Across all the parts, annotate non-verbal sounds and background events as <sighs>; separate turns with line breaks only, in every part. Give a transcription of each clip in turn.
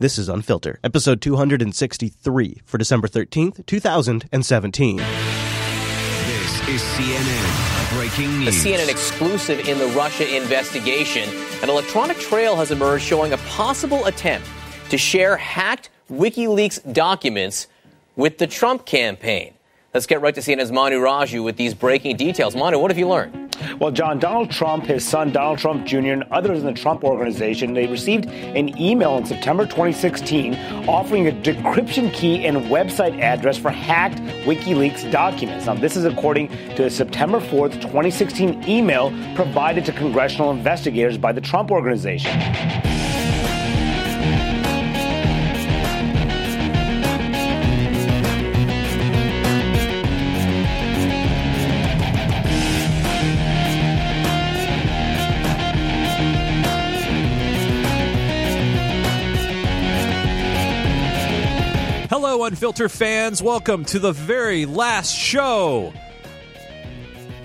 This is Unfiltered, episode 263 for December 13th, 2017.
This is CNN breaking news. A.
CNN exclusive in the Russia investigation. An electronic trail has emerged showing a possible attempt to share hacked WikiLeaks documents with the Trump campaign. Let's get right to CNN's Manu Raju with these breaking details. Manu, what have you learned?
Well, John, Donald Trump, his son Donald Trump Jr., and others in the Trump organization, they received an email in September 2016 offering a decryption key and website address for hacked WikiLeaks documents. Now, this is according to a September 4th, 2016 email provided to congressional investigators by the Trump organization.
Hello, Unfilter fans. Welcome to the very last show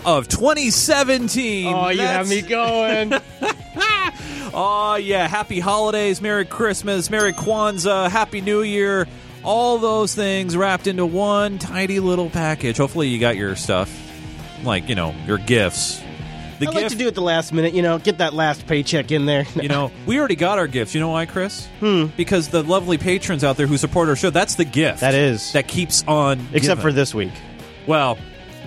of 2017.
Oh, you have me going. <laughs>
Oh, yeah. Happy holidays, Merry Christmas, Merry Kwanzaa, Happy New Year. All those things wrapped into one tiny little package. Hopefully, you got your stuff, like, you know, your gifts. The
I like to do it the last minute, you know, get that last paycheck in there.
You know, <laughs> we already got our gifts. You know why, Chris? Hmm. Because the lovely patrons out there who support our show, that's the gift.
That is.
That keeps on.
Except for this week.
Well,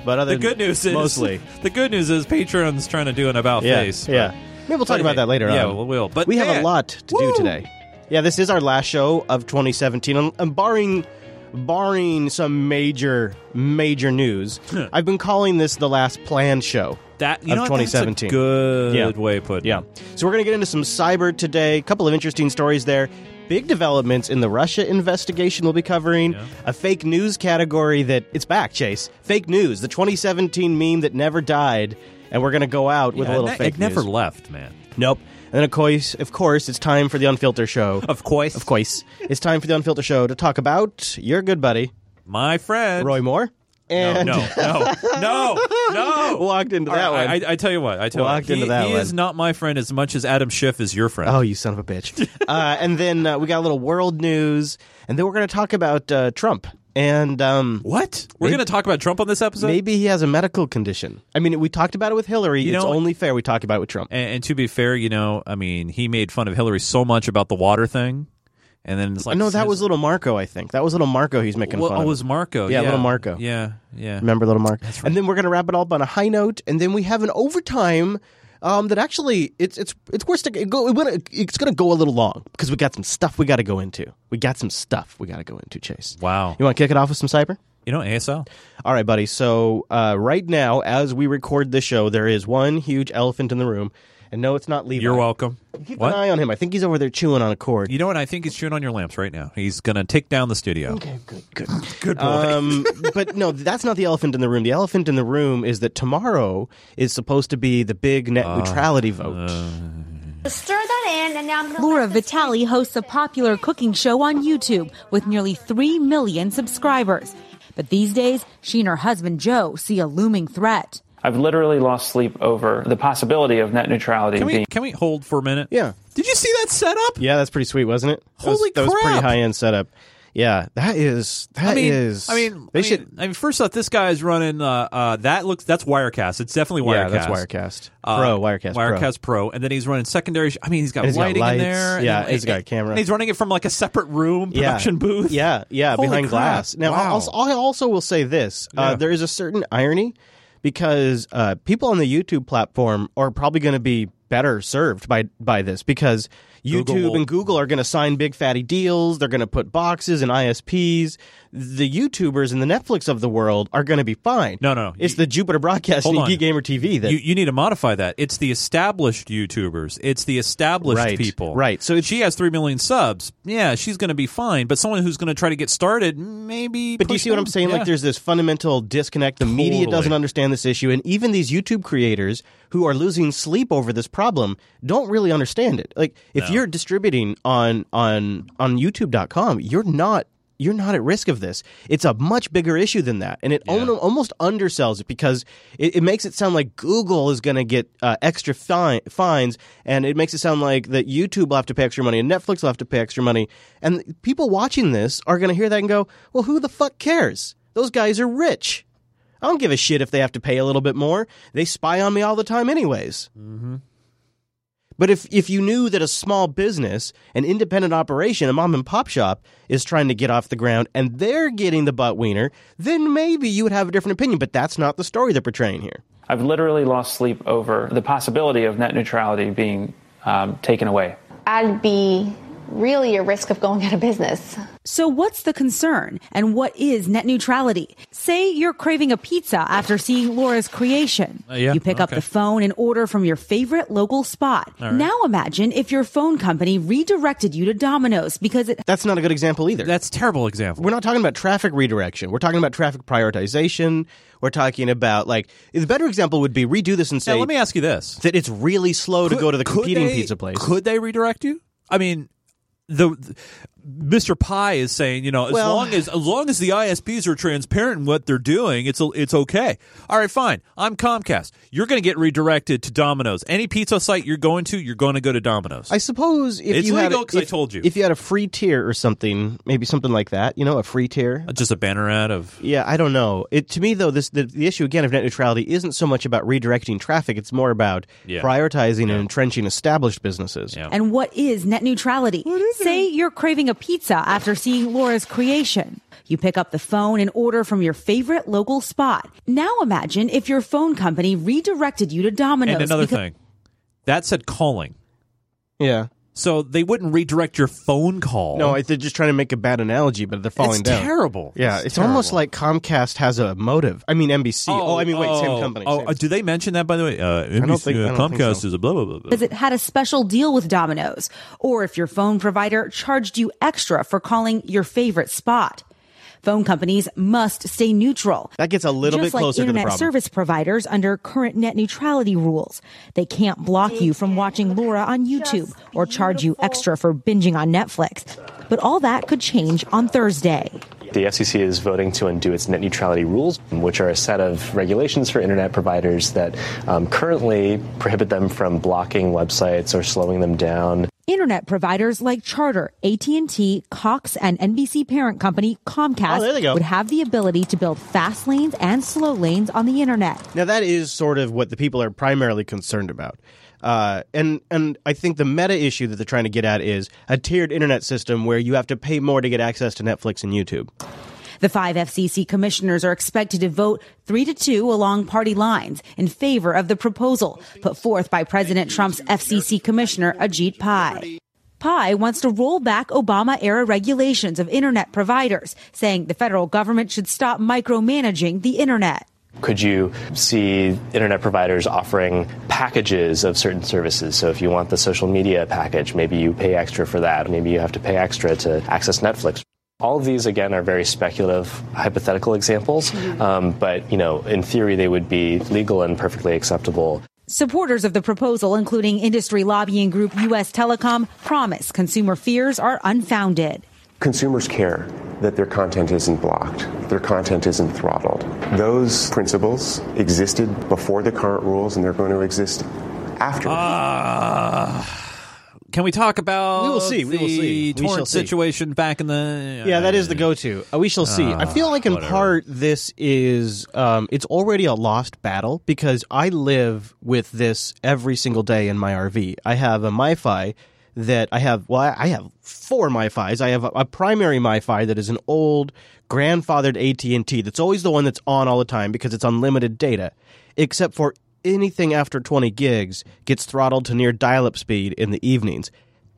But other
the good news is
mostly. <laughs>
the good news is Patreon's trying to do an about
Yeah,
face.
yeah. Maybe we'll talk about that later
Yeah,
on.
we will. But
we have a lot to
woo!
do today. Yeah, this is our last show of 2017. And, and barring barring some major major news, I've been calling this the last planned show
That you
of
know what? That's a
2017.
good
Yeah.
way put.
Yeah. So we're going to get into some cyber today. A couple of interesting stories there. Big developments in the Russia investigation we'll be covering.
Yeah.
A fake news category that it's back, Chase. Fake news, the 2017 meme that never died, and we're going to go out with
Yeah,
a little
it,
fake
it never left, man.
Nope. And then of course, of course, it's time for the Unfilter show. <laughs>
Of course,
Of course, it's time for the Unfilter show to talk about your good buddy
my friend
Roy Moore.
No,
And
no, no, no, no. <laughs>
walked into that
right,
one.
I, I, I tell you what. I tell
Walked
you, what,
into
he,
that
he
one.
is not my friend as much as Adam Schiff is your friend.
Oh, you son of a bitch. <laughs> uh, and then uh, we got a little world news, and then we're going to talk about uh, Trump. And um,
what? We're going to talk about Trump on this episode.
maybe he has a medical condition. I mean, we talked about it with Hillary.
You
it's
know-
only fair we talk about it with Trump.
And, and to be fair, you know, I mean, he made fun of Hillary so much about the water thing, and then it's like,
no, that was little Marco, I think. That was little Marco he's making
Well,
fun
oh,
of.
it was Marco.
Yeah,
Yeah,
little Marco.
Yeah, yeah.
Remember little Mark? And then we're going to wrap it all up on a high note, and then we have an overtime um, that actually it's it's it's worth to go. It's going to go a little long because we got some stuff we got to go into. We got some stuff we got to go into. Chase,
Wow.
you want to kick it off with some cyber?
You know, ASL.
All right, buddy. So uh, right now, as we record this show, there is one huge elephant in the room, and no, it's not Levi.
You're welcome.
Keep
what?
an eye on him. I think he's over there chewing on a cord.
You know what? I think he's chewing on your lamps right now. He's going to take down the studio.
Okay, good, good.
Good boy.
Um, <laughs> but no, that's not the elephant in the room. The elephant in the room is that tomorrow is supposed to be the big net neutrality vote.
Stir that in, and now I'm gonna
Laura
let this
Vitale hosts a popular cooking show on YouTube with nearly 3 million subscribers. But these days, she and her husband Joe see a looming threat.
I've literally lost sleep over the possibility of net neutrality
can we
being
can we hold for a minute?
Yeah.
Did you see that setup?
Yeah, that's pretty sweet, wasn't it? That was-
Holy
that was, pretty high end setup. Yeah, that is that
I mean,
is-
I mean,
they
I
should.
Mean, I mean, first off, this guy is running. Uh, uh, that looks that's Wirecast. It's definitely Wirecast.
Yeah, that's Wirecast
Uh,
Pro. Wirecast, Pro.
Wirecast Pro. and then he's running secondary. I mean, he's got
And he's got
lighting in there.
Yeah,
then-
he's got a camera.
And he's running it from like a separate room, production
yeah.
booth.
Yeah, yeah,
Holy
behind
crap.
glass. Now,
Wow.
I also, I also will say this:
Yeah.
uh, there is a certain irony because uh, people on the YouTube platform are probably going to be better served by by this because YouTube
Google
and Google are going to sign big fatty deals. They're going to put boxes and ISPs. The YouTubers and the Netflix of the world are going to be fine.
No, no,
it's
you-
the Jupiter Broadcasting
on.
Geek Gamer TV that
You, you need to modify that. It's the established YouTubers. It's the established
Right,
people.
right. So
she has three million subs. Yeah, she's going to be fine. But someone who's going to try to get started, maybe.
But do you see what. I'm saying?
Yeah.
Like, there's this fundamental disconnect. The media doesn't understand this issue, and even these YouTube creators who are losing sleep over this problem don't really understand it. Like, if
No.
you're distributing on on on YouTube.com, you're not you're not at risk of this. It's a much bigger issue than that, and it al- almost undersells it because it, it makes it sound like Google is going to get uh, extra fi- fines, and it makes it sound like that YouTube will have to pay extra money and Netflix will have to pay extra money, and people watching this are going to hear that and go, "Well, who the fuck cares? Those guys are rich." I don't give a shit if they have to pay a little bit more. They spy on me all the time, anyways. Mm-hmm. But if, if you knew that a small business, an independent operation, a mom and pop shop is trying to get off the ground and they're getting the butt wiener, then maybe you would have a different opinion. But that's not the story they're portraying here.
I've literally lost sleep over the possibility of net neutrality being um, taken away.
I'd be really a risk of going out of business.
So, what's the concern and what is net neutrality? Say you're craving a pizza after seeing Laura's creation.
Uh, yeah,
you pick up the phone and order from your favorite local spot.
right.
Now, imagine if your phone company redirected you to Domino's because it
That's not a good example either.
That's a terrible example.
We're not talking about traffic redirection. We're talking about traffic prioritization. We're talking about like the better example would be redo this and say
Now, let me ask you this:
that it's really slow to go to the competing
they-
pizza place.
Could they redirect you? I mean, the, Mr. Pai is saying, you know, as
Well-
long as as long as the ISPs are transparent in what they're doing, it's it's okay. All right, fine. I'm Comcast. You're going to get redirected to Domino's. Any pizza site you're going to, you're going to go to Domino's.
I suppose if
It's
you had
legal 'cause I told you.
if you had a free tier or something, maybe something like that. You know, a free tier.
Uh, just a banner ad of
Yeah, I don't know. It to me though, this the, the issue again of net neutrality isn't so much about redirecting traffic; it's more about
Yeah.
prioritizing and entrenching established businesses.
Yeah.
And what is net neutrality? Say you're craving a pizza after seeing Laura's creation. You pick up the phone and order from your favorite local spot. Now imagine if your phone company redirected you to Domino's.
and another
because-
thing. That said calling.
Yeah.
So they wouldn't redirect your phone call.
No, they're just trying to make a bad analogy, but they're falling down.
it's
down.
terrible.
Yeah, it's, almost like Comcast has a motive. I mean, NBC. Oh, I mean, wait, same
oh,
company.
Oh,
same-
uh, do they mention that by the way? Uh,
don't
NBC,
think- I
uh,
don't think
Comcast
so.
is a blah blah blah. blah.
because it had a special deal with Domino's, or if your phone provider charged you extra for calling your favorite spot. Phone companies must stay neutral.
that gets a little
Just
bit closer
like
to the
internet
problem.
service providers under current net neutrality rules. They can't block you from watching Laura on YouTube or charge you extra for binging on Netflix. But all that could change on Thursday.
The FCC is voting to undo its net neutrality rules, which are a set of regulations for internet providers that um, currently prohibit them from blocking websites or slowing them down.
Internet providers like Charter, AT&T, Cox, and NBC parent company Comcast
Oh, there they go.
would have the ability to build fast lanes and slow lanes on the internet.
Now that is sort of what the people are primarily concerned about. Uh, and and I think the meta issue that they're trying to get at is a tiered internet system where you have to pay more to get access to Netflix and YouTube.
The five FCC commissioners are expected to vote three to two along party lines in favor of the proposal put forth by President Trump's FCC commissioner Ajit Pai. Pai wants to roll back Obama era regulations of internet providers, saying the federal government should stop micromanaging the internet.
Could you see internet providers offering packages of certain services? So if you want the social media package, maybe you pay extra for that. Maybe you have to pay extra to access Netflix. All of these, again, are very speculative, hypothetical examples, um, but you know, in theory, they would be legal and perfectly acceptable.
Supporters of the proposal, including industry lobbying group U.S. Telecom, promise consumer fears are unfounded.
Consumers care that their content isn't blocked, their content isn't throttled. Those principles existed before the current rules, and they're going to exist after.
Can we talk about
We will see, we will see. We
torrent situation back in the
Yeah, that is the go-to. Uh, we shall see. I feel like in
whatever.
part this is um, it's already a lost battle because I live with this every single day in my RV. I have a MiFi that I have. Well, I have four MiFis. I have a, a primary MiFi that is an old grandfathered AT and T. That's always the one that's on all the time because it's unlimited data, except for anything after 20 gigs gets throttled to near dial-up speed in the evenings.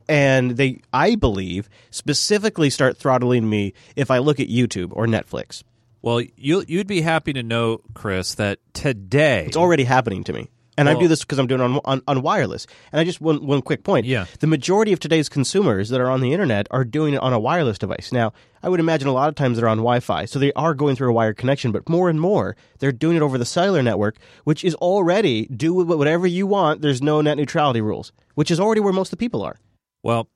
And they i believe specifically start throttling me if i look at youtube or netflix.
Well, you you'd be happy to know, Chris, that today
it's already happening to me and i do this because i'm doing it on, on, on wireless. And i just one, one quick point.
Yeah.
the majority of today's consumers that are on the internet are doing it on a wireless device. Now i would imagine a lot of times they're on wi-fi so they are going through a wired connection but more and more they're doing it over the cellular network which is already do whatever you want there's no net neutrality rules which is already where most of the people are.
Well,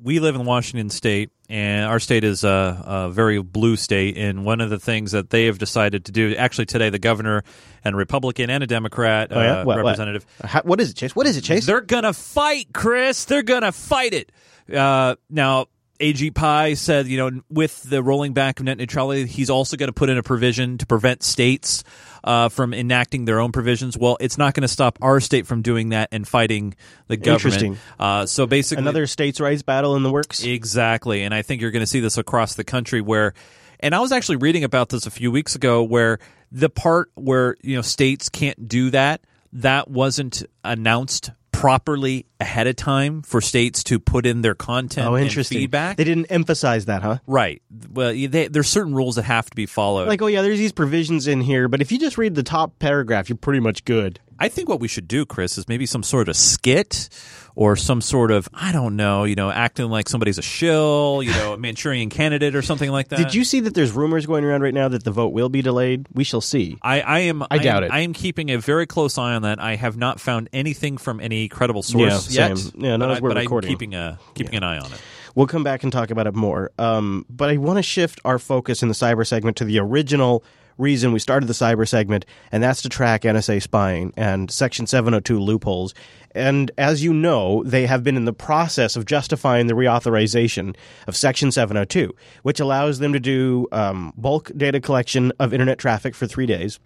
we live in Washington State, and our state is a, a, very blue state. And one of the things that they have decided to do, actually today, the governor and a Republican and a Democrat
Oh, yeah?
uh,
What- what?
representative,
How- what is it, Chase? What is it, Chase?
they're gonna fight, Chris. They're gonna fight it. Uh, now, Ajit Pai said, you know, with the rolling back of net neutrality, he's also going to put in a provision to prevent states uh, from enacting their own provisions. Well, it's not going to stop our state from doing that and fighting the government.
Interesting.
Uh, so basically,
Another states' rights battle in the works.
Exactly. And I think you're going to see this across the country where and I was actually reading about this a few weeks ago where the part where, you know, states can't do that, that wasn't announced properly ahead of time for states to put in their content
Oh,
and
interesting.
feedback.
They didn't emphasize that, huh?
right. Well, they, there's certain rules that have to be followed.
Like, oh yeah, there's these provisions in here, but if you just read the top paragraph, you're pretty much good.
I think what we should do, Chris, is maybe some sort of skit or some sort of I don't know, you know, acting like somebody's a shill, you know, a <laughs> Manchurian candidate or something like that.
Did you see that there's rumors going around right now that the vote will be delayed? We shall see.
I, I am.
I doubt
am,
it.
I am keeping a very close eye on that. I have not found anything from any credible source
Yeah,
yet.
same. Yeah, not
but,
as
I,
we're
but
recording.
I'm keeping a keeping an eye on it.
We'll come back and talk about it more. Um, but I want to shift our focus in the cyber segment to the original reason we started the cyber segment, and that's to track NSA spying and Section 702 loopholes. And as you know, they have been in the process of justifying the reauthorization of Section 702, which allows them to do um, bulk data collection of internet traffic for three days.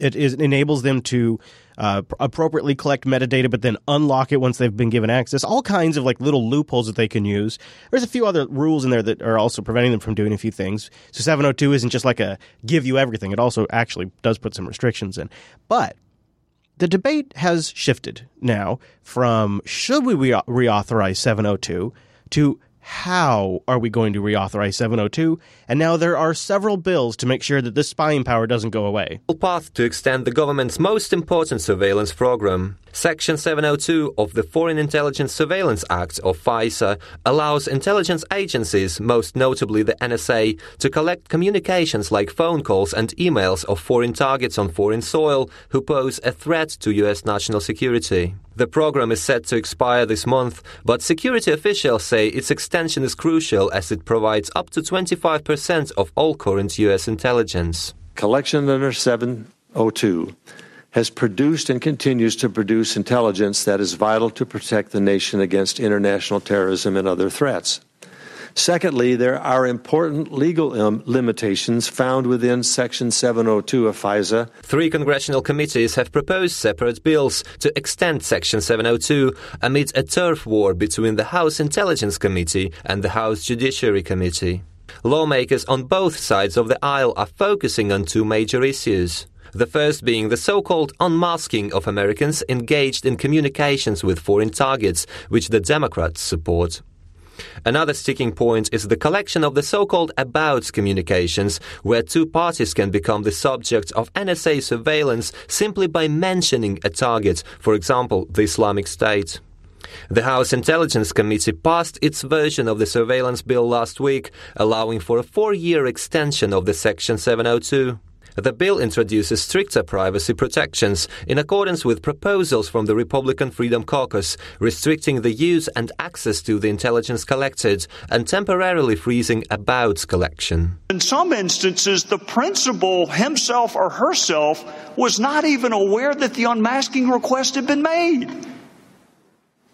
It is enables them to uh, appropriately collect metadata, but then unlock it once they've been given access. All kinds of like little loopholes that they can use. There's a few other rules in there that are also preventing them from doing a few things. So 702 isn't just like a give you everything. It also actually does put some restrictions in. But the debate has shifted now from should we re- reauthorize 702 to how are we going to reauthorize 702? And now there are several bills to make sure that this spying power doesn't go away.
path to extend the government's most important surveillance program. Section 702 of the Foreign Intelligence Surveillance Act of FISA allows intelligence agencies, most notably the NSA, to collect communications like phone calls and emails of foreign targets on foreign soil who pose a threat to US national security. The program is set to expire this month, but security officials say its extension is crucial as it provides up to 25% of all current US intelligence.
Collection under 702 has produced and continues to produce intelligence that is vital to protect the nation against international terrorism and other threats. Secondly, there are important legal um, limitations found within Section 702 of FISA.
Three congressional committees have proposed separate bills to extend Section 702 amid a turf war between the House Intelligence Committee and the House Judiciary Committee. Lawmakers on both sides of the aisle are focusing on two major issues. The first being the so called unmasking of Americans engaged in communications with foreign targets, which the Democrats support. Another sticking point is the collection of the so-called abouts communications, where two parties can become the subject of NSA surveillance simply by mentioning a target, for example, the Islamic State. The House Intelligence Committee passed its version of the surveillance bill last week, allowing for a four-year extension of the Section 702. The bill introduces stricter privacy protections in accordance with proposals from the Republican Freedom Caucus, restricting the use and access to the intelligence collected and temporarily freezing abouts collection.
In some instances, the principal himself or herself was not even aware that the unmasking request had been made.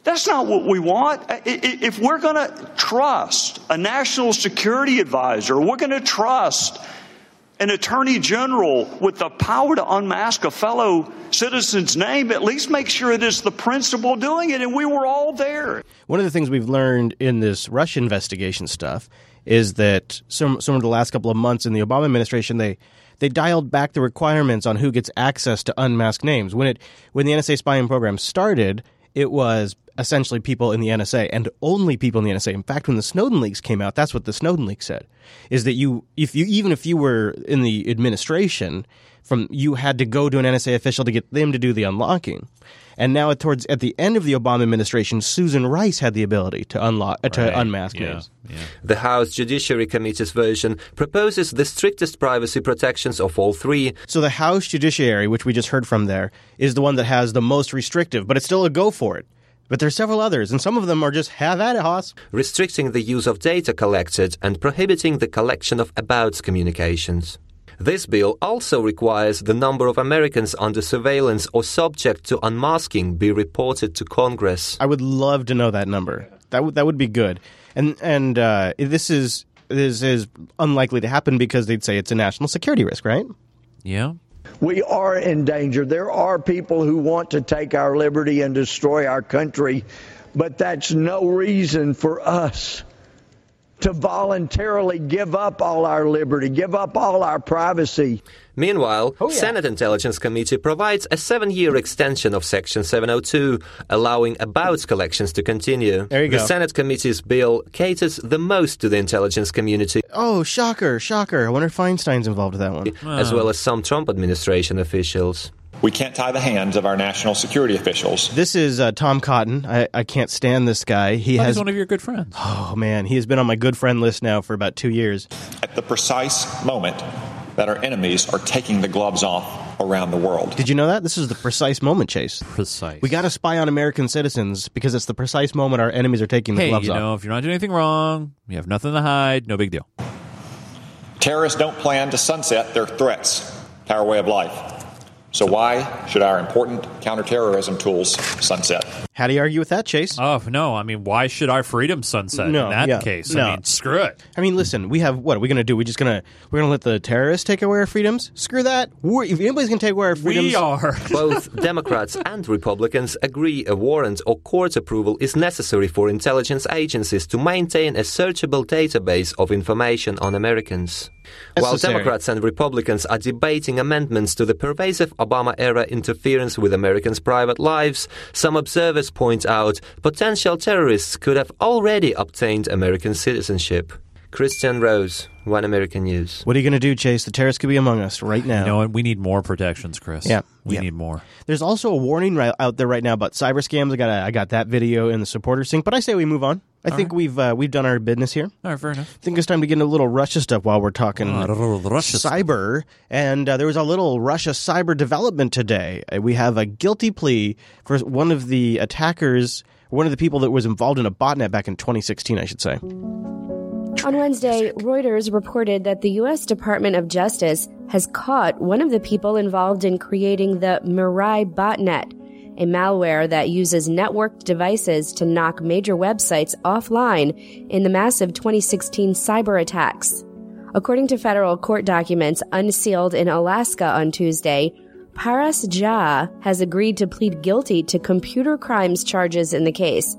That's not what we want. If we're going to trust a national security advisor, we're going to trust an attorney general with the power to unmask a fellow citizen's name, at least make sure it is the principal doing it. And we were all there.
One of the things we've learned in this Russia investigation stuff is that some some of the last couple of months in the Obama administration they they dialed back the requirements on who gets access to unmasked names. When it when the NSA spying program started, it was essentially people in the NSA and only people in the NSA. In fact, when the Snowden leaks came out, that's what the Snowden leak said: is that you if you even if you were in the administration, from you had to go to an NSA official to get them to do the unlocking. And now, towards at the end of the Obama administration, Susan Rice had the ability to unlock uh, to
Right.
unmask
Yeah.
names.
The House Judiciary Committee's version proposes the strictest privacy protections of all three.
So the House Judiciary, which we just heard from there, is the one that has the most restrictive, but it's still a go for it. But there's several others, and some of them are just have at it, Haas.
restricting the use of data collected and prohibiting the collection of abouts communications. This bill also requires the number of Americans under surveillance or subject to unmasking be reported to Congress.
I would love to know that number. That would that would be good. And and uh, this is this is unlikely to happen because they'd say it's a national security risk, right?
Yeah.
We are in danger. There are people who want to take our liberty and destroy our country, but that's no reason for us to voluntarily give up all our liberty, give up all our privacy.
Meanwhile,
Oh, yeah.
Senate Intelligence Committee provides a seven-year extension of Section 702, allowing abouts collections to continue.
There you
the
go.
Senate Committee's bill caters the most to the intelligence community,
Oh, shocker, shocker. I wonder if Feinstein's involved with that one.
as well as some Trump administration officials.
We can't tie the hands of our national security officials.
This is uh, Tom Cotton. I, I can't stand this guy. He
Oh,
has
he's one of your good friends.
Oh man, he has been on my good friend list now for about two years.
At the precise moment that our enemies are taking the gloves off around the world.
Did you know that? This is the precise moment, Chase.
Precise.
We got to spy on American citizens because it's the precise moment our enemies are taking the
Hey,
gloves
you
off.
know, if you're not doing anything wrong, you have nothing to hide, no big deal.
Terrorists don't plan to sunset their threats to our way of life. So why should our important counterterrorism tools sunset?
How do you argue with that, Chase?
Oh no! I mean, why should our freedom sunset
No,
in that
yeah,
case?
no.
I mean, screw it.
I mean, listen, we have what are we going to do? We're just gonna we're gonna let the terrorists take away our freedoms? Screw that. We're, if anybody's gonna take away our freedoms,
We are. <laughs>
Both Democrats and Republicans agree a warrant or court approval is necessary for intelligence agencies to maintain a searchable database of information on Americans. While Democrats and Republicans are debating amendments to the pervasive Obama era interference with Americans' private lives, some observers point out potential terrorists could have already obtained American citizenship. Christian Rose, One American News.
What are you going to do, Chase? The terrorists could be among us right now.
You know? We need more protections, Chris.
Yeah,
we
yeah.
need more.
There's also a warning right out there right now about cyber scams. I got a, I got that video in the supporter sync, but I say we move on. I
All
think
right.
we've uh, we've done our business here.
All right, fair enough.
I think it's time to get into a little Russia stuff while we're talking
a little stuff.
cyber. And uh, there was a little Russia cyber development today. Uh, we have a guilty plea for one of the attackers, one of the people that was involved in a botnet back in 2016, I should say.
On Wednesday, Reuters reported that the U.S. Department of Justice has caught one of the people involved in creating the Mirai botnet, a malware that uses networked devices to knock major websites offline in the massive 2016 cyber attacks. According to federal court documents unsealed in Alaska on Tuesday, Paras Jha has agreed to plead guilty to computer crimes charges in the case.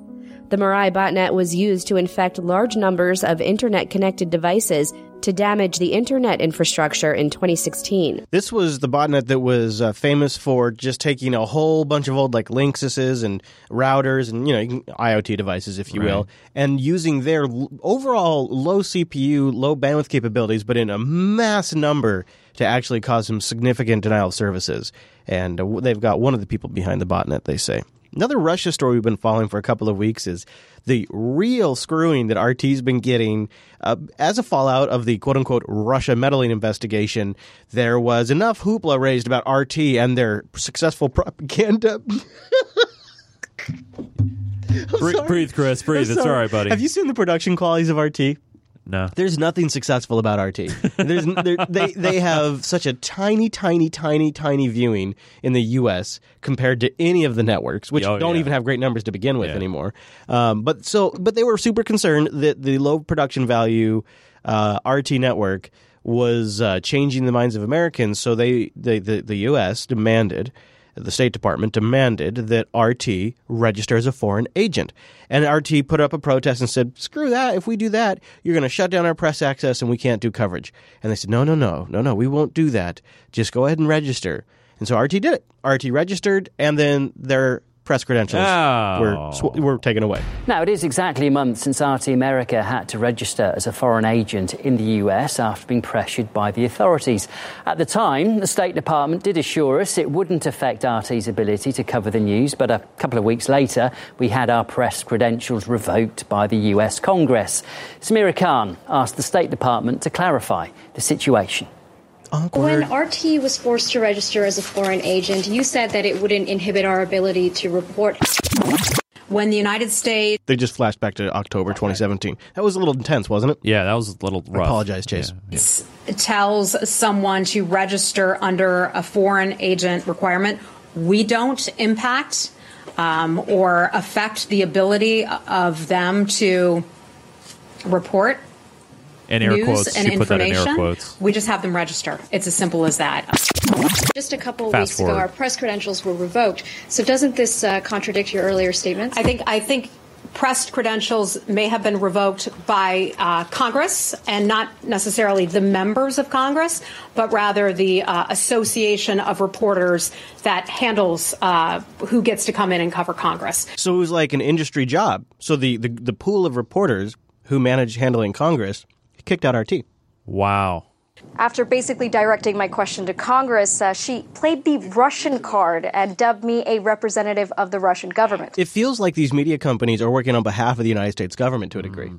The Mirai botnet was used to infect large numbers of internet connected devices to damage the internet infrastructure in 2016.
This was the botnet that was uh, famous for just taking a whole bunch of old like Linksys and routers and you know IoT devices, if you will, and using their l- overall low CPU, low bandwidth capabilities, but in a mass number to actually cause some significant denial of services. And uh, they've got one of the people behind the botnet. They say. Another Russia story we've been following for a couple of weeks is the real screwing that RT's been getting uh, as a fallout of the quote unquote Russia meddling investigation. There was enough hoopla raised about RT and their successful propaganda. <laughs>
Breathe, breathe, Chris. Breathe. It's all right, buddy.
Have you seen the production qualities of RT?
No.
There's nothing successful about RT. There's there- they they have such a tiny, tiny, tiny, tiny viewing in the U.S. compared to any of the networks, which
Oh,
don't
yeah.
even have great numbers to begin with anymore. Um, but so, but they were super concerned that the low production value uh, RT network was uh, changing the minds of Americans. So they, they the the U.S. demanded the State Department demanded that RT register as a foreign agent. And RT put up a protest and said, screw that. If we do that, you're going to shut down our press access and we can't do coverage. And they said, no, no, no, no, no, we won't do that. Just go ahead and register. And so RT did it. RT registered, and then their press credentials
Oh.
were, sw- oh. were taken away.
Now, it is exactly a month since RT America had to register as a foreign agent in the US after being pressured by the authorities. At the time, the State Department did assure us it wouldn't affect RT's ability to cover the news, but a couple of weeks later, we had our press credentials revoked by the US Congress. Samira Khan asked the State Department to clarify the situation.
When RT was forced to register as a foreign agent, you said that it wouldn't inhibit our ability to report.
when the United States
They just flashed back to October 2017. That was a little intense, wasn't it?
Yeah, that was a little
I
rough.
apologize, Chase.
tells someone to register under a foreign agent requirement, we don't impact um, or affect the ability of them to report
In air
news
quotes.
and
She in
information.
air quotes.
We just have them register. It's as simple as that.
Just a couple
Fast
weeks
forward.
ago, our press credentials were revoked. So doesn't this uh, contradict your earlier statements?
I think I think press credentials may have been revoked by uh, Congress and not necessarily the members of Congress, but rather the uh, association of reporters that handles uh, who gets to come in and cover Congress.
So it was like an industry job. So the, the, the pool of reporters who manage handling Congress kicked out RT.
Wow.
After basically directing my question to Congress, uh, she played the Russian card and dubbed me a representative of the Russian government.
It feels like these media companies are working on behalf of the United States government to a degree.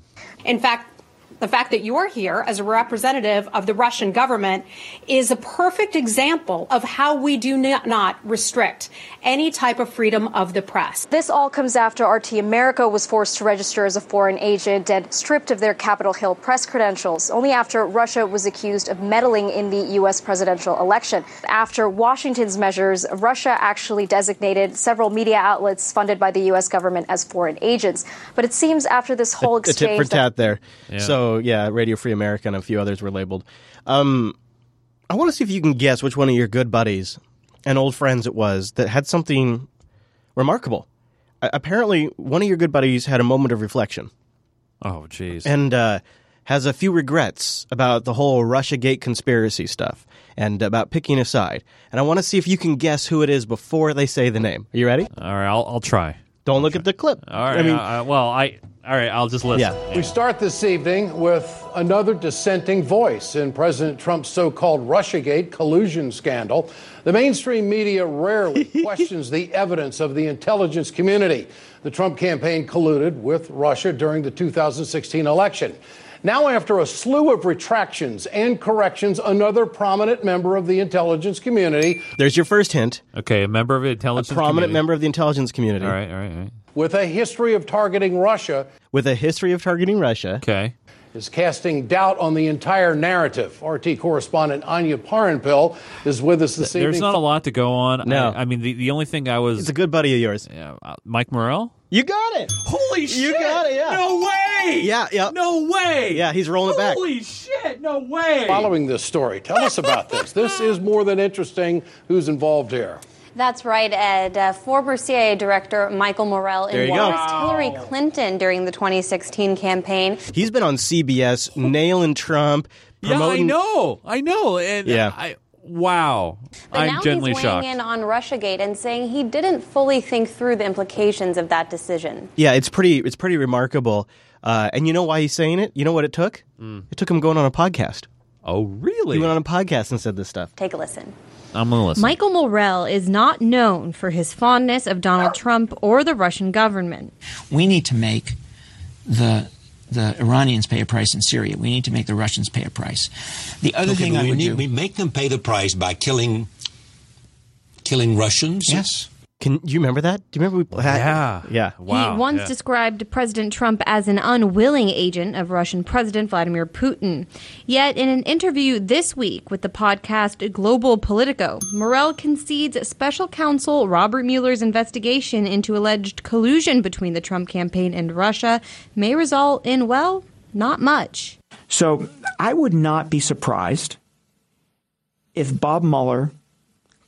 In fact, the fact that you're here as a representative of the Russian government is a perfect example of how we do not, not restrict any type of freedom of the press.
This all comes after RT America was forced to register as a foreign agent and stripped of their Capitol Hill press credentials, only after Russia was accused of meddling in the U.S. presidential election. After Washington's measures, Russia actually designated several media outlets funded by the U.S. government as foreign agents. But it seems after this whole exchange.
a tit
exchange.
for
that-
tat there.
Yeah.
So yeah, Radio Free America and a few others were labeled. Um, I want to see if you can guess which one of your good buddies and old friends it was that had something remarkable. A- apparently, one of your good buddies had a moment of reflection
Oh, jeez.
and uh, has a few regrets about the whole RussiaGate conspiracy stuff and about picking a side. And I want to see if you can guess who it is before they say the name. Are you ready?
All right, I'll, I'll try.
Don't look at the clip.
All right.
I mean,
uh, well, I. All right, I'll just listen.
Yeah.
We start this evening with another dissenting voice in President Trump's so called Russiagate collusion scandal. The mainstream media rarely <laughs> questions the evidence of the intelligence community. The Trump campaign colluded with Russia during the 2016 election. Now, after a slew of retractions and corrections, another prominent member of the intelligence community
there's your first hint.
Okay, a member of the intelligence community.
A prominent
community.
member of the intelligence community.
All right, all right, all right.
with a history of targeting Russia
With a history of targeting Russia.
Okay.
Is casting doubt on the entire narrative. RT correspondent Anya Parampil is with us this
There's
evening.
There's not a lot to go on.
No.
I, I mean, the, the only thing I was.
It's a good buddy of yours.
Yeah, uh, Mike Morell?
You got it.
Holy shit.
You got it, yeah.
No way!
Yeah, yeah.
No way!
Yeah, he's rolling it back.
Holy shit! No way!
Following this story, tell us about this. This is more than interesting. Who's involved here?
That's right, Ed. Uh, former CIA Director Michael Morell
There you go.
endorsed Hillary Clinton during the 2016 campaign.
He's been on CBS nailing Trump.
Yeah, I know. I know. And
Yeah.
I, wow.
But
I'm
now
gently
he's weighing
shocked.
in on Russiagate and saying he didn't fully think through the implications of that decision.
Yeah, it's pretty. It's pretty remarkable. Uh, and you know why he's saying it? You know what it took? It took him going on a podcast.
Oh, really?
He went on a podcast and said this stuff.
Take a listen.
I'm going to listen.
Michael Morell is not known for his fondness of Donald Trump or the Russian government.
we need to make the the Iranians pay a price in Syria. We need to make the Russians pay a price. The other
Okay,
thing
but
I
we
would
need
do,
we make them pay the price by killing killing Russians.
Yes.
Can you remember that? Do you remember? We, had?
Yeah.
Yeah. Wow.
he once described President Trump as an unwilling agent of Russian President Vladimir Putin. Yet, in an interview this week with the podcast Global Politico, Morell concedes special counsel Robert Mueller's investigation into alleged collusion between the Trump campaign and Russia may result in, well, not much.
So I would not be surprised if Bob Mueller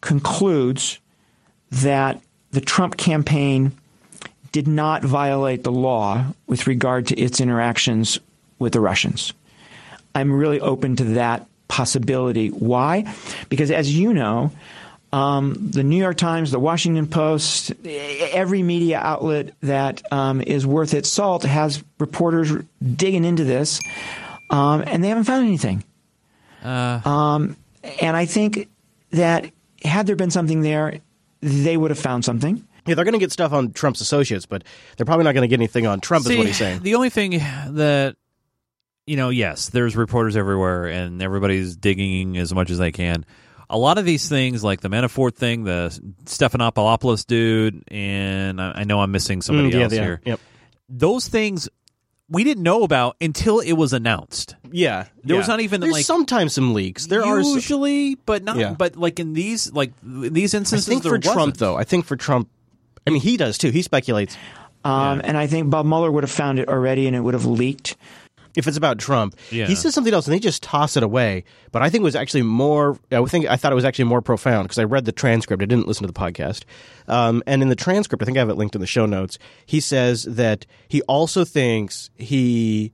concludes that the Trump campaign did not violate the law with regard to its interactions with the Russians. I'm really open to that possibility. Why? Because as you know, um, the New York Times, the Washington Post, every media outlet that um, is worth its salt has reporters digging into this, um, and they haven't found anything. Um, and I think that had there been something there, they would have found something.
Yeah, they're going to get stuff on Trump's associates, but they're probably not going to get anything on Trump. is what he's saying.
The only thing that you know, yes, there's reporters everywhere, and everybody's digging as much as they can. a lot of these things, like the Manafort thing, the Stephanopoulos dude, and I, I know I'm missing somebody
Mm, yeah,
else
yeah,
here.
yep.
Those things we didn't know about until it was announced.
Yeah,
There was not even
There's
like
sometimes some leaks. There are
usually, but not.
Yeah.
But like in these, like in these
I
instances,
think
there
for Trump
wasn't.
though. I think for Trump, I mean he does too. He speculates.
Um, And I think Bob Mueller would have found it already, and it would have leaked.
If it's about Trump,
Yeah.
he says something else and they just toss it away. But I think it was actually more. I think I thought it was actually more profound because I read the transcript. I didn't listen to the podcast. Um, and in the transcript, I think I have it linked in the show notes. He says that he also thinks he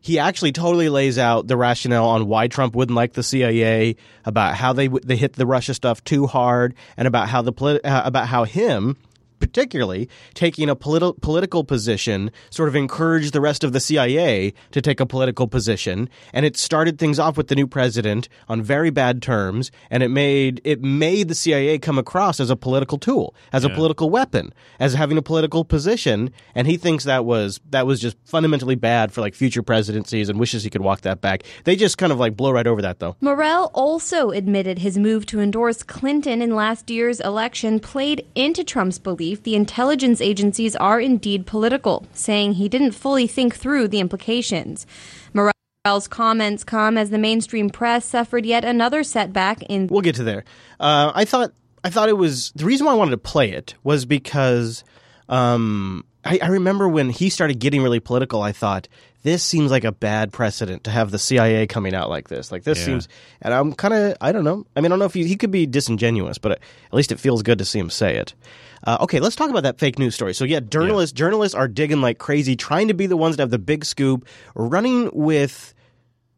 he actually totally lays out the rationale on why Trump wouldn't like the CIA, about how they they hit the Russia stuff too hard, and about how the uh, about how him particularly taking a politi- political position sort of encouraged the rest of the CIA to take a political position. And it started things off with the new president on very bad terms and it made it made the CIA come across as a political tool as a political weapon as having a political position. And he thinks that was that was just fundamentally bad for like future presidencies and wishes he could walk that back. They just kind of like blow right over that though.
Morell also admitted his move to endorse Clinton in last year's election played into Trump's belief the intelligence agencies are indeed political, saying he didn't fully think through the implications. Morell's comments come as the mainstream press suffered yet another setback in
We'll get to there. Uh, I thought I thought it was the reason why I wanted to play it was because um, I, I remember when he started getting really political. I thought this seems like a bad precedent to have the CIA coming out like this. Like this
Yeah.
seems, and I'm kind of I don't know. I mean, I don't know if he, he could be disingenuous, but at least it feels good to see him say it. Uh, okay, let's talk about that fake news story. So yeah, journalists journalists are digging like crazy, trying to be the ones to have the big scoop, running with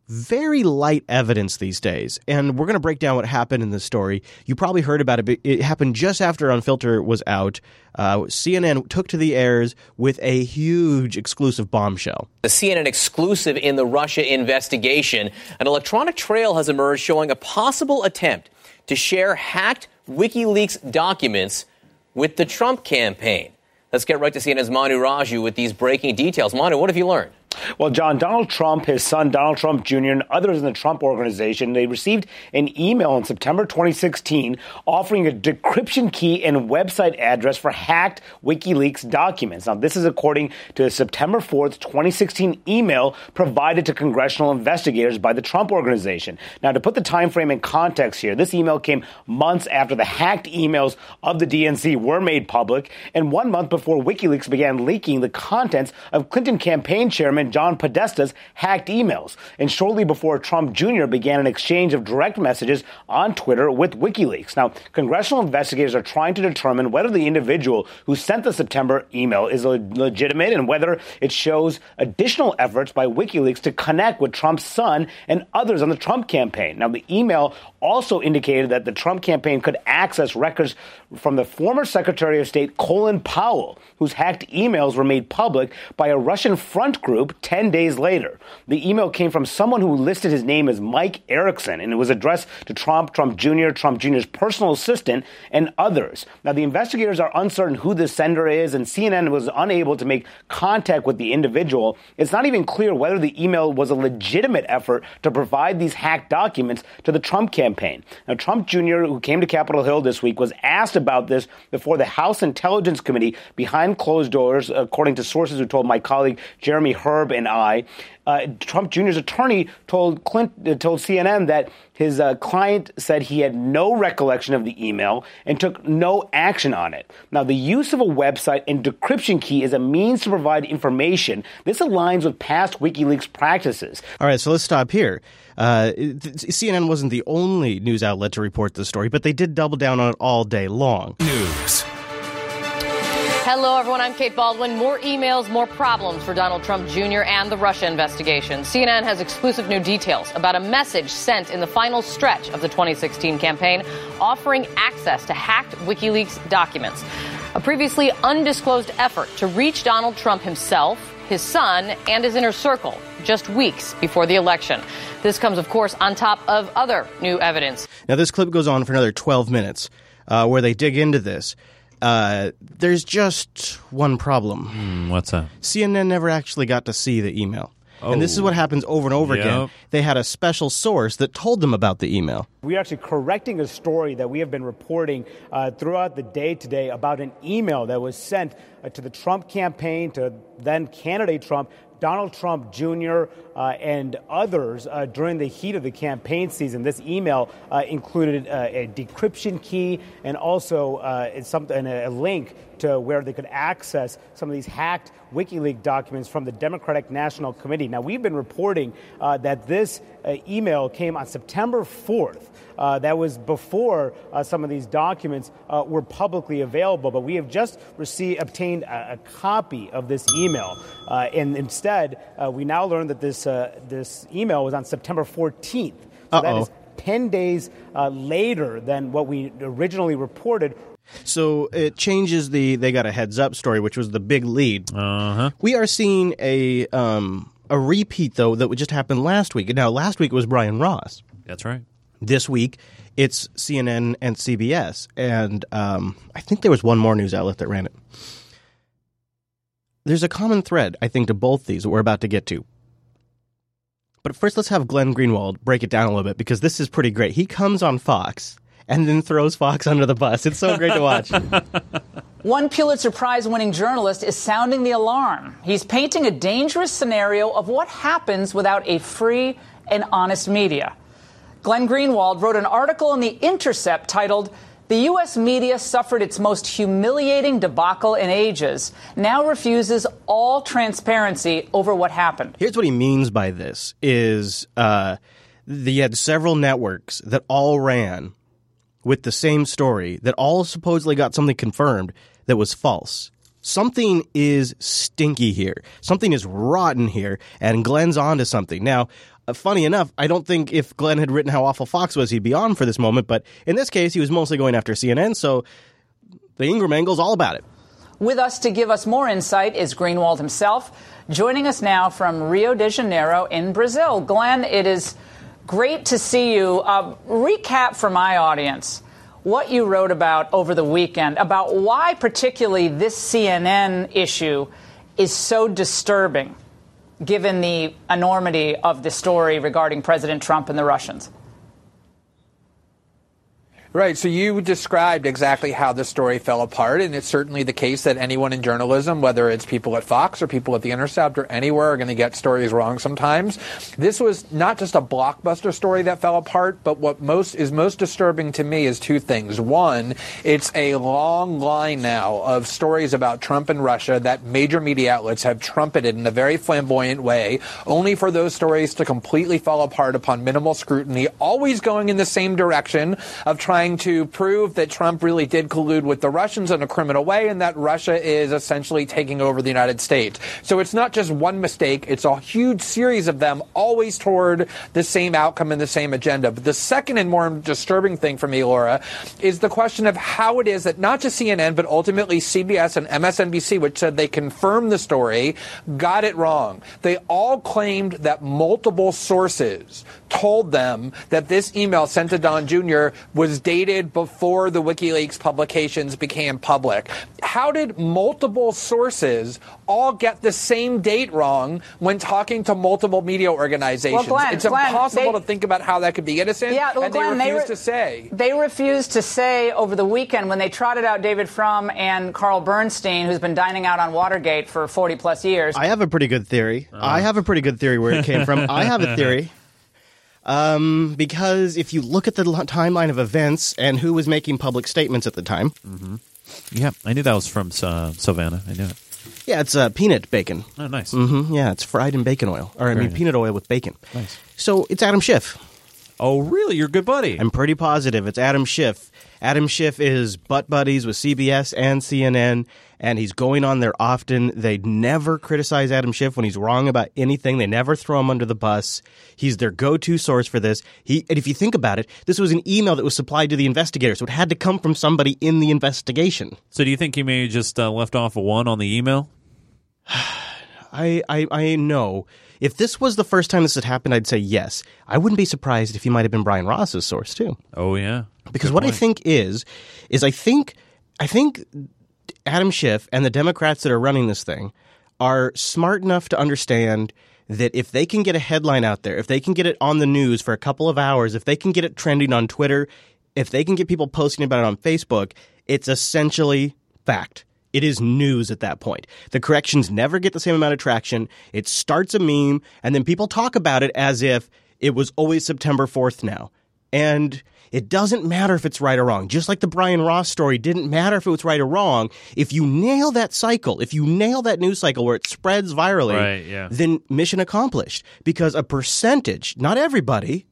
very light evidence these days. And we're going to break down what happened in this story. You probably heard about it. But it happened just after Unfilter was out. Uh, CNN took to the airs with a huge exclusive bombshell.
The CNN exclusive in the Russia investigation. An electronic trail has emerged showing a possible attempt to share hacked WikiLeaks documents with the Trump campaign. Let's get right to CNN's Manu Raju with these breaking details. Manu, what have you learned?
Well, John, Donald Trump, his son Donald Trump Jr., and others in the Trump organization, they received an email in September 2016 offering a decryption key and website address for hacked WikiLeaks documents. Now, this is according to a September 4th, 2016 email provided to congressional investigators by the Trump organization. Now, to put the time frame in context here, this email came months after the hacked emails of the DNC were made public, and one month before WikiLeaks began leaking the contents of Clinton campaign chairman John Podesta's hacked emails, and shortly before Trump Jr. began an exchange of direct messages on Twitter with WikiLeaks. Now, congressional investigators are trying to determine whether the individual who sent the September email is le- legitimate and whether it shows additional efforts by WikiLeaks to connect with Trump's son and others on the Trump campaign. Now, the email also indicated that the Trump campaign could access records from the former Secretary of State Colin Powell, whose hacked emails were made public by a Russian front group 10 days later. The email came from someone who listed his name as Mike Erickson, and it was addressed to Trump, Trump Jr., Trump Jr.'s personal assistant, and others. Now, the investigators are uncertain who the sender is, and CNN was unable to make contact with the individual. It's not even clear whether the email was a legitimate effort to provide these hacked documents to the Trump campaign. Now, Trump Jr., who came to Capitol Hill this week, was asked about this before the House Intelligence Committee behind closed doors, according to sources who told my colleague Jeremy Herb and I. Uh, Trump Jr.'s attorney told Clint, uh, told CNN that his uh, client said he had no recollection of the email and took no action on it. Now, the use of a website and decryption key is a means to provide information. This aligns with past WikiLeaks practices.
All right, so let's stop here. Uh, CNN wasn't the only news outlet to report this story, but they did double down on it all day long.
News. Hello, everyone. I'm Kate Baldwin. More emails, more problems for Donald Trump Jr. and the Russia investigation. CNN has exclusive new details about a message sent in the final stretch of the 2016 campaign offering access to hacked WikiLeaks documents. A previously undisclosed effort to reach Donald Trump himself, his son, and his inner circle just weeks before the election. This comes, of course, on top of other new evidence.
Now, this clip goes on for another 12 minutes uh, where they dig into this. Uh, there's just one problem.
what's that?
CNN never actually got to see the email. And this is
Oh.
what happens over and over again. They had a special source that told them about the email.
We're actually correcting a story that we have been reporting uh, throughout the day today about an email that was sent uh, to the Trump campaign, to then candidate Trump, Donald Trump Jr., uh, and others uh, during the heat of the campaign season. This email uh, included uh, a decryption key and also uh, a link to where they could access some of these hacked WikiLeaks documents from the Democratic National Committee. Now, we've been reporting uh, that this email came on September 4th. Uh, that was before uh, some of these documents uh, were publicly available, but we have just received obtained a, a copy of this email, uh, and instead uh, we now learn that this uh, this email was on September 14th. So that
Uh-oh.
is 10 days uh, later than what we originally reported.
So it changes the they got a heads up story, which was the big lead. Uh-huh. We are seeing a um, a repeat though that would just happened last week. Now last week it was Brian Ross.
That's right.
This week it's CNN and CBS, and um, I think there was one more news outlet that ran it. There's a common thread, I think, to both these that we're about to get to. But first, let's have Glenn Greenwald break it down a little bit because this is pretty great. He comes on Fox and then throws Fox under the bus. It's so great to watch. <laughs>
One Pulitzer Prize winning journalist is sounding the alarm. He's painting a dangerous scenario of what happens without a free and honest media. Glenn Greenwald wrote an article in The Intercept titled, The U.S. media suffered its most humiliating debacle in ages, now refuses all transparency over what happened.
Here's what he means by this: is uh, had several networks that all ran with the same story that all supposedly got something confirmed that was false. Something is stinky here. Something is rotten here, and Glenn's onto something. Now, funny enough, I don't think if Glenn had written how awful Fox was, he'd be on for this moment. But in this case, he was mostly going after CNN, so the Ingraham angle's all about it.
With us to give us more insight is Greenwald himself, joining us now from Rio de Janeiro in Brazil. Glenn, it is great to see you. Uh, recap for my audience what you wrote about over the weekend about why, particularly, this CNN issue is so disturbing, given the enormity of the story regarding President Trump and the Russians.
Right. So you described exactly how the story fell apart, and it's certainly the case that anyone in journalism, whether it's people at Fox or people at The Intercept or anywhere, are going to get stories wrong sometimes. This was not just a blockbuster story that fell apart, but what most is most disturbing to me is two things. One, it's a long line now of stories about Trump and Russia that major media outlets have trumpeted in a very flamboyant way, only for those stories to completely fall apart upon minimal scrutiny, always going in the same direction of trying to prove that Trump really did collude with the Russians in a criminal way and that Russia is essentially taking over the United States. So it's not just one mistake, it's a huge series of them, always toward the same outcome and the same agenda. But the second and more disturbing thing for me, Laura, is the question of how it is that not just CNN, but ultimately CBS and MSNBC, which said they confirmed the story, got it wrong. They all claimed that multiple sources told them that this email sent to Don Jr. was dated before the WikiLeaks publications became public. How did multiple sources all get the same date wrong when talking to multiple media organizations?
Well, Glenn,
it's
Glenn,
impossible
they-
to think about how that could be innocent,
Yeah, well,
and
Glenn,
they
they re-
to say.
They refused to say over the weekend when they trotted out David Frum and Carl Bernstein, who's been dining out on Watergate for 40 plus years.
I have a pretty good theory. Uh-huh. I have a pretty good theory where it came from. <laughs> I have a theory. Um, because if you look at the timeline of events and who was making public statements at the time,
Mm-hmm. Yeah, I knew that was from uh, Savannah. I knew it.
yeah, it's uh, peanut bacon.
Oh, nice.
Mm-hmm. Yeah, it's fried in bacon oil, or I
Very
mean
nice.
peanut oil with bacon.
Nice.
So it's Adam Schiff.
Oh, really? You're a good buddy.
I'm pretty positive it's Adam Schiff. Adam Schiff is butt buddies with CBS and CNN, and he's going on there often. They never criticize Adam Schiff when he's wrong about anything. They never throw him under the bus. He's their go-to source for this. He, and if you think about it, this was an email that was supplied to the investigator, so it had to come from somebody in the investigation.
So do you think he may have just uh, left off a one on the email? <sighs>
I, I, I know. If this was the first time this had happened, I'd say yes. I wouldn't be surprised if he might have been Brian Ross's source too.
Oh yeah.
Because
Good
what I think is, is I think, I think Adam Schiff and the Democrats that are running this thing are smart enough to understand that if they can get a headline out there, if they can get it on the news for a couple of hours, if they can get it trending on Twitter, if they can get people posting about it on Facebook, it's essentially fact. It is news at that point. The corrections never get the same amount of traction. It starts a meme, and then people talk about it as if it was always September 4th now. And it doesn't matter if it's right or wrong. Just like the Brian Ross story didn't matter if it was right or wrong. If you nail that cycle, if you nail that news cycle where it spreads virally,
Right, yeah.
then mission accomplished. Because a percentage, not everybody,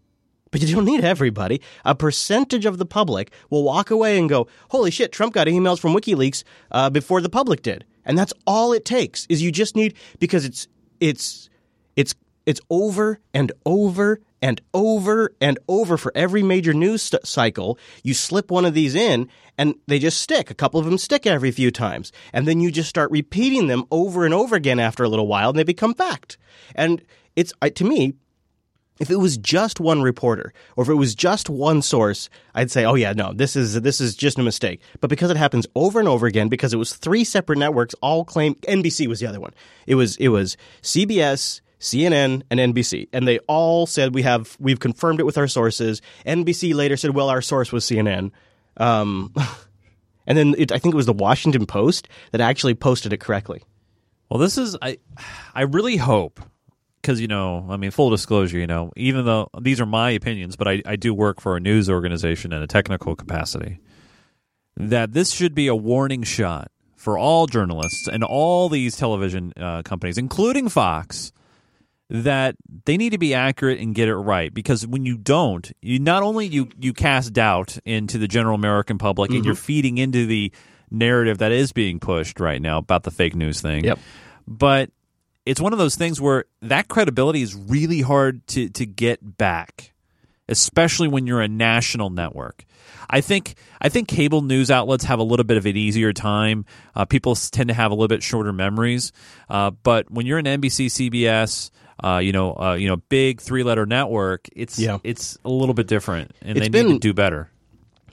but you don't need everybody. A percentage of the public will walk away and go, "Holy shit! Trump got emails from WikiLeaks uh, before the public did," and that's all it takes. Is you just need because it's it's it's it's over and over and over and over for every major news st- cycle. You slip one of these in, and they just stick. A couple of them stick every few times, and then you just start repeating them over and over again after a little while, and they become fact. And it's to me, if it was just one reporter or if it was just one source, I'd say, "Oh yeah, no, this is this is just a mistake." But because it happens over and over again, because it was three separate networks all claim NBC was the other one. It was it was CBS, CNN, and NBC, and they all said we have we've confirmed it with our sources. NBC later said, "Well, our source was CNN." Um, <laughs> and then it, I think it was the Washington Post that actually posted it correctly.
Well, this is I I really hope because you know I mean full disclosure you know even though these are my opinions but I, I do work for a news organization in a technical capacity that this should be a warning shot for all journalists and all these television uh, companies including Fox that they need to be accurate and get it right because when you don't you not only you you cast doubt into the general American public and
Mhm.
you're feeding into the narrative that is being pushed right now about the fake news thing
Yep.
but it's one of those things where that credibility is really hard to to get back especially when you're a national network I think I think cable news outlets have a little bit of an easier time. Uh, people tend to have a little bit shorter memories, uh, but when you're an NBC, CBS, uh, you know, uh, you know, big three letter network, it's
Yeah.
it's a little bit different, and
It's
they need
been-
to do better.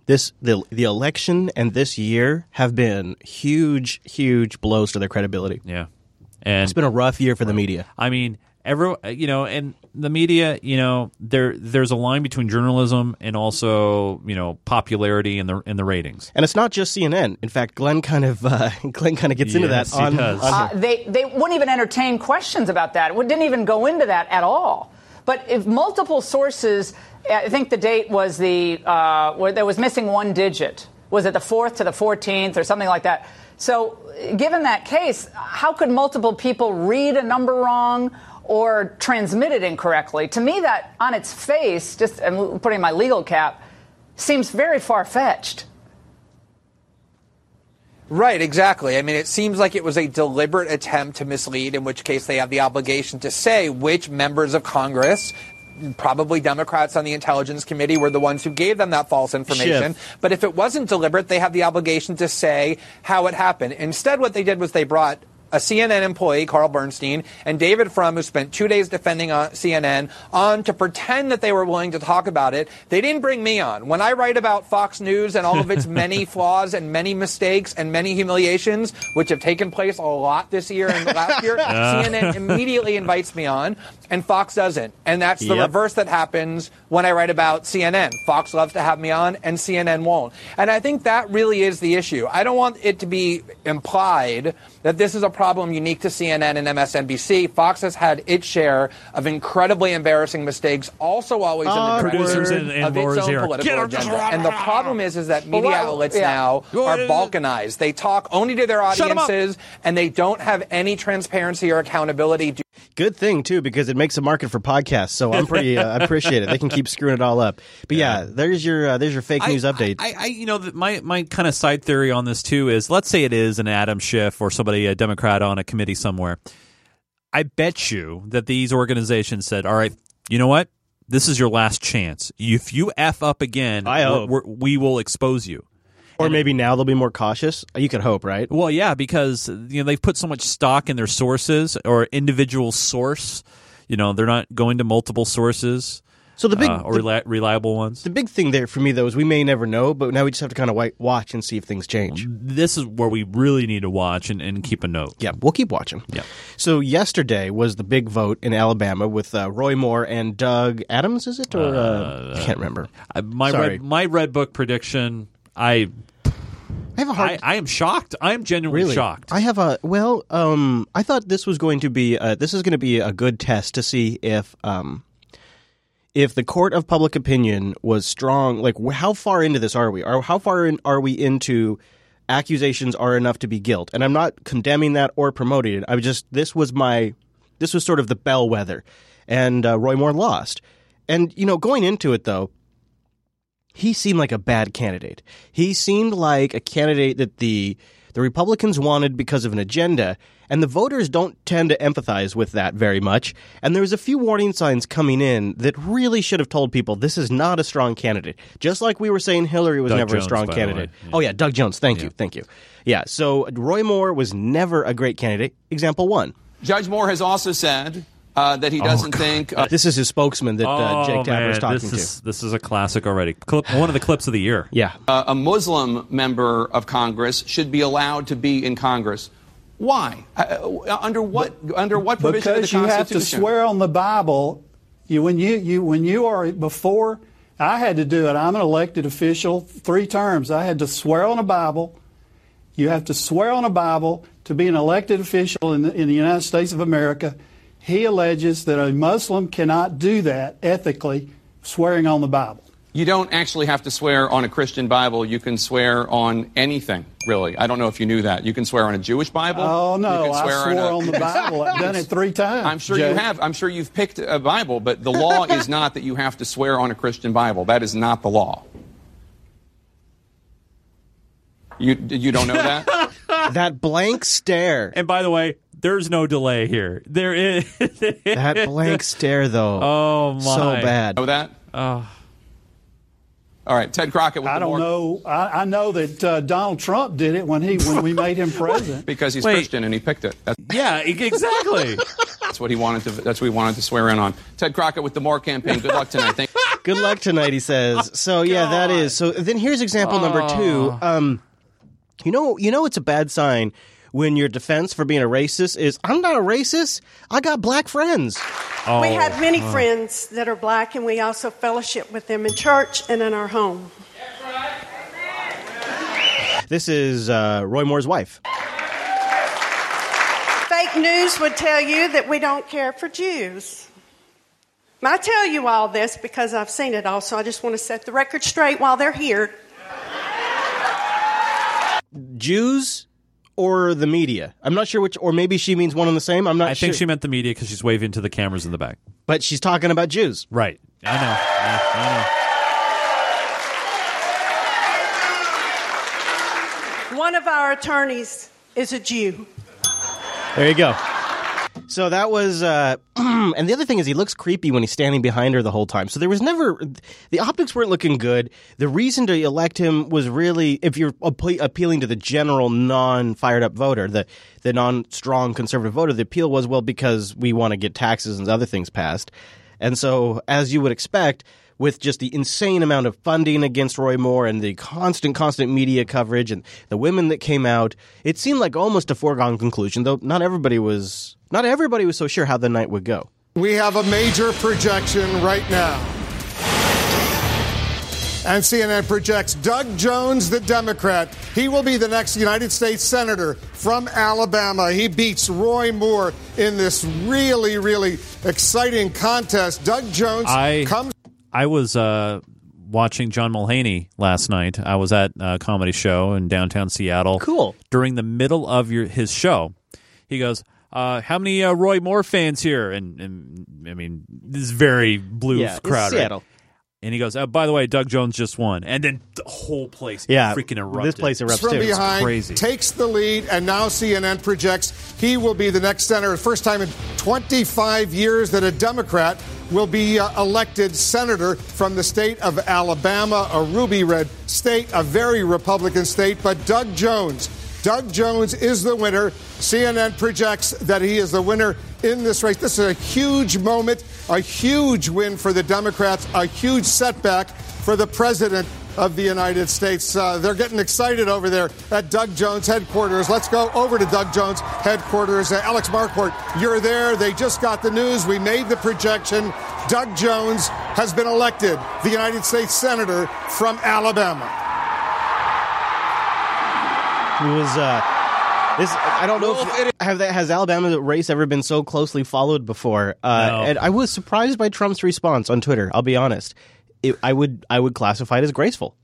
this the the election and this year have been huge, huge blows to their credibility.
Yeah, and
it's been a rough year for the media.
I mean, every you know, and the media, you know, there there's a line between journalism and also you know popularity and the and the ratings.
And it's not just CNN. In fact, Glenn kind of uh, <laughs> Glenn kind of gets into that on, on
Uh, they they wouldn't even entertain questions about that. It didn't even go into that at all. But if multiple sources, I think the date was the uh, where there was missing one digit. Was it the fourth to the fourteenth or something like that? So, given that case, how could multiple people read a number wrong or transmitted incorrectly? To me, that on its face, just I'm putting my legal cap, seems very far fetched.
Right, exactly. I mean, it seems like it was a deliberate attempt to mislead, in which case they have the obligation to say which members of Congress, probably Democrats on the Intelligence Committee, were the ones who gave them that false information. But if it wasn't deliberate, they have the obligation to say how it happened. Instead, what they did was they brought a CNN employee, Carl Bernstein, and David Frum, who spent two days defending uh, CNN, on to pretend that they were willing to talk about it. They didn't bring me on. When I write about Fox News and all of its many <laughs> flaws and many mistakes and many humiliations, which have taken place a lot this year and last year, <laughs>
Uh.
CNN immediately invites me on, and Fox doesn't. And that's the
Yep.
reverse that happens when I write about CNN. Fox loves to have me on, and CNN won't. And I think that really is the issue. I don't want it to be implied that this is a problem unique to CNN and MSNBC. Fox has had its share of incredibly embarrassing mistakes, also always in the
Awkward. Producers and- and
of its own
here.
Political
her-
agenda. And the problem is, is that media
what-
outlets
yeah.
now are balkanized. They talk only to their
Shut 'em up.
audiences, and they don't have any transparency or accountability.
Good thing too, because it makes a market for podcasts. So I'm pretty. Uh, I appreciate it. They can keep screwing it all up. But yeah, there's your uh, there's your fake news update.
I, I you know, the, my my kind of side theory on this too is, let's say it is an Adam Schiff or somebody, a Democrat on a committee somewhere. I bet you that these organizations said, "All right, you know what? This is your last chance. If you f up again,
I
we're- we're, we will expose you."
or maybe now they'll be more cautious. You could hope, right?
Well, yeah, because you know they've put so much stock in their sources or individual source. You know, they're not going to multiple sources.
So the big-
uh, or reli- reliable ones.
The big thing there for me though is we may never know, but now we just have to kind of watch and see if things change.
This is where we really need to watch and, and keep a note.
Yeah, we'll keep watching.
Yeah.
So yesterday was the big vote in Alabama with uh, Roy Moore and Doug Adams. Is it or uh, I can't remember.
Uh, my
Sorry.
red, my red book prediction. I
I have a hard.
I, I am shocked. I am genuinely
Really?
shocked.
I have a well. Um, I thought this was going to be uh, this is going to be a good test to see if um, if the court of public opinion was strong. Like, how far into this are we? Or how far in, are we into accusations are enough to be guilt? And I'm not condemning that or promoting it. I just this was my this was sort of the bellwether, and uh, Roy Moore lost. And you know, going into it though, he seemed like a bad candidate. He seemed like a candidate that the the Republicans wanted because of an agenda, and the voters don't tend to empathize with that very much. And there was a few warning signs coming in that really should have told people this is not a strong candidate. Just like we were saying Hillary was
Doug
never
Jones,
a strong candidate.
Yeah.
Oh yeah, Doug Jones. Thank you, thank you. Yeah, so Roy Moore was never a great candidate. Example one.
Judge Moore has also said uh, that he doesn't think. Uh,
This is his spokesman that uh,
oh,
Jake Tapper is talking
this
to.
this is a classic already. Clip, one of the clips of the year.
Yeah.
uh, a Muslim member of Congress should be allowed to be in Congress. Why? Uh, uh, under what? under what provision
because
of
you have to swear on the Bible. You when you you when you are before I had to do it. I'm an elected official, three terms. I had to swear on a Bible. You have to swear on a Bible to be an elected official in the, in the United States of America. He alleges that a Muslim cannot do that ethically, swearing on the Bible.
You don't actually have to swear on a Christian Bible. You can swear on anything, really. I don't know if you knew that. You can swear on a Jewish Bible.
Oh no,
You can
I
swear
swore
a-
on the <laughs> Bible. I've done it three times.
I'm sure you have. I'm sure you've picked a Bible, but the law <laughs> is not that you have to swear on a Christian Bible. That is not the law. You you don't know that? <laughs>
that blank stare.
And by the way, there's no delay here. There is <laughs>
That blank stare, though.
Oh my!
So bad.
Know that?
Oh.
All right, Ted Crockett with
I
the
don't
more
know. I, I know that uh, Donald Trump did it when he when we made him <laughs> president.
because he's
Wait.
Christian and he picked it. That's,
yeah, exactly.
that's what he wanted to. That's what he wanted to swear in on. Ted Crockett with the Moore campaign. Good luck tonight. Thank <laughs>
Good luck tonight, he says. So yeah, that is. So then here's example number two. Um, you know, you know, it's a bad sign when your defense for being a racist is I'm not a racist. I got black friends.
Oh,
we have many
Oh.
friends that are black, and we also fellowship with them in church and in our home.
This is uh, Roy Moore's wife.
Fake news would tell you that we don't care for Jews. I tell you all this because I've seen it all, so I just want to set the record straight while they're here.
Jews or the media. I'm not sure which, or maybe she means one and the same. I'm not
I
sure.
think she meant the media because she's waving to the cameras in the back.
but she's talking about Jews.
Right. I know. Yeah, I
One of our attorneys is a Jew.
There you go. So that was, uh, <clears throat> and the other thing is he looks creepy when he's standing behind her the whole time. So there was never, the optics weren't looking good. The reason to elect him was really, if you're appe- appealing to the general non-fired up voter, the the non-strong conservative voter, the appeal was well because we want to get taxes and other things passed. And so, as you would expect, with just the insane amount of funding against Roy Moore and the constant, constant media coverage and the women that came out, it seemed like almost a foregone conclusion. Though not everybody was, not everybody was so sure how the night would go.
We have a major projection right now. And CNN projects Doug Jones, the Democrat. He will be the next United States Senator from Alabama. He beats Roy Moore in this really, really exciting contest. Doug Jones
I
comes.
I was uh, watching John Mulaney last night. I was at a comedy show in downtown Seattle.
Cool.
During the middle of your his show, he goes, uh, "How many uh, Roy Moore fans here?" And, and I mean, this is very blue
Yeah, it's
crowd. right?
Seattle.
And he goes, oh, "By the way, Doug Jones just won." And then the whole place,
Yeah,
freaking erupted.
this place erupts
from
too.
behind,
crazy.
takes the lead, and now CNN projects he will be the next senator. First time in 25 years that a Democrat will be uh, elected senator from the state of Alabama, a ruby red state, a very Republican state. But Doug Jones, Doug Jones is the winner. CNN projects that he is the winner in this race. This is a huge moment, a huge win for the Democrats, a huge setback for the president of the United States. Uh, they're getting excited over there at Doug Jones headquarters. Let's go over to Doug Jones headquarters. Uh, Alex Marquardt, you're there. They just got the news. We made the projection. Doug Jones has been elected the United States Senator from Alabama.
It was. Uh, this, I don't know if have that has Alabama race ever been so closely followed before. Uh,
No.
And I was surprised by Trump's response on Twitter. I'll be honest. It, I would I would classify it as graceful.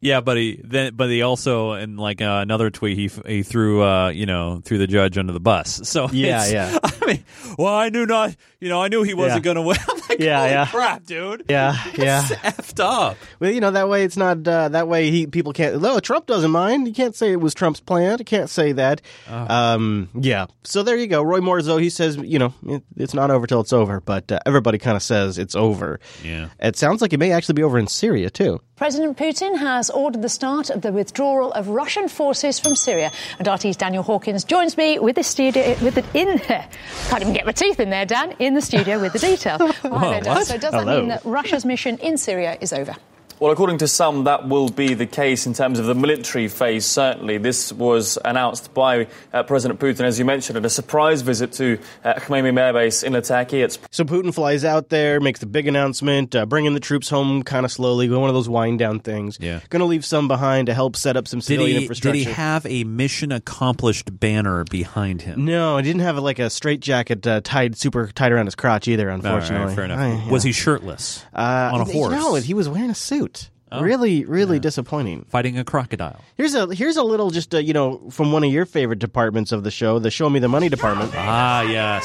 Yeah, but he then, but he also in like uh, another tweet he he threw uh you know threw the judge under the bus. <laughs> So
Yeah, yeah. <laughs>
I mean, well, I knew not. You know, I knew he wasn't
Yeah.
going to win. <laughs> I'm like,
Yeah,
holy
yeah.
crap, dude.
Yeah, yeah.
effed up.
Well, you know that way it's not uh, that way. He people can't. No, Trump doesn't mind. You can't say it was Trump's plan. You can't say that. Um, yeah. So there you go. Roy Moore, though he says, you know, it, it's not over till it's over. But uh, everybody kind of says it's over.
Yeah.
It sounds like it may actually be over in Syria too.
President Putin has ordered the start of the withdrawal of Russian forces from Syria. And RT's Daniel Hawkins joins me with the studio with it in there. <laughs> Can't even get my teeth in there, Dan. In the studio with the detail. Right <laughs> there, Dan.
what?
So does
Hello.
that mean that Russia's mission in Syria is over?
Well, according to some, that will be the case in terms of the military phase, certainly. This was announced by uh, President Putin, as you mentioned, at a surprise visit to uh, Khmeimim Air Base in Latakia. It's
So Putin flies out there, makes the big announcement, uh, bringing the troops home kind of slowly, one of those wind down things.
Yeah.
Going to leave some behind to help set up some
Did
civilian
he, did
infrastructure.
he have a mission accomplished banner behind him?
no, he didn't have like a straitjacket uh, tied super tight around his crotch either.
All right,
Unfortunately,
fair enough.
I-
Was he shirtless
uh,
on a horse?
No, he was wearing a suit.
Oh.
Really, really disappointing.
fighting a crocodile?
Here's a here's a little just uh, you know from one of your favorite departments of the show, the Show Me the Money department.
Ah, yes.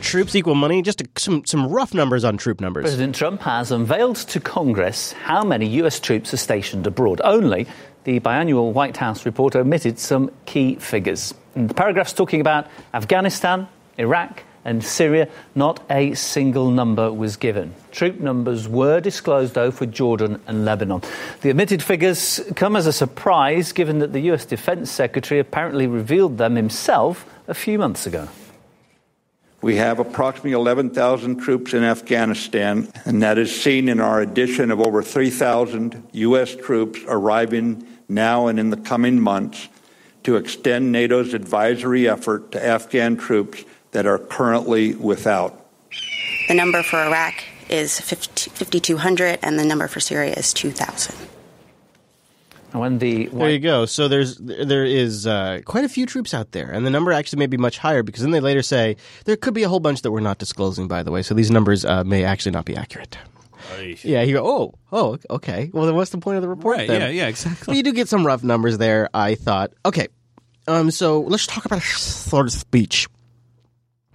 Troops equal money. Just a, some some rough numbers on troop numbers.
President Trump has unveiled to Congress how many U.S. troops are stationed abroad. Only the biannual White House report omitted some key figures. In the paragraphs talking about Afghanistan, Iraq, and Syria, not a single number was given. Troop numbers were disclosed, though, for Jordan and Lebanon. The omitted figures come as a surprise, given that the U.S. Defense Secretary apparently revealed them himself a few months ago.
We have approximately 11,000 troops in Afghanistan, and that is seen in our addition of over 3,000 U.S. troops arriving now and in the coming months to extend NATO's advisory effort to Afghan troops that are currently without.
The number for Iraq is 50 5,200, and the number for Syria is 2,000.
When the
There you go. So there's there is uh, quite a few troops out there, and the number actually may be much higher because then they later say there could be a whole bunch that we're not disclosing. By the way, so these numbers uh, may actually not be accurate. Yeah, you go. Oh, oh, okay. Well, then what's the point of the report?
Right,
then?
yeah, yeah, exactly.
But you do get some rough numbers there. I thought. Okay, um, so let's talk about a sort of speech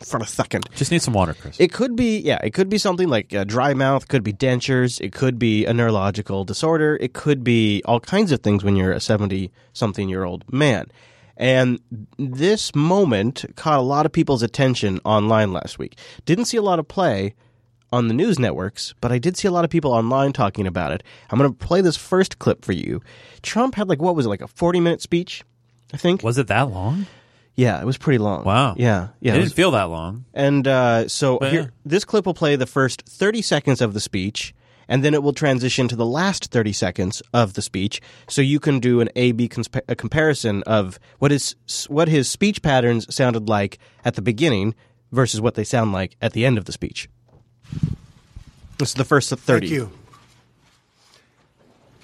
for a second.
Just need some water, Chris.
It could be, yeah, it could be something like a dry mouth, could be dentures, it could be a neurological disorder, it could be all kinds of things when you're a 70 something year old man. And this moment caught a lot of people's attention online last week. Didn't see a lot of play on the news networks, but I did see a lot of people online talking about it. I'm going to play this first clip for you. Trump had like, what was it, like a 40 minute speech, I think?
Was it that long?
Yeah, it was pretty long.
Wow.
Yeah. Yeah.
It
it
didn't
was-
feel that long.
and uh, so
But
here,
yeah.
this clip will play the first 30 seconds of the speech, and then it will transition to the last 30 seconds of the speech. So you can do an A-B consp- a comparison of what his what his speech patterns sounded like at the beginning versus what they sound like at the end of the speech. This is the first 30.
Thank you.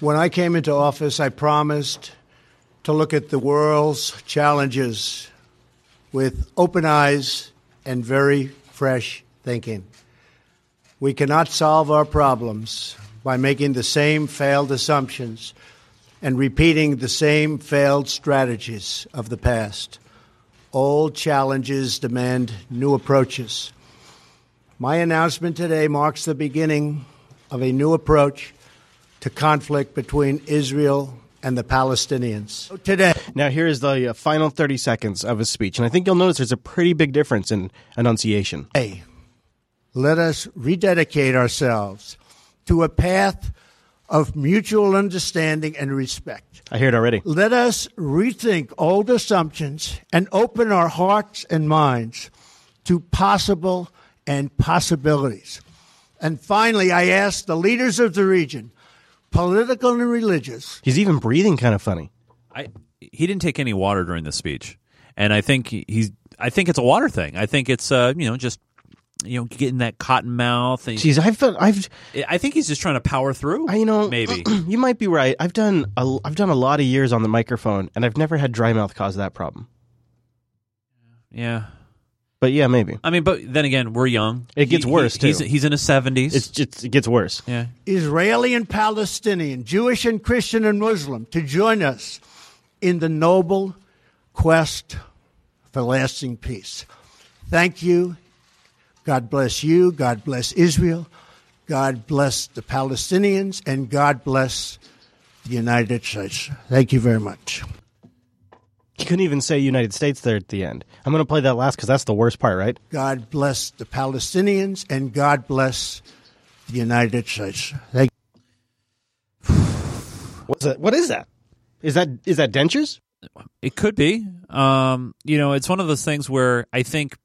When I came into office, I promised to look at the world's challenges with open eyes and very fresh thinking. We cannot solve our problems by making the same failed assumptions and repeating the same failed strategies of the past. Old challenges demand new approaches. My announcement today marks the beginning of a new approach to conflict between Israel and the Palestinians. Today,
Now here is the uh, final 30 seconds of his speech, and I think you'll notice there's a pretty big difference in enunciation. A.
Let us rededicate ourselves to a path of mutual understanding and respect.
I hear it already.
Let us rethink old assumptions and open our hearts and minds to possible and possibilities. And finally, I ask the leaders of the region, political and religious,
He's even breathing kind of funny.
I he didn't take any water during the speech, and I think he's. I think it's a water thing. I think it's uh you know just you know getting that cotton mouth. And,
Jeez, I've I've
I think he's just trying to power through.
I, you know, <clears throat>
maybe.
you might be right. I've done a, I've done a lot of years on the microphone, and I've never had dry mouth cause that problem.
yeah.
But yeah, maybe
I mean, but then again, we're young.
it gets
He-
worse
he-
too.
He's he's in his seventies.
It's just it gets worse.
yeah.
Israeli and Palestinian, Jewish and Christian and Muslim, to join us in the noble quest for lasting peace. Thank you. God bless you. God bless Israel. God bless the Palestinians. And God bless the United States. Thank you very much.
You couldn't even say United States there at the end. I'm going to play that last because that's the worst part, right?
God bless the Palestinians. And God bless the United States. Thank <sighs>
What's that? What is that? Is that is that dentures?
It could be. Um, you know, it's one of those things where I think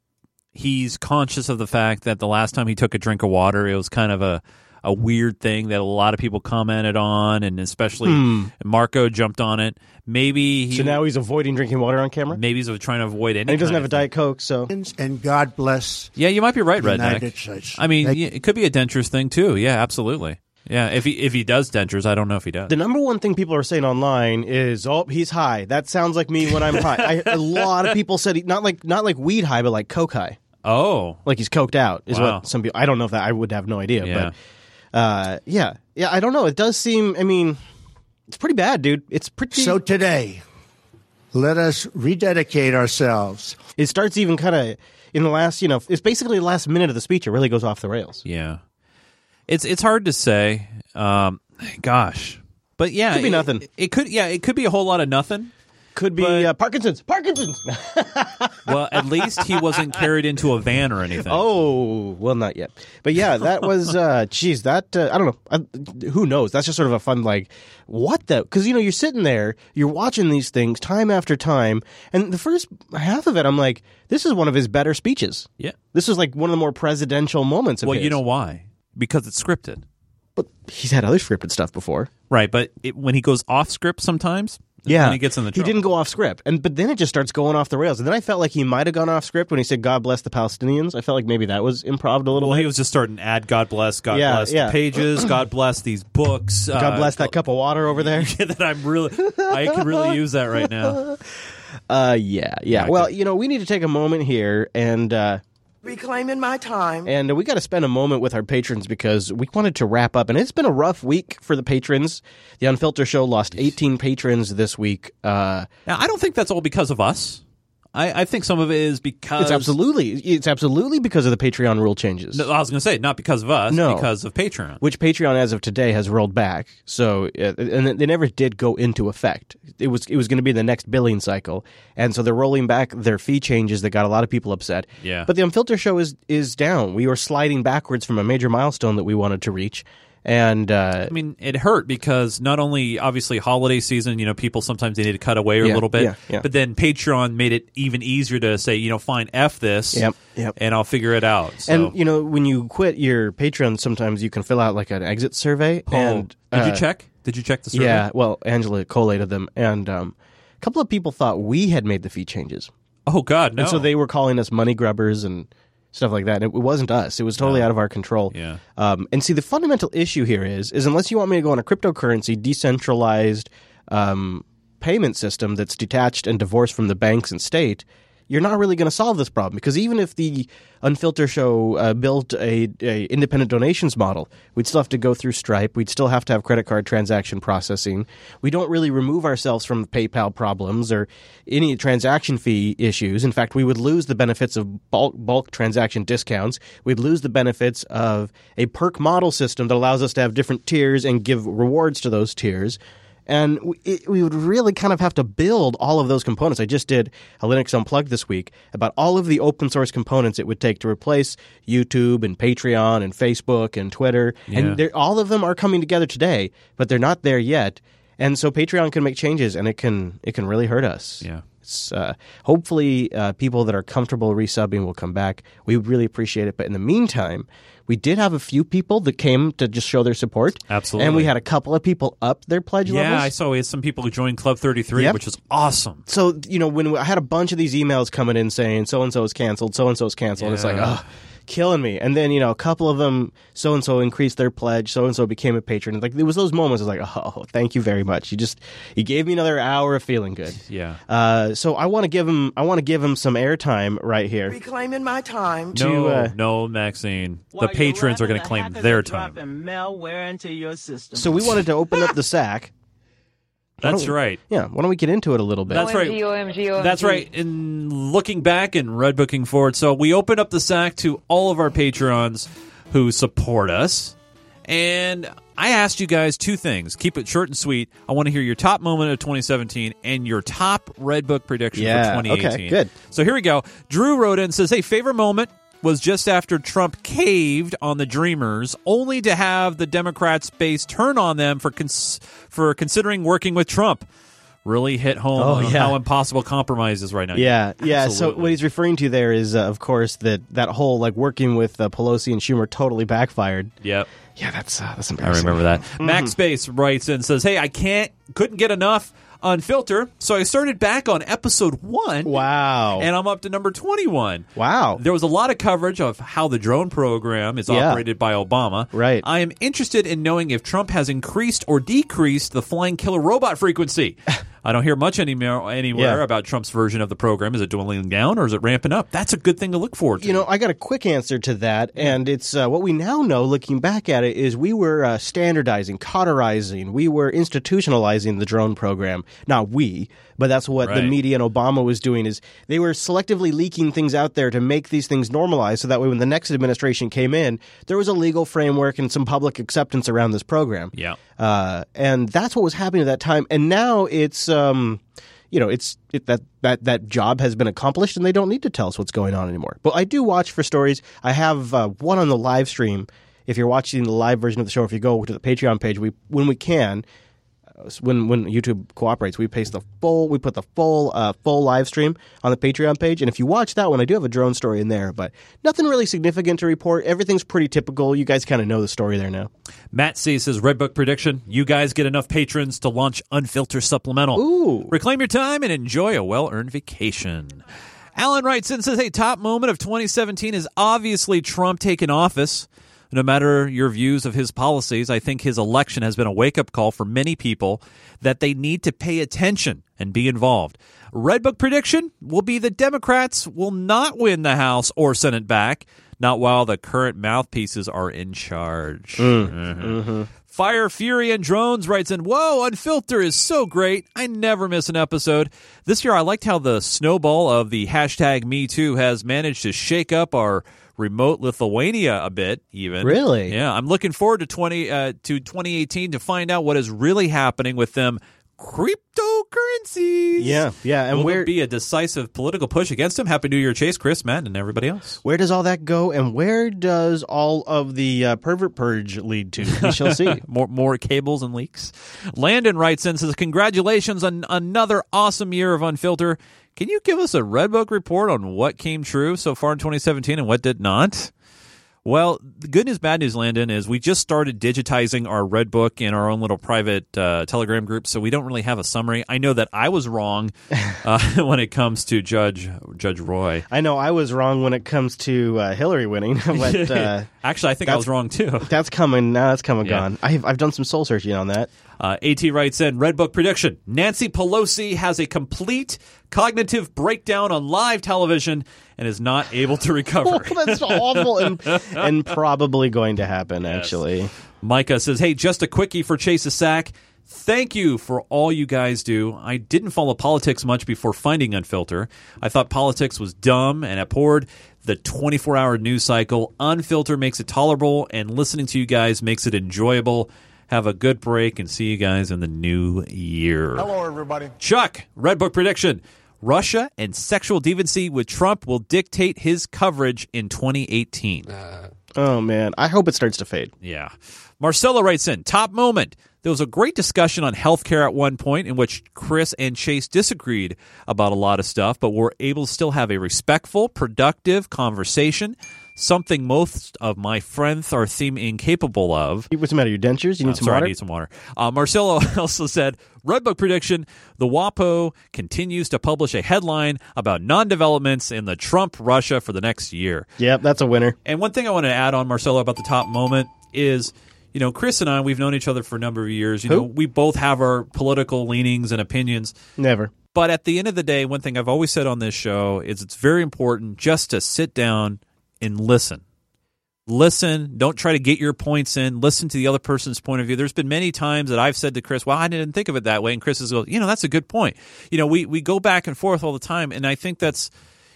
he's conscious of the fact that the last time he took a drink of water, it was kind of a a weird thing that a lot of people commented on, and especially
Hmm.
Marco jumped on it. Maybe he,
so now he's avoiding drinking water on camera.
maybe he's trying to avoid any.
And he doesn't
kind
have a
of-
diet coke, so
And God bless
Yeah, you might be right,
the
Redneck.
States.
I mean,
Thank-
it could be a dentures thing too. Yeah, absolutely. Yeah, if he if he does dentures, I don't know if he does.
The number one thing people are saying online is, "Oh, he's high." That sounds like me when I'm high. I, a lot of people said he, not like not like weed high, but like coke high.
Oh,
like he's coked out is
Wow.
what some people. I don't know if that I would have no idea,
Yeah.
but uh, yeah, yeah. I don't know. It does seem. I mean, it's pretty bad, dude. It's pretty.
So today, let us rededicate ourselves.
it starts even kind of in the last. You know, it's basically the last minute of the speech. It really goes off the rails.
Yeah, it's it's hard to say. Um, gosh, but yeah, it
Could be
it-
nothing.
It, could yeah, it could be a whole lot of nothing.
Could be
But-
uh, Parkinson's. Parkinson's. <laughs>
Well, at least he wasn't carried into a van or anything.
Oh, well, not yet. But yeah, that was, uh, geez, that, uh, I don't know. I, who knows? That's just sort of a fun, like, what the? Because, you know, you're sitting there, you're watching these things time after time. And the first half of it, I'm like, this is one of his better speeches.
Yeah.
This is like one of the more presidential moments of
Well,
his.
you know why? Because it's scripted.
But he's had other scripted stuff before.
Right, but it, when he goes off script sometimes,
Yeah,
he gets in the
he didn't go off script, and but then it just starts going off the rails. And then I felt like he might have gone off script when he said "God bless the Palestinians." I felt like maybe that was improv a little.
Well,
bit.
he was just starting to add God bless, God
Yeah,
bless
yeah.
the pages, <clears throat> God bless these books.
God
uh,
bless that cup of water over there. <laughs>
that I'm really, I can really use that right now. <laughs>
Uh, yeah, yeah. Well, you know, we need to take a moment here and uh,
Reclaiming my time.
and we got to spend a moment with our patrons because we wanted to wrap up, and it's been a rough week for the patrons. The Unfilter Show lost 18 patrons this week. Uh,
Now, I don't think that's all because of us. I, I think some of it is because
it's absolutely, it's absolutely because of the Patreon rule changes.
No, I was going to say not because of us,
No.
because of Patreon.
which Patreon, as of today, has rolled back. So, uh, and they never did go into effect. It was it was going to be the next billing cycle, and so they're rolling back their fee changes that got a lot of people upset.
Yeah.
But the Unfilter show is is down. We were sliding backwards from a major milestone that we wanted to reach, and uh,
I mean, it hurt because not only obviously holiday season, you know, people sometimes they need to cut away a little bit,
yeah, yeah.
but then Patreon made it even easier to say, you know, fine, f this,
Yep, yep.
and I'll figure it out. So.
and you know when you quit your Patreon, sometimes you can fill out like an exit survey.
Oh,
and
did you
uh,
check? Did you check the survey?
Yeah. Well, Angela collated them, and um, a couple of people thought we had made the fee changes.
Oh God, no.
And so they were calling us money grubbers and stuff like that. And it wasn't us. It was totally out of our control.
Yeah.
Um, and see, the fundamental issue here is, is unless you want me to go on a cryptocurrency decentralized um, payment system that's detached and divorced from the banks and state, you're not really going to solve this problem because even if the Unfilter show uh, built a, a independent donations model, we'd still have to go through Stripe. We'd still have to have credit card transaction processing. We don't really remove ourselves from PayPal problems or any transaction fee issues. In fact, we would lose the benefits of bulk, bulk transaction discounts. We'd lose the benefits of a perk model system that allows us to have different tiers and give rewards to those tiers and we, it, we would really kind of have to build all of those components. I just did a Linux Unplugged this week about all of the open source components it would take to replace YouTube and Patreon and Facebook and Twitter,
Yeah.
and all of them are coming together today, but they're not there yet. And so Patreon can make changes, and it can it can really hurt us.
Yeah.
It's uh, hopefully uh, people that are comfortable resubbing will come back. We really appreciate it. But in the meantime, we did have a few people that came to just show their support.
Absolutely.
and we had a couple of people up their pledge level.
Yeah,
levels.
I saw we had some people who joined Club 33,
Yep.
which is awesome.
So you know, when I had a bunch of these emails coming in saying so and so is canceled, so and so is canceled, it's like, oh, killing me. And then you know, a couple of them, so and so increased their pledge, so and so became a patron. And, Like there was those moments, I was like, oh, thank you very much. You just you gave me another hour of feeling good.
Yeah.
Uh, so I want to give him, I want to give him some airtime right here.
Reclaiming my time.
No,
uh,
no, Maxine. The patrons are going to claim their time.
malware into your system.
So we wanted to open up the sack. Why
That's
don't-
right.
Yeah. Why don't we get into it a little bit?
That's right. OMG. That's right. In looking back and red booking forward, so we open up the sack to all of our Patreons who support us. And I asked you guys two things. Keep it short and sweet. I want to hear your top moment of 2017 and your top red book prediction
Yeah,
for 2018.
okay, good.
So here we go. Drew wrote in says, Hey, favorite moment was just after Trump caved on the Dreamers, only to have the Democrats' base turn on them for cons- for considering working with Trump. Really hit home
Oh, yeah.
how impossible compromise is right now.
Yeah, yeah. So what he's referring to there is, uh, of course, that that whole like working with uh, Pelosi and Schumer totally backfired.
Yep.
Yeah, that's uh, that's
I remember that.
Mhm.
Max Space writes in and says, "Hey, I can't couldn't get enough Unfilter, so I started back on episode 1.
Wow.
And I'm up to number 21.
Wow.
There was a lot of coverage of how the drone program is
Yeah.
operated by Obama.
Right.
I am interested in knowing if Trump has increased or decreased the flying killer robot frequency. <laughs> I don't hear much anymore anywhere
Yeah.
about Trump's version of the program. Is it dwindling down or is it ramping up? That's a good thing to look forward to.
You know, I got a quick answer to that, and it's uh, what we now know, looking back at it, is we were uh, standardizing, cauterizing, we were institutionalizing the drone program. Not we, but that's what the media and Obama was doing. Is they were selectively leaking things out there to make these things normalized, so that way when the next administration came in, there was a legal framework and some public acceptance around this program.
Yeah.
uh, and that's what was happening at that time. And now it's. Um, you know, it's it, that that that job has been accomplished, and they don't need to tell us what's going on anymore. But I do watch for stories. I have uh, one on the live stream. If you're watching the live version of the show, if you go to the Patreon page, we when we can, when when YouTube cooperates, we paste the full. We put the full uh, full live stream on the Patreon page, and if you watch that one, I do have a drone story in there, but nothing really significant to report. Everything's pretty typical. You guys kind of know the story there now.
Matt C says Red Book prediction: You guys get enough patrons to launch Unfiltered Supplemental.
Ooh,
reclaim your time and enjoy a well-earned vacation. Alan writes in and says, "Hey, top moment of 2017 is obviously Trump taking office. No matter your views of his policies, I think his election has been a wake-up call for many people that they need to pay attention and be involved." Red Book prediction will be the Democrats will not win the House or Senate back, not while the current mouthpieces are in charge. Mhm. Fire, Fury, and Drones writes in, Whoa, Unfilter is so great. I never miss an episode. This year, I liked how the snowball of the hashtag MeToo has managed to shake up our remote Lithuania a bit, even.
Really?
Yeah, I'm looking forward to 20 uh, to 2018 to find out what is really happening with them cryptocurrencies.
Yeah, yeah, and
Will
where
there be a decisive political push against him? Happy New Year, Chase, Chris, Matt, and everybody else.
Where does all that go, and where does all of the uh, pervert purge lead to? We shall see. <laughs>
more more cables and leaks. Landon writes in says, "Congratulations on another awesome year of Unfilter. Can you give us a Red Book report on what came true so far in 2017 and what did not?" Well, the good news, bad news, Landon, is we just started digitizing our Red Book in our own little private uh, Telegram group, so we don't really have a summary. I know that I was wrong <laughs> uh, <laughs> when it comes to Judge Judge Roy.
I know I was wrong when it comes to uh, Hillary winning, <laughs> but uh,
Actually, I think I was wrong too.
That's coming. Now that's coming
Yeah.
gone. I've I've done some soul searching on that.
Uh, AT writes in Red Book prediction Nancy Pelosi has a complete cognitive breakdown on live television and is not able to <laughs> recover.
Oh, <laughs> that's awful and and probably going to happen. Actually,
Micah says, Hey, just a quickie for Chase a Sack. Thank you for all you guys do. I didn't follow politics much before finding Unfilter. I thought politics was dumb and abhorred the 24 hour news cycle. Unfilter makes it tolerable, and listening to you guys makes it enjoyable. Have a good break and see you guys in the new year.
Hello, everybody.
Chuck, Red Book prediction. Russia and sexual deviancy with Trump will dictate his coverage in 2018.
Uh, oh man, I hope it starts to fade.
Yeah. Marcella writes in top moment There was a great discussion on healthcare at one point in which Chris and Chase disagreed about a lot of stuff, but were able to still have a respectful, productive conversation. Something most of my friends are seem incapable of.
What's the matter? Your dentures? You need
I'm
some
sorry,
water?
I need some water. Uh, Marcelo <laughs> also said, Redbook prediction: the WAPO continues to publish a headline about non-developments in the Trump Russia for the next year.
Yep, that's a winner.
And one thing I want to add on Marcelo about the top moment is, you know, Chris and I, we've known each other for a number of years. You
Who?
know, we both have our political leanings and opinions.
Never.
But at the end of the day, one thing I've always said on this show is it's very important just to sit down and listen. Listen, don't try to get your points in. Listen to the other person's point of view. There's been many times that I've said to Chris, "Well, I didn't think of it that way," and Chris has go, "You know, that's a good point." You know, we we go back and forth all the time, and I think that's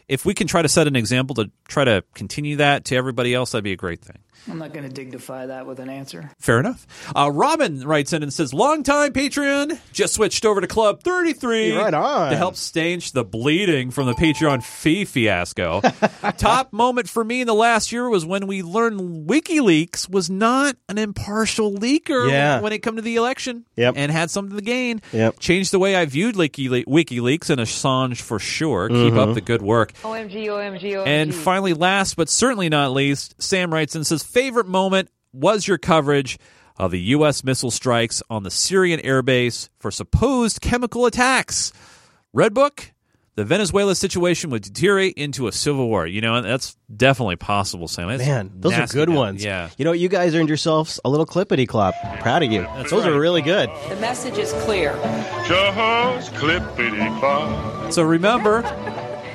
if we can try to set an example to try to continue that to everybody else, that'd be a great thing.
I'm not going to dignify that with an answer.
Fair enough. Uh, Robin writes in and says, "Long time Patreon, just switched over to Club 33
Right on.
to help stanch the bleeding from the Patreon fee fiasco. <laughs> Top moment for me in the last year was when we learned WikiLeaks was not an impartial leaker
Yeah.
when it come to the election,
Yep.
and had something to gain.
Yep.
Changed the way I viewed WikiLeaks, WikiLeaks and Assange for sure. Keep up
Mhm.
the good work."
OMG, OMG, OMG.
And finally, last but certainly not least, Sam writes and says, favorite moment was your coverage of the U.S. missile strikes on the Syrian airbase for supposed chemical attacks. Red Book, the Venezuela situation would deteriorate into a civil war. You know, and that's definitely possible, Sam. That's
Man, those are good
now.
ones.
Yeah.
You know, you guys earned yourselves a little clippity clop. Proud of you. those are really good.
The message is clear.
Just clippity clop.
So remember,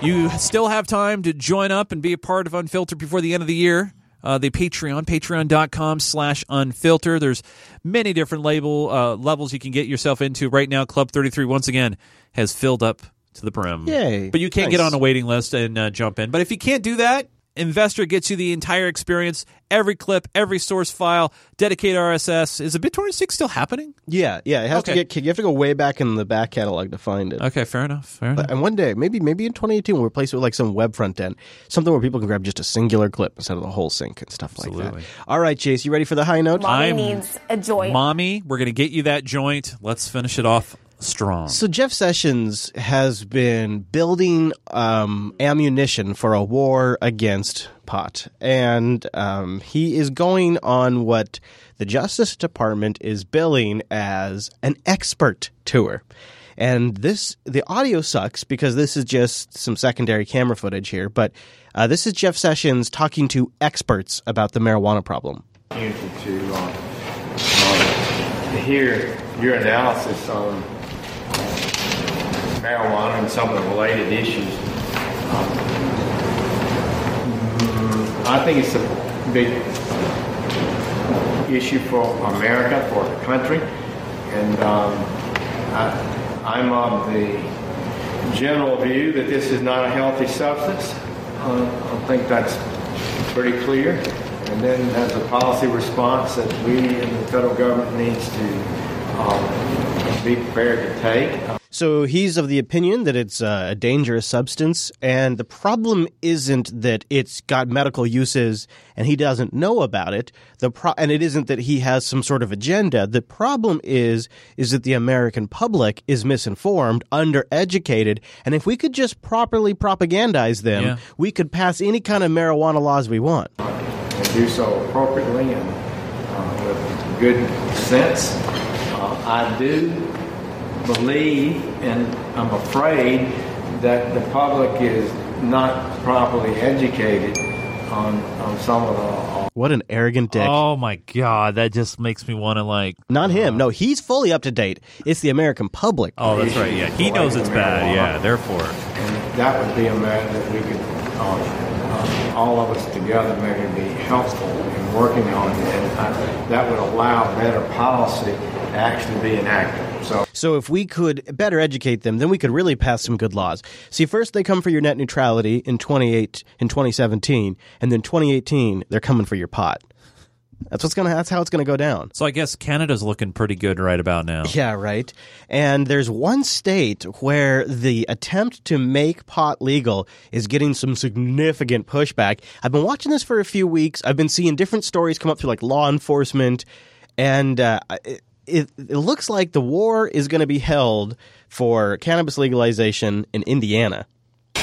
you still have time to join up and be a part of Unfiltered before the end of the year. Uh, the Patreon, patreon.com slash unfilter. There's many different label uh, levels you can get yourself into. Right now, Club 33, once again, has filled up to the brim.
Yay.
But you can't get on a waiting list and uh, jump in. But if you can't do that, Investor gets you the entire experience, every clip, every source file, dedicated RSS. Is the BitTorrent 6 still happening?
Yeah, yeah. It has
Okay.
to get. You have to go way back in the back catalog to find it.
Okay, fair enough. Fair enough.
And one day, maybe maybe in 2018, we'll replace it with like some web front end, something where people can grab just a singular clip instead of the whole sync and stuff like that. All right, Chase, you ready for the high note?
Mommy needs a joint.
Mommy, we're going to get you that joint. Let's finish it off strong.
So Jeff Sessions has been building um, ammunition for a war against pot, and um, he is going on what the Justice Department is billing as an expert tour. And this, the audio sucks because this is just some secondary camera footage here. But uh, this is Jeff Sessions talking to experts about the marijuana problem.
opportunity to, uh, uh, hear your analysis on marijuana and some of the related issues. Um, I think it's a big issue for America, for the country, and um, I, I'm of the general view that this is not a healthy substance. Uh, I think that's pretty clear. And then there's a policy response that we and the federal government needs to um, be prepared to take.
So he's of the opinion that it's uh, a dangerous substance, and the problem isn't that it's got medical uses and he doesn't know about it. The pro- and it isn't that he has some sort of agenda. The problem is is that the American public is misinformed, undereducated, and if we could just properly propagandize them,
Yeah.
we could pass any kind of marijuana laws we want.
and do so appropriately and uh, with good sense. Uh, I do believe, and I'm afraid, that the public is not properly educated on, on some of the
What an arrogant dick.
Oh my god, that just makes me want to like.
Not him. No, he's fully up to date. It's the American public.
Oh, that's right. Yeah, he knows it's bad. Yeah, therefore.
And that would be a matter that we could, uh, uh, all of us together, maybe be helpful in working on, and I, that would allow better policy to actually be enacted. So.
So if we could better educate them, then we could really pass some good laws. See, first they come for your net neutrality in 28 in 2017, and then 2018 they're coming for your pot. That's what's gonna. That's how it's gonna go down.
So I guess Canada's looking pretty good right about now. <laughs>
Yeah, right. And there's one state where the attempt to make pot legal is getting some significant pushback. I've been watching this for a few weeks. I've been seeing different stories come up through like law enforcement, and uh, it- it, it looks like the war is going to be held for cannabis legalization in Indiana.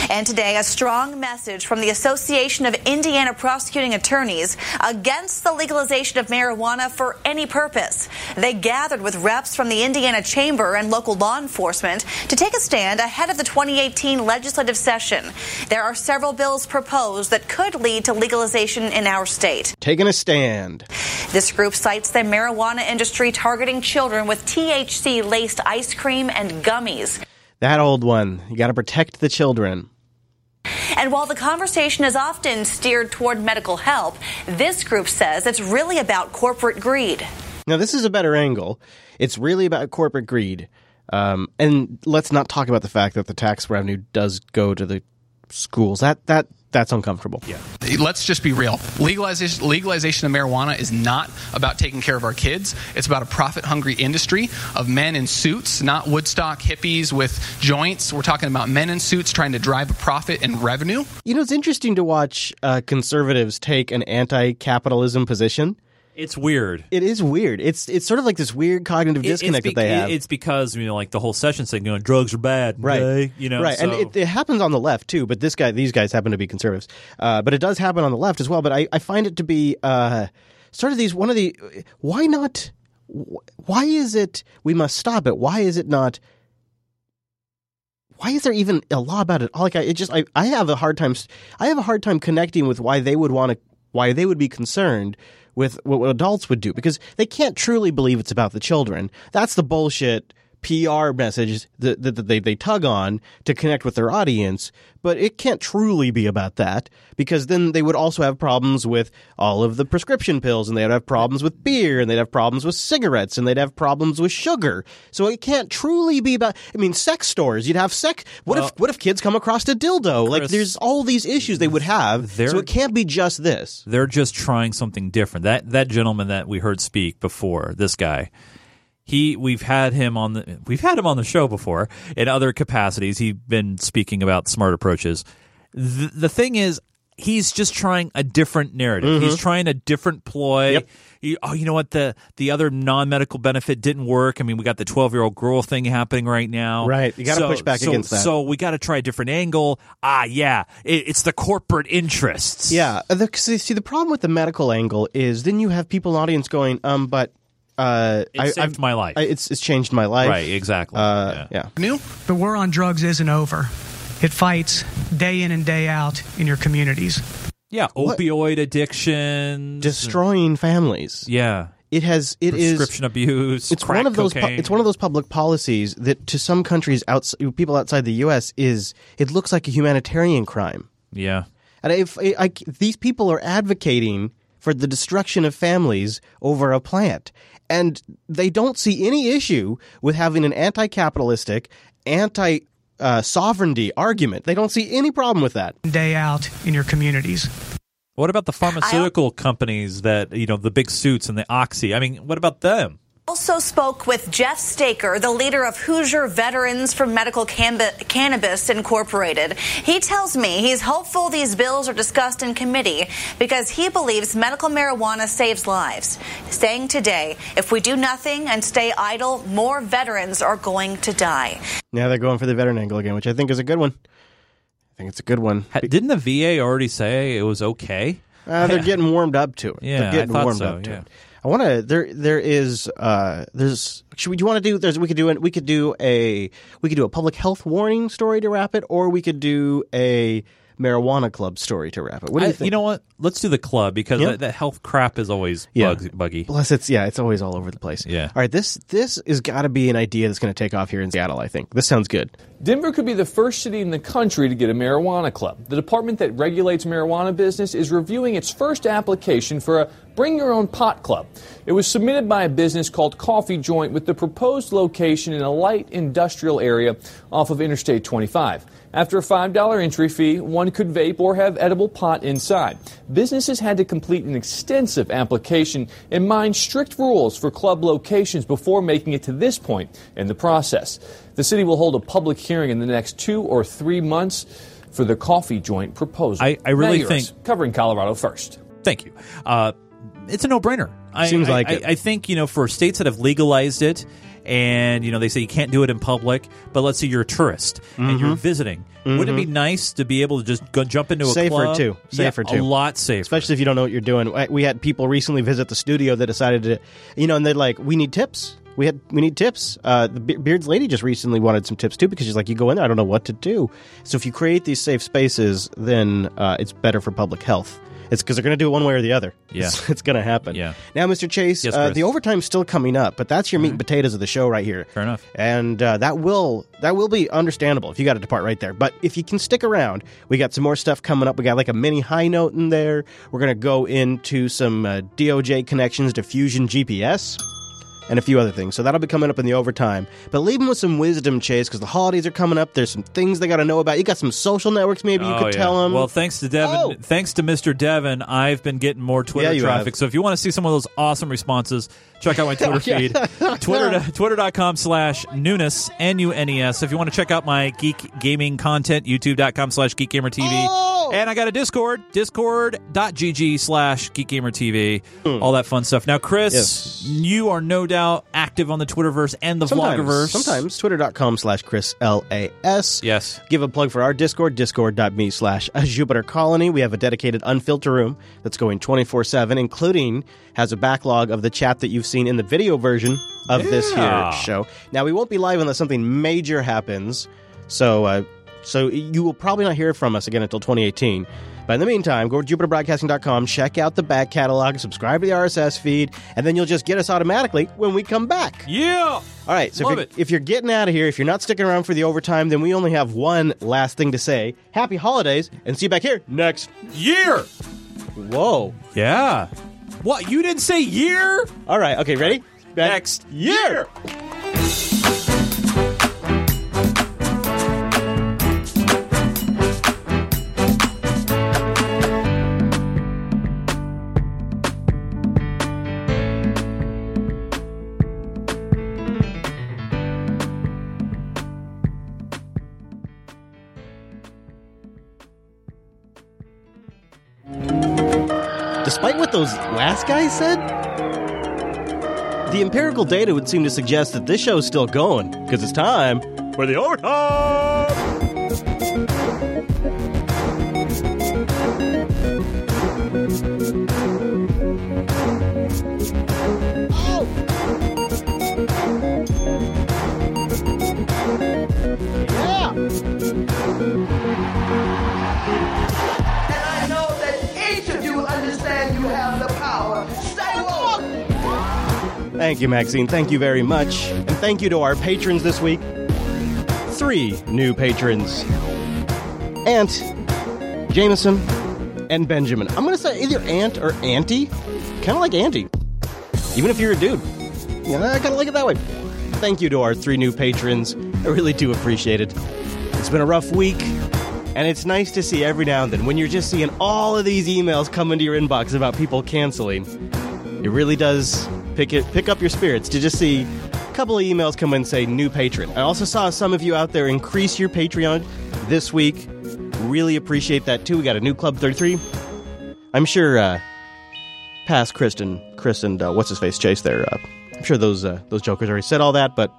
And today, a strong message from the Association of Indiana Prosecuting Attorneys against the legalization of marijuana for any purpose. They gathered with reps from the Indiana Chamber and local law enforcement to take a stand ahead of the 2018 legislative session. There are several bills proposed that could lead to legalization in our state.
Taking a stand.
This group cites the marijuana industry targeting children with THC laced ice cream and gummies.
That old one. You got to protect the children.
And while the conversation is often steered toward medical help, this group says it's really about corporate greed.
Now, this is a better angle. It's really about corporate greed. Um, and let's not talk about the fact that the tax revenue does go to the schools. That that that's uncomfortable.
Yeah. Let's just be real. Legalization, legalization of marijuana is not about taking care of our kids. It's about a profit hungry industry of men in suits, not Woodstock hippies with joints. We're talking about men in suits trying to drive a profit and revenue.
You know, it's interesting to watch uh, conservatives take an anti-capitalism position.
It's weird.
It is weird. It's it's sort of like this weird cognitive
It- it's
disconnect
bec-
that they have.
It's because you know, like the whole session saying, you know, drugs are bad,
right
okay? You know,
right and it, it happens on the left too but this guy these guys happen to be conservatives uh, but it does happen on the left as well but i, I find it to be uh, sort of these one of the why not wh- why is it we must stop it why is it not why is there even a law about it like I, it just I, I have a hard time s- i have a hard time connecting with why they would want to why they would be concerned with what, adults would do because they can't truly believe it's about the children. That's the bullshit PR message that, that, that they, they tug on to connect with their audience, but it can't truly be about that because then they would also have problems with all of the prescription pills and they'd have problems with beer and they'd have problems with cigarettes and they'd have problems with sugar. So it can't truly be about, I mean, sex stores, you'd have sex. What if, what if kids come across a dildo? like there's all these issues they would have. So it can't be just this.
they're just trying something different. That that gentleman that we heard speak before, this guy, he we've had him on the we've had him on the show before in other capacities. He's been speaking about smart approaches. The, the thing is, he's just trying a different narrative.
Mhm.
He's trying a different ploy. He- oh, you know what? The the other non medical benefit didn't work. I mean, we got the twelve year old girl thing happening right now.
Right. You gotta
So-
push back
so-
against that.
So we got to try a different angle. Ah, yeah, it, it's the corporate interests.
Yeah. The, see, see, the problem with the medical angle is then you have people in the audience going, um, but uh,
It
I,
saved
I've-
my life.
I, it's it's changed my life.
Right, exactly.
Uh, yeah.
New?
The war on drugs isn't over. It fights day in and day out in your communities.
Yeah, opioid addiction,
destroying families.
Yeah,
it has. It is
prescription abuse.
It's
crack
one of those. pu- it's one of those public policies that to some countries outside, people outside the U.S. is it looks like a humanitarian crime.
Yeah.
And if I, I- these people are advocating for the destruction of families over a plant, and they don't see any issue with having an anti-capitalistic, anti-sovereignty uh, argument, they don't see any problem with that.
Day out in your communities.
What about the pharmaceutical companies that you know the big suits and the oxy? I mean, what about them?
Also spoke with Jeff Staker, the leader of Hoosier Veterans for Medical Canb- Cannabis Incorporated. He tells me he's hopeful these bills are discussed in committee because he believes medical marijuana saves lives. Saying today, if we do nothing and stay idle, more veterans are going to die.
Now they're going for the veteran angle again, which I think is a good one. I think it's a good one.
Didn't the VA already say it was okay?
Uh, they're <laughs> getting warmed up to it.
Yeah,
they're getting
I thought
warmed
so,
up to
yeah.
it. I want to. There, there is. Uh, there's. Should we? Do you want to do? There's. We could do. An, we could do a. We could do a public health warning story to wrap it, or we could do a marijuana club story to wrap it. What do you
I-
think?
You know what? Let's do the club because
Yeah.
that, that health crap is always
Yeah.
bugs, buggy.
Plus, it's yeah, it's always all over the place.
Yeah.
All right. This this is got to be an idea that's going to take off here in Seattle. I think this sounds good.
Denver could be the first city in the country to get a marijuana club. The department that regulates marijuana business is reviewing its first application for a Bring Your Own Pot Club. It was submitted by a business called Coffee Joint with the proposed location in a light industrial area off of Interstate 25. After a $5 entry fee, one could vape or have edible pot inside. Businesses had to complete an extensive application and mind strict rules for club locations before making it to this point in the process. The city will hold a public hearing in the next two or three months for the coffee joint proposal.
I- I really think-
covering Colorado first.
Thank you. Uh, it's a no brainer. I,
Seems
I-
like
I,
it.
I think you know for states that have legalized it, and you know they say you can't do it in public, but let's say you're a tourist and you're
Mhm.
visiting. Wouldn't it be
Mhm.
nice to be able to just go jump into a
safer
club?
too.
Yeah,
Safer too.
A lot safer.
Especially if you don't know what you're doing. I- We had people recently visit the studio that decided to, you know, and they're like, "We need tips." We had we need tips. Uh, the Be- Beards lady just recently wanted some tips too because she's like, "You go in there, I don't know what to do." So if you create these safe spaces, then uh, it's better for public health. It's because they're going to do it one way or the other.
Yeah.
it's, it's going to happen.
Yeah.
Now, Mr. Chase,
Yes,
uh,
Mm-hmm.
the overtime's still coming up, but that's your meat and potatoes of the show right here.
Fair enough.
And uh, that will that will be understandable if you got to depart right there. But if you can stick around, we got some more stuff coming up. We got like a mini high note in there. We're gonna go into some uh, DOJ connections to Fusion GPS. And a few other things. So that'll be coming up in the overtime. But leave them with some wisdom, Chase, because the holidays are coming up. There's some things they got to know about. You got some social networks maybe you
Oh,
could
yeah.
tell them.
Well, thanks to Devin, oh! thanks to Mr. Devin, I've been getting more Twitter
Yeah,
traffic.
have.
So if you want to see some of those awesome responses, check out my <laughs> Twitter feed, <laughs> Twitter twitter.com slash Nunes, N-U-N-E-S. If you want to check out my geek gaming content, youtube.com slash geekgamertv.
Oh!
And I got a Discord, discord.gg slash geekgamertv. All that fun stuff. Now, Chris.
Yes.
you are no doubt active on the Twitterverse and the
sometimes,
Vloggerverse.
Sometimes. Twitter.com slash Chris L-A-S.
Yes.
Give a plug for our Discord, discord.me slash Jupiter Colony. We have a dedicated unfilter room that's going 24-7, including has a backlog of the chat that you've seen in the video version of this here show. Now, we won't be live unless something major happens, so uh, so you will probably not hear from us again until 2018. But in the meantime, go to jupiterbroadcasting.com, check out the back catalog, subscribe to the RSS feed, and then you'll just get us automatically when we come back.
Yeah.
All right. So
Love
if you're,
it.
if you're getting out of here, if you're not sticking around for the overtime, then we only have one last thing to say. Happy holidays, and see you back here next
year.
Whoa.
Yeah. What? You didn't say year?
All right. Okay. Ready? Back
Next
year. Despite what those last guys said, the empirical data would seem to suggest that this show's still going because it's time for the overtime. Thank you, Maxine. Thank you very much. And thank you to our patrons this week. Three new patrons Aunt, Jameson, and Benjamin. I'm going to say either Aunt or Auntie. Kind of like Auntie. Even if you're a dude. Yeah, I kind of like it that way. Thank you to our three new patrons. I really do appreciate it. It's been a rough week, and it's nice to see every now and then when you're just seeing all of these emails come into your inbox about people canceling. It really does pick it pick up your spirits to just see a couple of emails come in say new patron. I also saw some of you out there increase your Patreon this week. Really appreciate that too. We got a new Club 33. I'm sure uh, past Kristen, Chris and uh, what's his face Chase there. Uh, I'm sure those uh, those jokers already said all that, but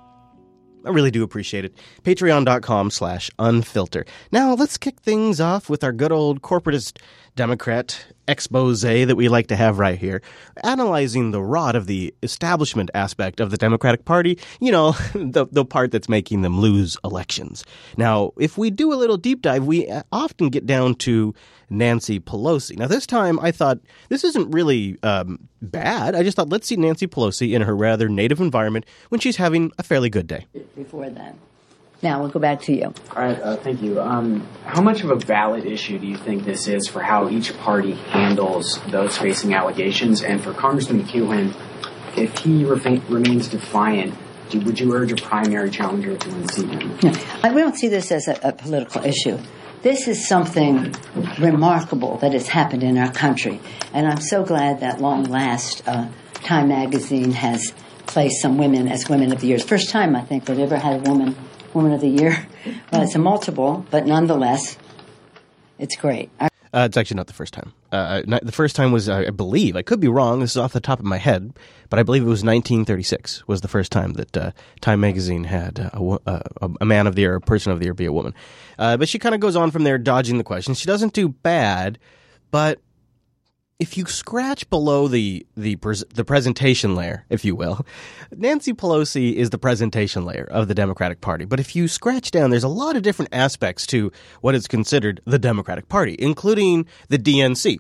I really do appreciate it. Patreon.com slash unfilter. Now let's kick things off with our good old corporatist Democrat expose that we like to have right here, analyzing the rot of the establishment aspect of the Democratic Party, you know, <laughs> the, the part that's making them lose elections. Now, if we do a little deep dive, we often get down to Nancy Pelosi. Now, this time I thought this isn't really um, bad. I just thought let's see Nancy Pelosi in her rather native environment when she's having a fairly good day.
before then. Now we'll go back to you.
All right, uh, thank you. Um, how much of a valid issue do you think this is for how each party handles those facing allegations? And for Congressman Kihuen, if he refa- remains defiant, do, would you urge a primary challenger to unseat him?
Uh, We don't see this as a, a political issue. This is something remarkable that has happened in our country, and I'm so glad that long last uh, Time Magazine has placed some women as Women of the Year. First time I think we've ever had a woman Woman of the Year. Well, it's a multiple, but nonetheless, it's great. I-
Uh, it's actually not the first time. Uh, not, the first time was, I believe, I could be wrong. This is off the top of my head, but I believe it was 1936 was the first time that uh, Time Magazine had uh, a, uh, a, a man of the year, a person of the year, be a woman. Uh, but she kind of goes on from there, dodging the question. She doesn't do bad, but if you scratch below the the pres- the presentation layer, if you will, Nancy Pelosi is the presentation layer of the Democratic Party. But if you scratch down, there's a lot of different aspects to what is considered the Democratic Party, including the DNC,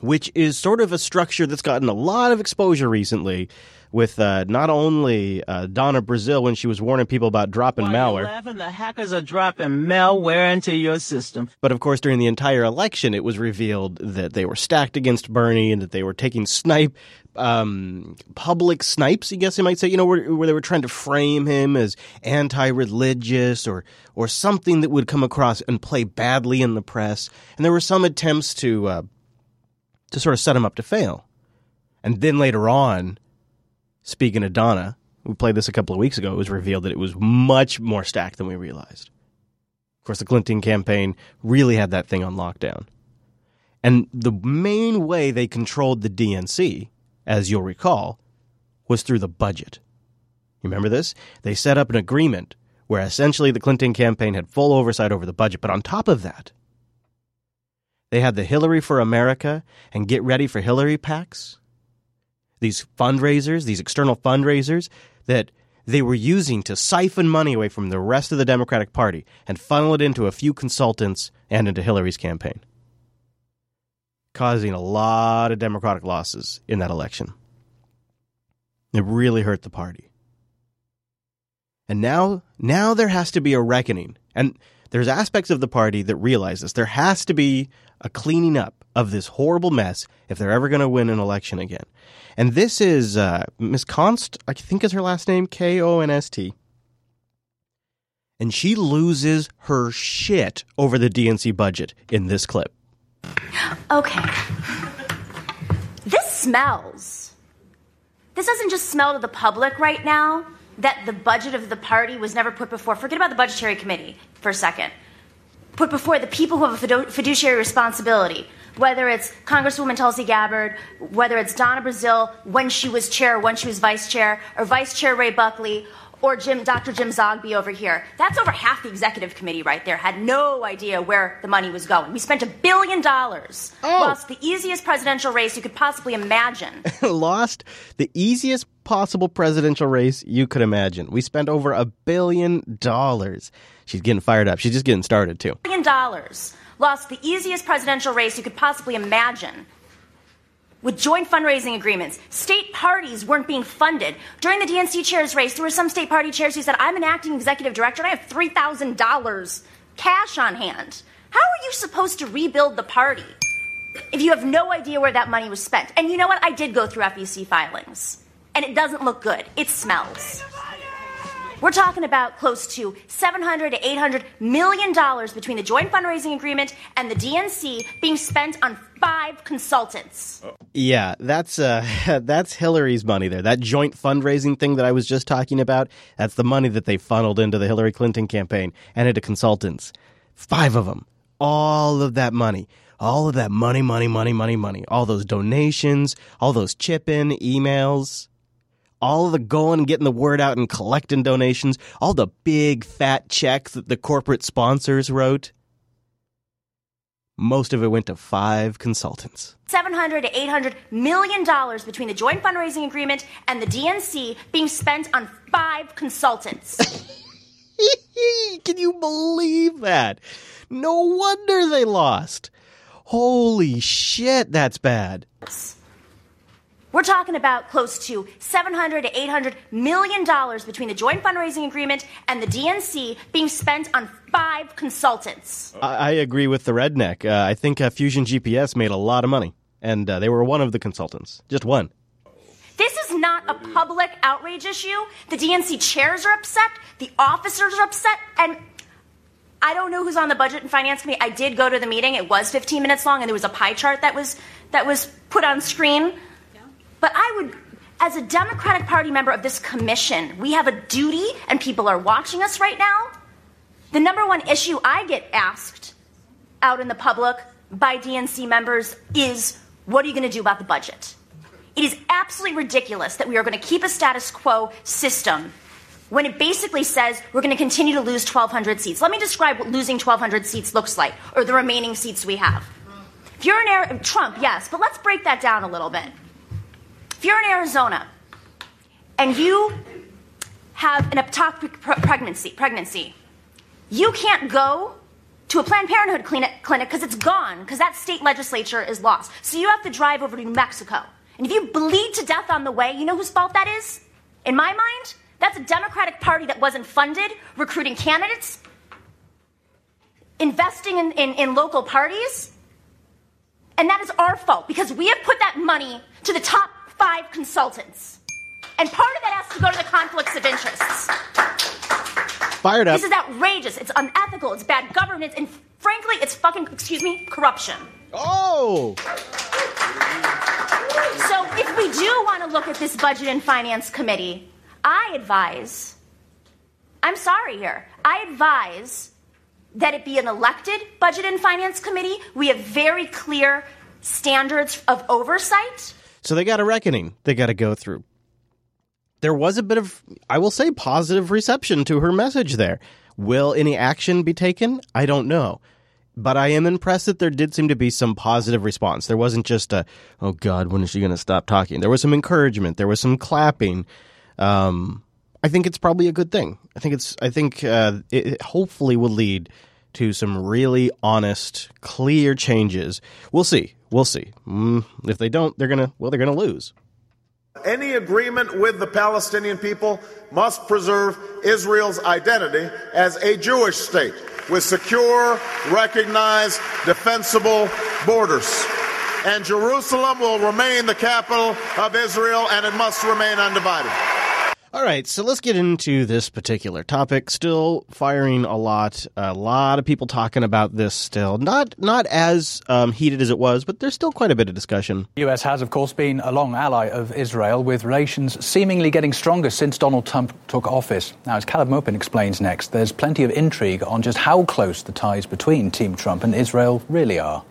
which is sort of a structure that's gotten a lot of exposure recently. With uh, not only uh, Donna Brazile when she was warning people about dropping malware,
Laughing, the hackers are dropping malware into your system.
But of course, during the entire election, it was revealed that they were stacked against Bernie and that they were taking snipe, um, public snipes, I guess you might say, you know, where, where they were trying to frame him as anti-religious or or something that would come across and play badly in the press. And there were some attempts to uh, to sort of set him up to fail. And then later on, speaking of Donna, we played this a couple of weeks ago. It was revealed that it was much more stacked than we realized. Of course, the Clinton campaign really had that thing on lockdown. And the main way they controlled the DNC, as you'll recall, was through the budget. You remember this? They set up an agreement where essentially the Clinton campaign had full oversight over the budget. But on top of that, they had the Hillary for America and Get Ready for Hillary PACs, these fundraisers, these external fundraisers that they were using to siphon money away from the rest of the Democratic Party and funnel it into a few consultants and into Hillary's campaign, causing a lot of Democratic losses in that election. It really hurt the party. And now, now there has to be a reckoning. And there's aspects of the party that realize this. There has to be a cleaning up of this horrible mess if they're ever going to win an election again. And this is uh, Miss Konst, I think is her last name, K O N S T. And she loses her shit over the DNC budget in this clip.
Okay. This smells. This doesn't just smell to the public right now that the budget of the party was never put before. Forget about the budgetary committee for a second. Put before the people who have a fiduciary responsibility, whether it's Congresswoman Tulsi Gabbard, whether it's Donna Brazile when she was chair, when she was vice chair, or Vice Chair Ray Buckley, or Jim, Dr. Jim Zogby over here. That's over half the executive committee right there. Had no idea where the money was going. We spent a billion dollars, oh. lost the easiest presidential race you could possibly imagine. <laughs>
Lost the easiest possible presidential race you could imagine. We spent over a billion dollars. She's getting fired up. She's just getting started, too.
billion dollars. Lost the easiest presidential race you could possibly imagine. With joint fundraising agreements, state parties weren't being funded. During the DNC chairs race, there were some state party chairs who said, I'm an acting executive director and I have $3,000 cash on hand. How are you supposed to rebuild the party if you have no idea where that money was spent? And you know what? I did go through FEC filings, and it doesn't look good. It smells. We're talking about close to 700 to 800 million dollars between the joint fundraising agreement and the DNC being spent on five consultants.
Yeah, that's uh, <laughs> that's Hillary's money there. That joint fundraising thing that I was just talking about, that's the money that they funneled into the Hillary Clinton campaign and into consultants. Five of them. All of that money. All of that money, money, money, money, money. All those donations, all those chip in emails, all the going and getting the word out and collecting donations, all the big fat checks that the corporate sponsors wrote. Most of it went to five consultants.
700 to 800 million dollars between the joint fundraising agreement and the DNC being spent on five consultants. <laughs> <laughs>
Can you believe that? No wonder they lost. Holy shit, that's bad.
We're talking about close to 700 to 800 million dollars between the joint fundraising agreement and the DNC being spent on five consultants.
I, I agree with the redneck. Uh, I think uh, Fusion GPS made a lot of money, and uh, they were one of the consultants. Just one.
This is not a public outrage issue. The DNC chairs are upset, the officers are upset, and I don't know who's on the budget and finance committee. I did go to the meeting. It was 15 minutes long, and there was a pie chart that was that was put on screen. But I would, as a Democratic Party member of this commission, we have a duty, and people are watching us right now. The number one issue I get asked out in the public by DNC members is what are you going to do about the budget? It is absolutely ridiculous that we are going to keep a status quo system when it basically says we're going to continue to lose 1,200 seats. Let me describe what losing 1,200 seats looks like, or the remaining seats we have. If you're an Arizona, Trump, yes, but let's break that down a little bit. If you're in Arizona and you have an ectopic pregnancy, pregnancy, you can't go to a Planned Parenthood clinic because it's gone, because that state legislature is lost. So you have to drive over to New Mexico. And if you bleed to death on the way, you know whose fault that is? In my mind, that's a Democratic Party that wasn't funded, recruiting candidates, investing in, in, in local parties. And that is our fault because we have put that money to the top five consultants. And part of that has to go to the conflicts of interests.
Fired up.
This is outrageous. It's unethical. It's bad governance. And frankly, it's fucking, excuse me, corruption.
Oh!
So if we do want to look at this Budget and Finance Committee, I advise, I'm sorry here, I advise that it be an elected Budget and Finance Committee. We have very clear standards of oversight.
So they got a reckoning they got to go through. There was a bit of, I will say, positive reception to her message there. Will any action be taken? I don't know. But I am impressed that there did seem to be some positive response. There wasn't just a, oh God, when is she going to stop talking? There was some encouragement. There was some clapping. Um, I think it's probably a good thing. I think it's, I think uh, it hopefully will lead to some really honest, clear changes. We'll see. We'll see. Mm, if they don't, they're gonna well, they're gonna lose.
Any agreement with the Palestinian people must preserve Israel's identity as a Jewish state with secure, recognized, defensible borders. And Jerusalem will remain the capital of Israel, and it must remain undivided.
All right, so let's get into this particular topic. Still firing a lot. A lot of people talking about this still. Not not as um, heated as it was, but there's still quite a bit of discussion.
The US has, of course, been a long ally of Israel, with relations seemingly getting stronger since Donald Trump took office. Now, as Caleb Maupin explains next, there's plenty of intrigue on just how close the ties between Team Trump and Israel really are.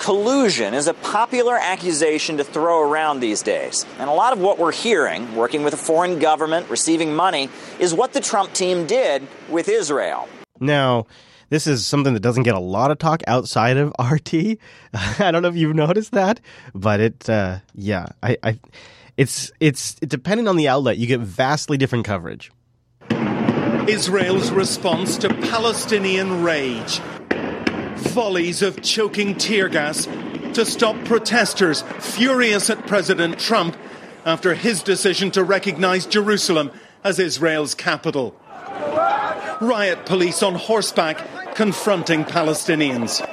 Collusion is a popular accusation to throw around these days. And a lot of what we're hearing, working with a foreign government, receiving money, is what the Trump team did with Israel.
Now, this is something that doesn't get a lot of talk outside of <laughs> RT. <laughs> I don't know if you've noticed that, but it, uh, yeah, I, I, it's, it's, depending on the outlet, you get vastly different coverage.
Israel's response to Palestinian rage volleys of choking tear gas to stop protesters furious at President Trump after his decision to recognize Jerusalem as Israel's capital. Riot police on horseback confronting Palestinians.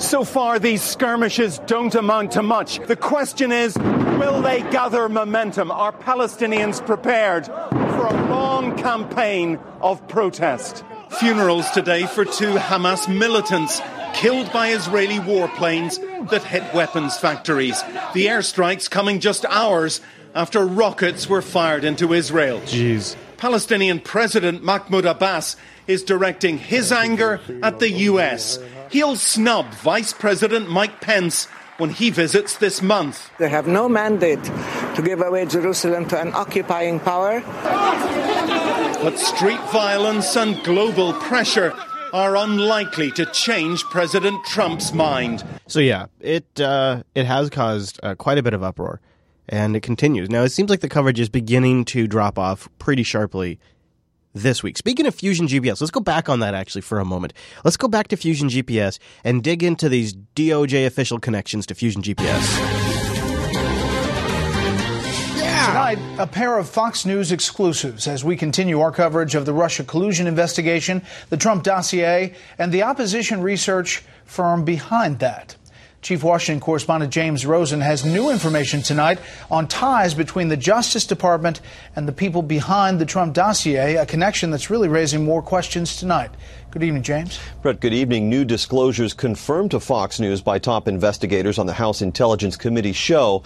So far, these skirmishes don't amount to much. The question is will they gather momentum? Are Palestinians prepared for a long campaign of protest? Funerals today for two Hamas militants killed by Israeli warplanes that hit weapons factories. The airstrikes coming just hours after rockets were fired into Israel.
Jeez.
Palestinian President Mahmoud Abbas is directing his anger at the U.S. He'll snub Vice President Mike Pence when he visits this month.
They have no mandate to give away Jerusalem to an occupying power.
But street violence and global pressure are unlikely to change President Trump's mind.
So yeah, it uh, it has caused uh, quite a bit of uproar, and it continues. Now it seems like the coverage is beginning to drop off pretty sharply this week. Speaking of Fusion GPS, let's go back on that actually for a moment. Let's go back to Fusion GPS and dig into these DOJ official connections to Fusion GPS.
Tonight, a pair of Fox News exclusives as we continue our coverage of the Russia collusion investigation, the Trump dossier, and the opposition research firm behind that. Chief Washington correspondent James Rosen has new information tonight on ties between the Justice Department and the people behind the Trump dossier, a connection that's really raising more questions tonight. Good evening, James.
Bret, good evening. New disclosures confirmed to Fox News by top investigators on the House Intelligence Committee show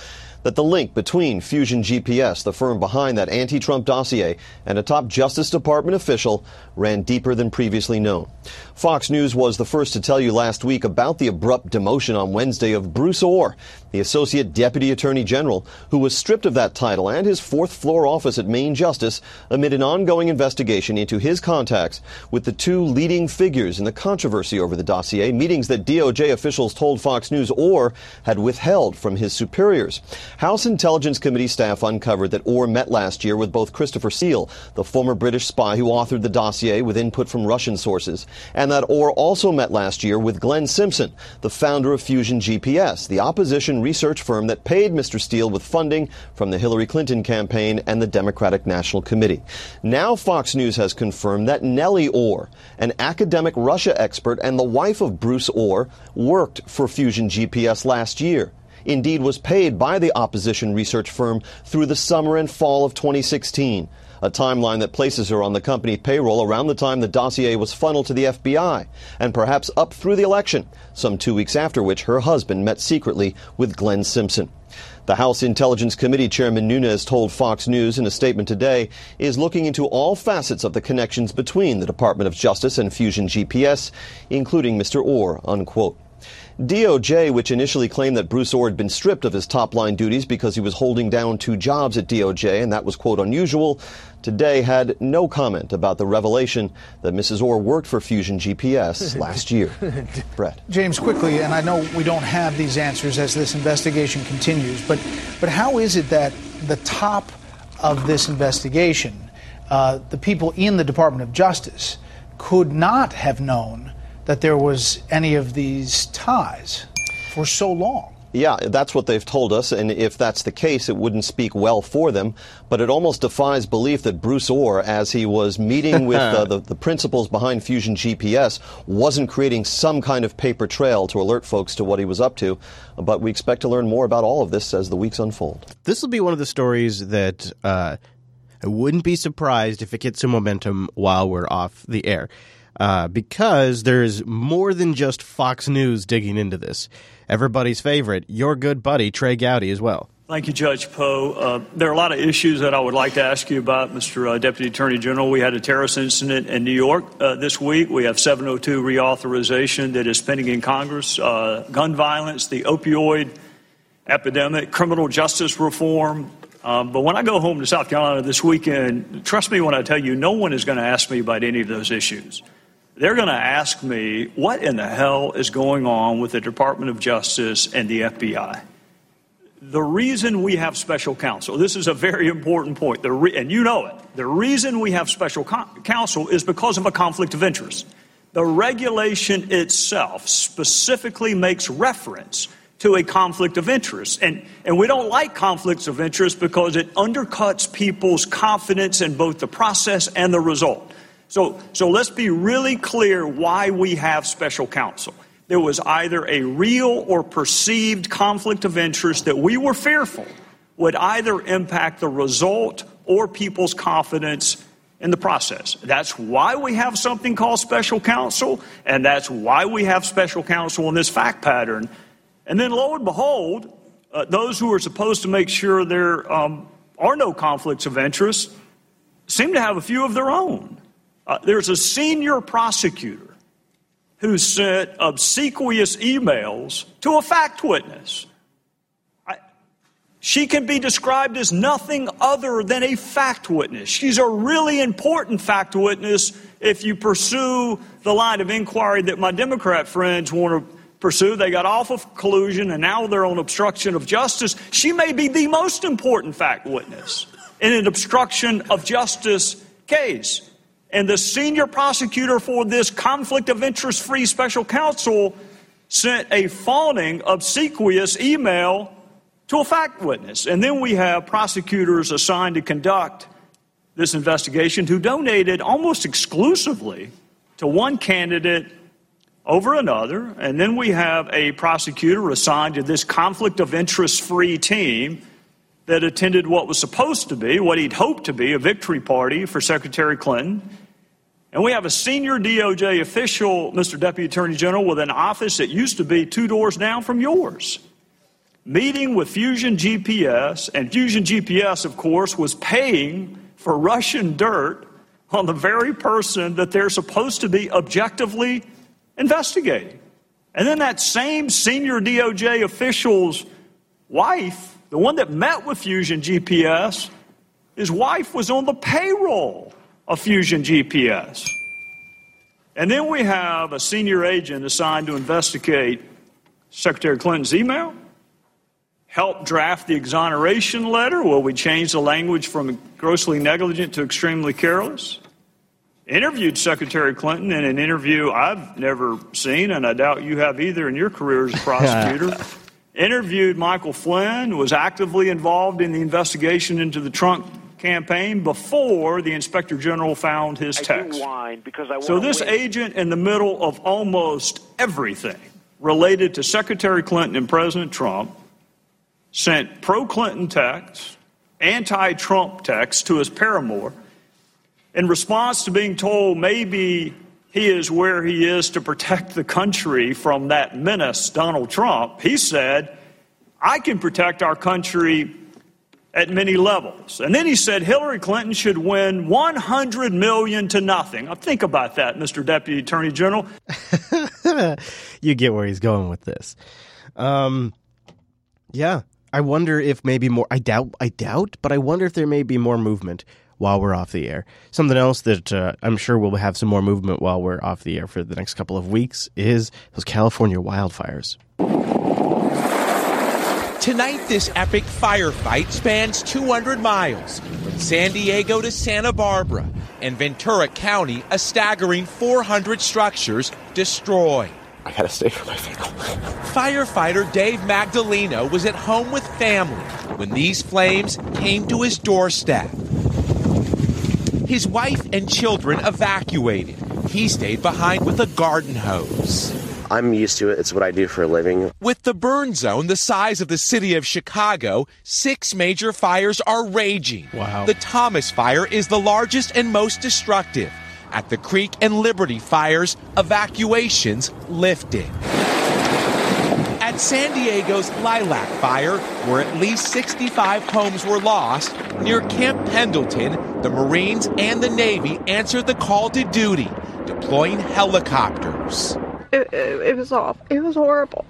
that the link between Fusion GPS, the firm behind that anti Trump dossier, and a top Justice Department official ran deeper than previously known. Fox News was the first to tell you last week about the abrupt demotion on Wednesday of Bruce Ohr, the Associate Deputy Attorney General, who was stripped of that title and his fourth floor office at Main Justice amid an ongoing investigation into his contacts with the two leading figures in the controversy over the dossier, meetings that DOJ officials told Fox News Ohr had withheld from his superiors. House Intelligence Committee staff uncovered that Ohr met last year with both Christopher Steele, the former British spy who authored the dossier with input from Russian sources, and that Ohr also met last year with Glenn Simpson, the founder of Fusion GPS, the opposition research firm that paid Mr. Steele with funding from the Hillary Clinton campaign and the Democratic National Committee. Now Fox News has confirmed that Nellie Ohr, an academic Russia expert and the wife of Bruce Ohr, worked for Fusion GPS last year indeed was paid by the opposition research firm through the summer and fall of 2016, a timeline that places her on the company payroll around the time the dossier was funneled to the FBI, and perhaps up through the election, some two weeks after which her husband met secretly with Glenn Simpson. The House Intelligence Committee Chairman Nunes told Fox News in a statement today is looking into all facets of the connections between the Department of Justice and Fusion GPS, including Mr. Ohr, unquote. DOJ, which initially claimed that Bruce Ohr had been stripped of his top line duties because he was holding down two jobs at DOJ and that was, quote, unusual, today had no comment about the revelation that Mrs. Ohr worked for Fusion GPS <laughs> last year. Bret.
James, quickly, and I know we don't have these answers as this investigation continues, but, but how is it that the top of this investigation, uh, the people in the Department of Justice, could not have known that there was any of these ties for so long?
Yeah, that's what they've told us, and if that's the case, it wouldn't speak well for them. But it almost defies belief that Bruce Ohr, as he was meeting with uh, <laughs> the, the principals behind Fusion GPS, wasn't creating some kind of paper trail to alert folks to what he was up to. But we expect to learn more about all of this as the weeks unfold.
This will be one of the stories that uh, I wouldn't be surprised if it gets some momentum while we're off the air. Uh, because there's more than just Fox News digging into this. Everybody's favorite, your good buddy, Trey Gowdy, as well.
Thank you, Judge Poe. Uh, there are a lot of issues that I would like to ask you about, Mr. Uh, Deputy Attorney General. We had a terrorist incident in New York uh, this week. We have 702 reauthorization that is pending in Congress. Uh, gun violence, the opioid epidemic, criminal justice reform. Um, but when I go home to South Carolina this weekend, trust me when I tell you, no one is going to ask me about any of those issues they're going to ask me what in the hell is going on with the Department of Justice and the FBI. The reason we have special counsel, this is a very important point, re- and you know it. The reason we have special counsel is because of a conflict of interest. The regulation itself specifically makes reference to a conflict of interest. And, and we don't like conflicts of interest because it undercuts people's confidence in both the process and the result. So, so let's be really clear why we have special counsel. There was either a real or perceived conflict of interest that we were fearful would either impact the result or people's confidence in the process. That's why we have something called special counsel, and that's why we have special counsel in this fact pattern. And then, lo and behold, uh, those who are supposed to make sure there um, are no conflicts of interest seem to have a few of their own. Uh, there's a senior prosecutor who sent obsequious emails to a fact witness. She can be described as nothing other than a fact witness. She's a really important fact witness if you pursue the line of inquiry that my Democrat friends want to pursue. They got off of collusion and now they're on obstruction of justice. She may be the most important fact witness in an obstruction of justice case. And the senior prosecutor for this conflict of interest free special counsel sent a fawning, obsequious email to a fact witness. And then we have prosecutors assigned to conduct this investigation who donated almost exclusively to one candidate over another. And then we have a prosecutor assigned to this conflict of interest free team that attended what was supposed to be, what he'd hoped to be, a victory party for Secretary Clinton. And we have a senior DOJ official, Mr. Deputy Attorney General, with an office that used to be two doors down from yours. meeting with Fusion GPS, and Fusion GPS, of course, was paying for Russian dirt on the very person that they're supposed to be objectively investigating. And then that same senior DOJ official's wife, the one that met with Fusion GPS, his wife was on the payroll of Fusion GPS. And then we have a senior agent assigned to investigate Secretary Clinton's email, help draft the exoneration letter. Well, we changed the language from grossly negligent to extremely careless. Interviewed Secretary Clinton in an interview I've never seen, and I doubt you have either in your career as a <laughs> prosecutor. Interviewed Michael Flynn, was actively involved in the investigation into the Trump campaign before the inspector general found his text. So this
win.
agent in the middle of almost everything related to Secretary Clinton and President Trump sent pro-Clinton texts, anti-Trump texts to his paramour in response to being told maybe he is where he is to protect the country from that menace, Donald Trump. He said, I can protect our country at many levels. And then he said Hillary Clinton should win 100 million to nothing. Now think about that, Mr. Deputy Attorney General. <laughs>
you get where he's going with this. Um, yeah, I wonder if maybe more. I doubt. I doubt, but I wonder if there may be more movement while we're off the air. Something else that uh, I'm sure we'll have some more movement while we're off the air for the next couple of weeks is those California wildfires.
Tonight, this epic firefight spans 200 miles from San Diego to Santa Barbara and Ventura County, a staggering 400 structures destroyed.
I gotta stay for my family.
Firefighter Dave Magdaleno was at home with family when these flames came to his doorstep. His wife and children evacuated. He stayed behind with a garden hose.
I'm used to it. It's what I do for a living.
With the burn zone the size of the city of Chicago, six major fires are raging.
Wow.
The Thomas Fire is the largest and most destructive. At the Creek and Liberty fires, evacuations lifted. San Diego's Lilac Fire, where at least 65 homes were lost, near Camp Pendleton, the Marines and the Navy answered the call to duty, deploying helicopters.
It, it, it was awful. It was horrible.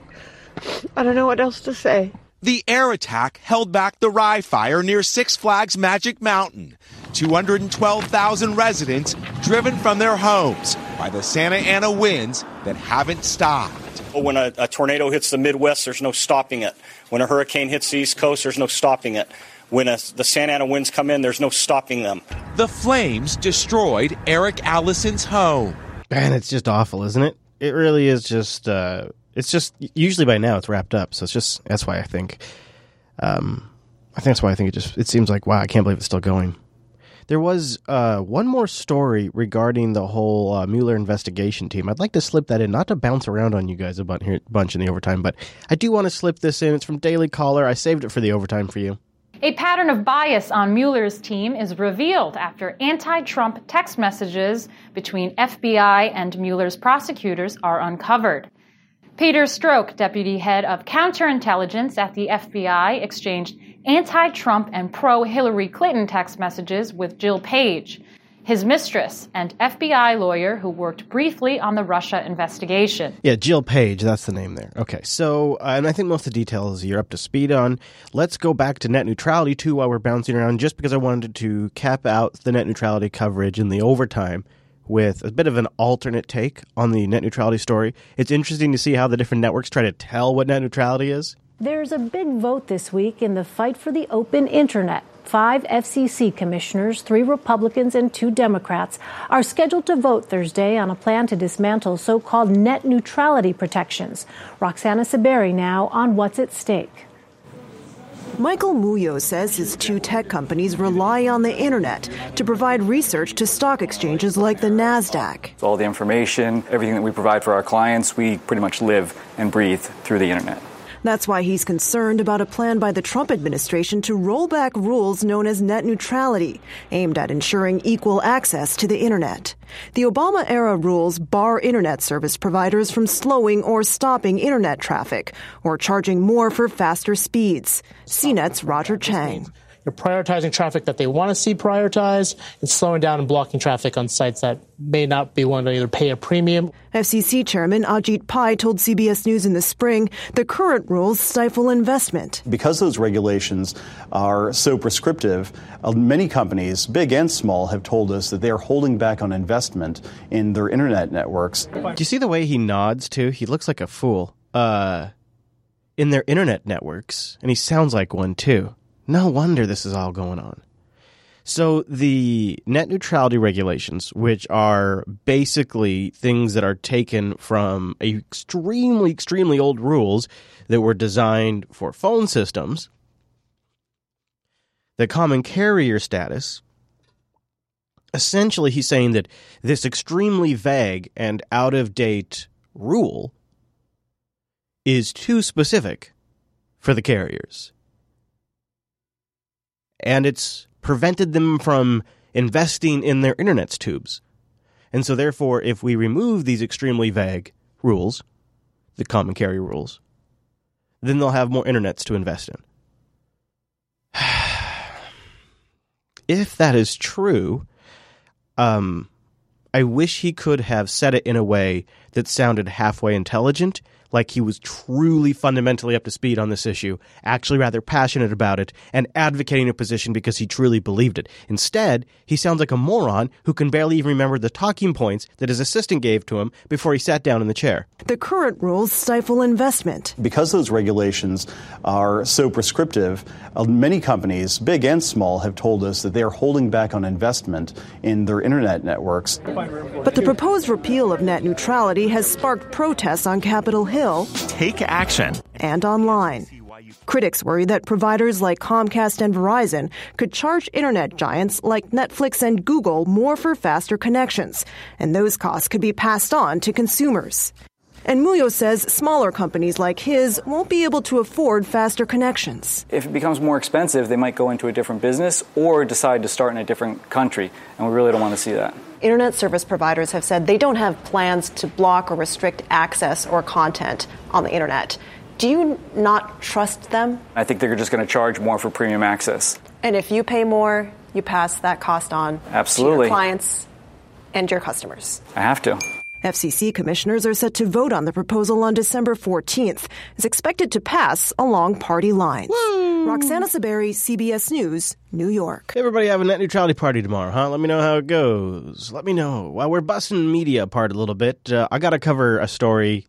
I don't know what else to say.
The air attack held back the Rye Fire near Six Flags Magic Mountain. 212,000 residents driven from their homes by the Santa Ana winds that haven't stopped.
When a, a tornado hits the Midwest, there's no stopping it. When a hurricane hits the East Coast, there's no stopping it. When a, the Santa Ana winds come in, there's no stopping them.
The flames destroyed Eric Allison's home.
Man, it's just awful, isn't it? It really is just. Uh, it's just usually by now it's wrapped up, so it's just that's why I think. Um, I think that's why I think it just it seems like wow, I can't believe it's still going. There was uh, one more story regarding the whole uh, Mueller investigation team. I'd like to slip that in, not to bounce around on you guys a bunch, bunch in the overtime, but I do want to slip this in. It's from Daily Caller. I saved it for the overtime for you.
A pattern of bias on Mueller's team is revealed after anti Trump text messages between FBI and Mueller's prosecutors are uncovered. Peter Strzok, deputy head of counterintelligence at the FBI, exchanged anti Trump and pro Hillary Clinton text messages with Jill Page, his mistress and FBI lawyer who worked briefly on the Russia investigation.
Yeah, Jill Page, that's the name there. Okay, so, uh, and I think most of the details you're up to speed on. Let's go back to net neutrality too while we're bouncing around, just because I wanted to cap out the net neutrality coverage in the overtime with a bit of an alternate take on the net neutrality story. It's interesting to see how the different networks try to tell what net neutrality is.
There's a big vote this week in the fight for the open internet. Five FCC commissioners, three Republicans, and two Democrats are scheduled to vote Thursday on a plan to dismantle so called net neutrality protections. Roxana Saberi now on what's at stake.
Michael Muyo says his two tech companies rely on the internet to provide research to stock exchanges like the NASDAQ.
All the information, everything that we provide for our clients, we pretty much live and breathe through the internet.
That's why he's concerned about a plan by the Trump administration to roll back rules known as net neutrality, aimed at ensuring equal access to the internet. The Obama era rules bar internet service providers from slowing or stopping internet traffic or charging more for faster speeds. CNET's Roger Cheng.
You're prioritizing traffic that they want to see prioritized and slowing down and blocking traffic on sites that may not be willing to either pay a premium.
FCC Chairman Ajit Pai told CBS News in the spring the current rules stifle investment.
Because those regulations are so prescriptive, uh, many companies, big and small, have told us that they are holding back on investment in their internet networks.
Do you see the way he nods too? He looks like a fool. Uh, in their internet networks, and he sounds like one too. No wonder this is all going on. So the net neutrality regulations, which are basically things that are taken from extremely, extremely old rules that were designed for phone systems, the common carrier status, essentially he's saying that this extremely vague and out of date rule is too specific for the carriers and it's prevented them from investing in their internet's tubes. And so, therefore, if we remove these extremely vague rules, the common carrier rules, then they'll have more internets to invest in. <sighs> if that is true, um, I wish he could have said it in a way that sounded halfway intelligent like he was truly fundamentally up to speed on this issue, actually rather passionate about it, and advocating a position because he truly believed it. Instead, he sounds like a moron who can barely even remember the talking points that his assistant gave to him before he sat down in the chair.
The current rules stifle investment.
Because those regulations are so prescriptive, uh, many companies, big and small, have told us that they are holding back on investment in their internet networks.
But the proposed repeal of net neutrality has sparked protests on Capitol Hill Hill,
take action,
and online. Critics worry that providers like Comcast and Verizon could charge internet giants like Netflix and Google more for faster connections, and those costs could be passed on to consumers. And Muyo says smaller companies like his won't be able to afford faster connections.
If it becomes more expensive, they might go into a different business or decide to start in a different country, and we really don't want to see that.
Internet service providers have said they don't have plans to block or restrict access or content on the internet. Do you not trust them?
I think they're just going to charge more for premium access.
And if you pay more, you pass that cost on
Absolutely.
to your clients and your customers.
I have to.
FCC commissioners are set to vote on the proposal on December 14th. It's expected to pass along party lines. Woo! Roxana Saberi, CBS News, New York.
Everybody have a net neutrality party tomorrow, huh? Let me know how it goes. Let me know. While we're busting media apart a little bit, uh, I got to cover a story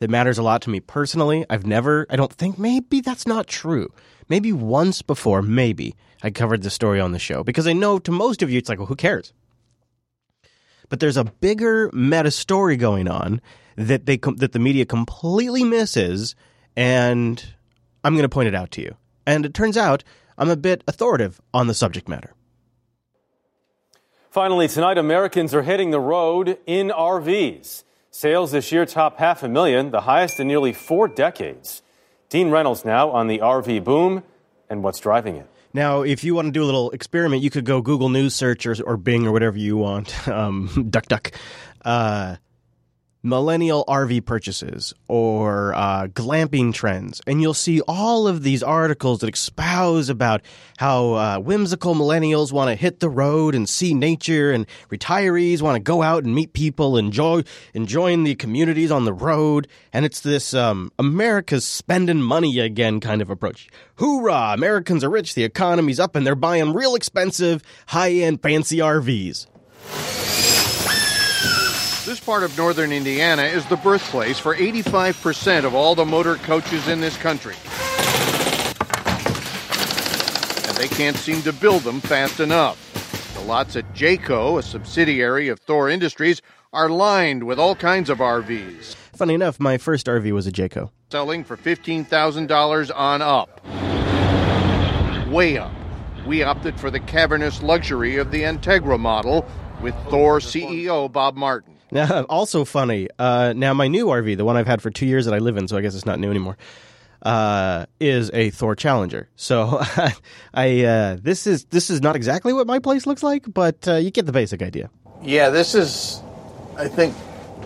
that matters a lot to me personally. I've never, I don't think, maybe that's not true. Maybe once before, maybe, I covered the story on the show because I know to most of you, it's like, well, who cares? But there's a bigger meta story going on that they com- that the media completely misses, and I'm going to point it out to you. And it turns out I'm a bit authoritative on the subject matter.
Finally, tonight, Americans are hitting the road in RVs. Sales this year top half a million, the highest in nearly four decades. Dean Reynolds now on the RV boom and what's driving it.
Now, if you want to do a little experiment, you could go Google News search or, or Bing or whatever you want, <laughs> um, duck duck, uh, millennial RV purchases or uh, glamping trends, and you'll see all of these articles that espouse about how uh, whimsical millennials want to hit the road and see nature, and retirees want to go out and meet people, enjoy enjoying the communities on the road, and it's this um, America's spending money again kind of approach. Hoorah! Americans are rich, the economy's up, and they're buying real expensive, high end, fancy RVs.
This part of northern Indiana is the birthplace for 85% of all the motor coaches in this country. And they can't seem to build them fast enough. The lots at Jayco, a subsidiary of Thor Industries, are lined with all kinds of RVs.
Funny enough, my first RV was a Jayco.
Selling for $15,000 on up. Way up. We opted for the cavernous luxury of the Entegra model with Thor CEO Bob Martin.
Now, <laughs> also funny. Uh, now, my new RV, the one I've had for two years that I live in, so I guess it's not new anymore. uh, is a Thor Challenger. So <laughs> I uh, this is this is not exactly what my place looks like, but uh, you get the basic idea.
Yeah, this is, I think,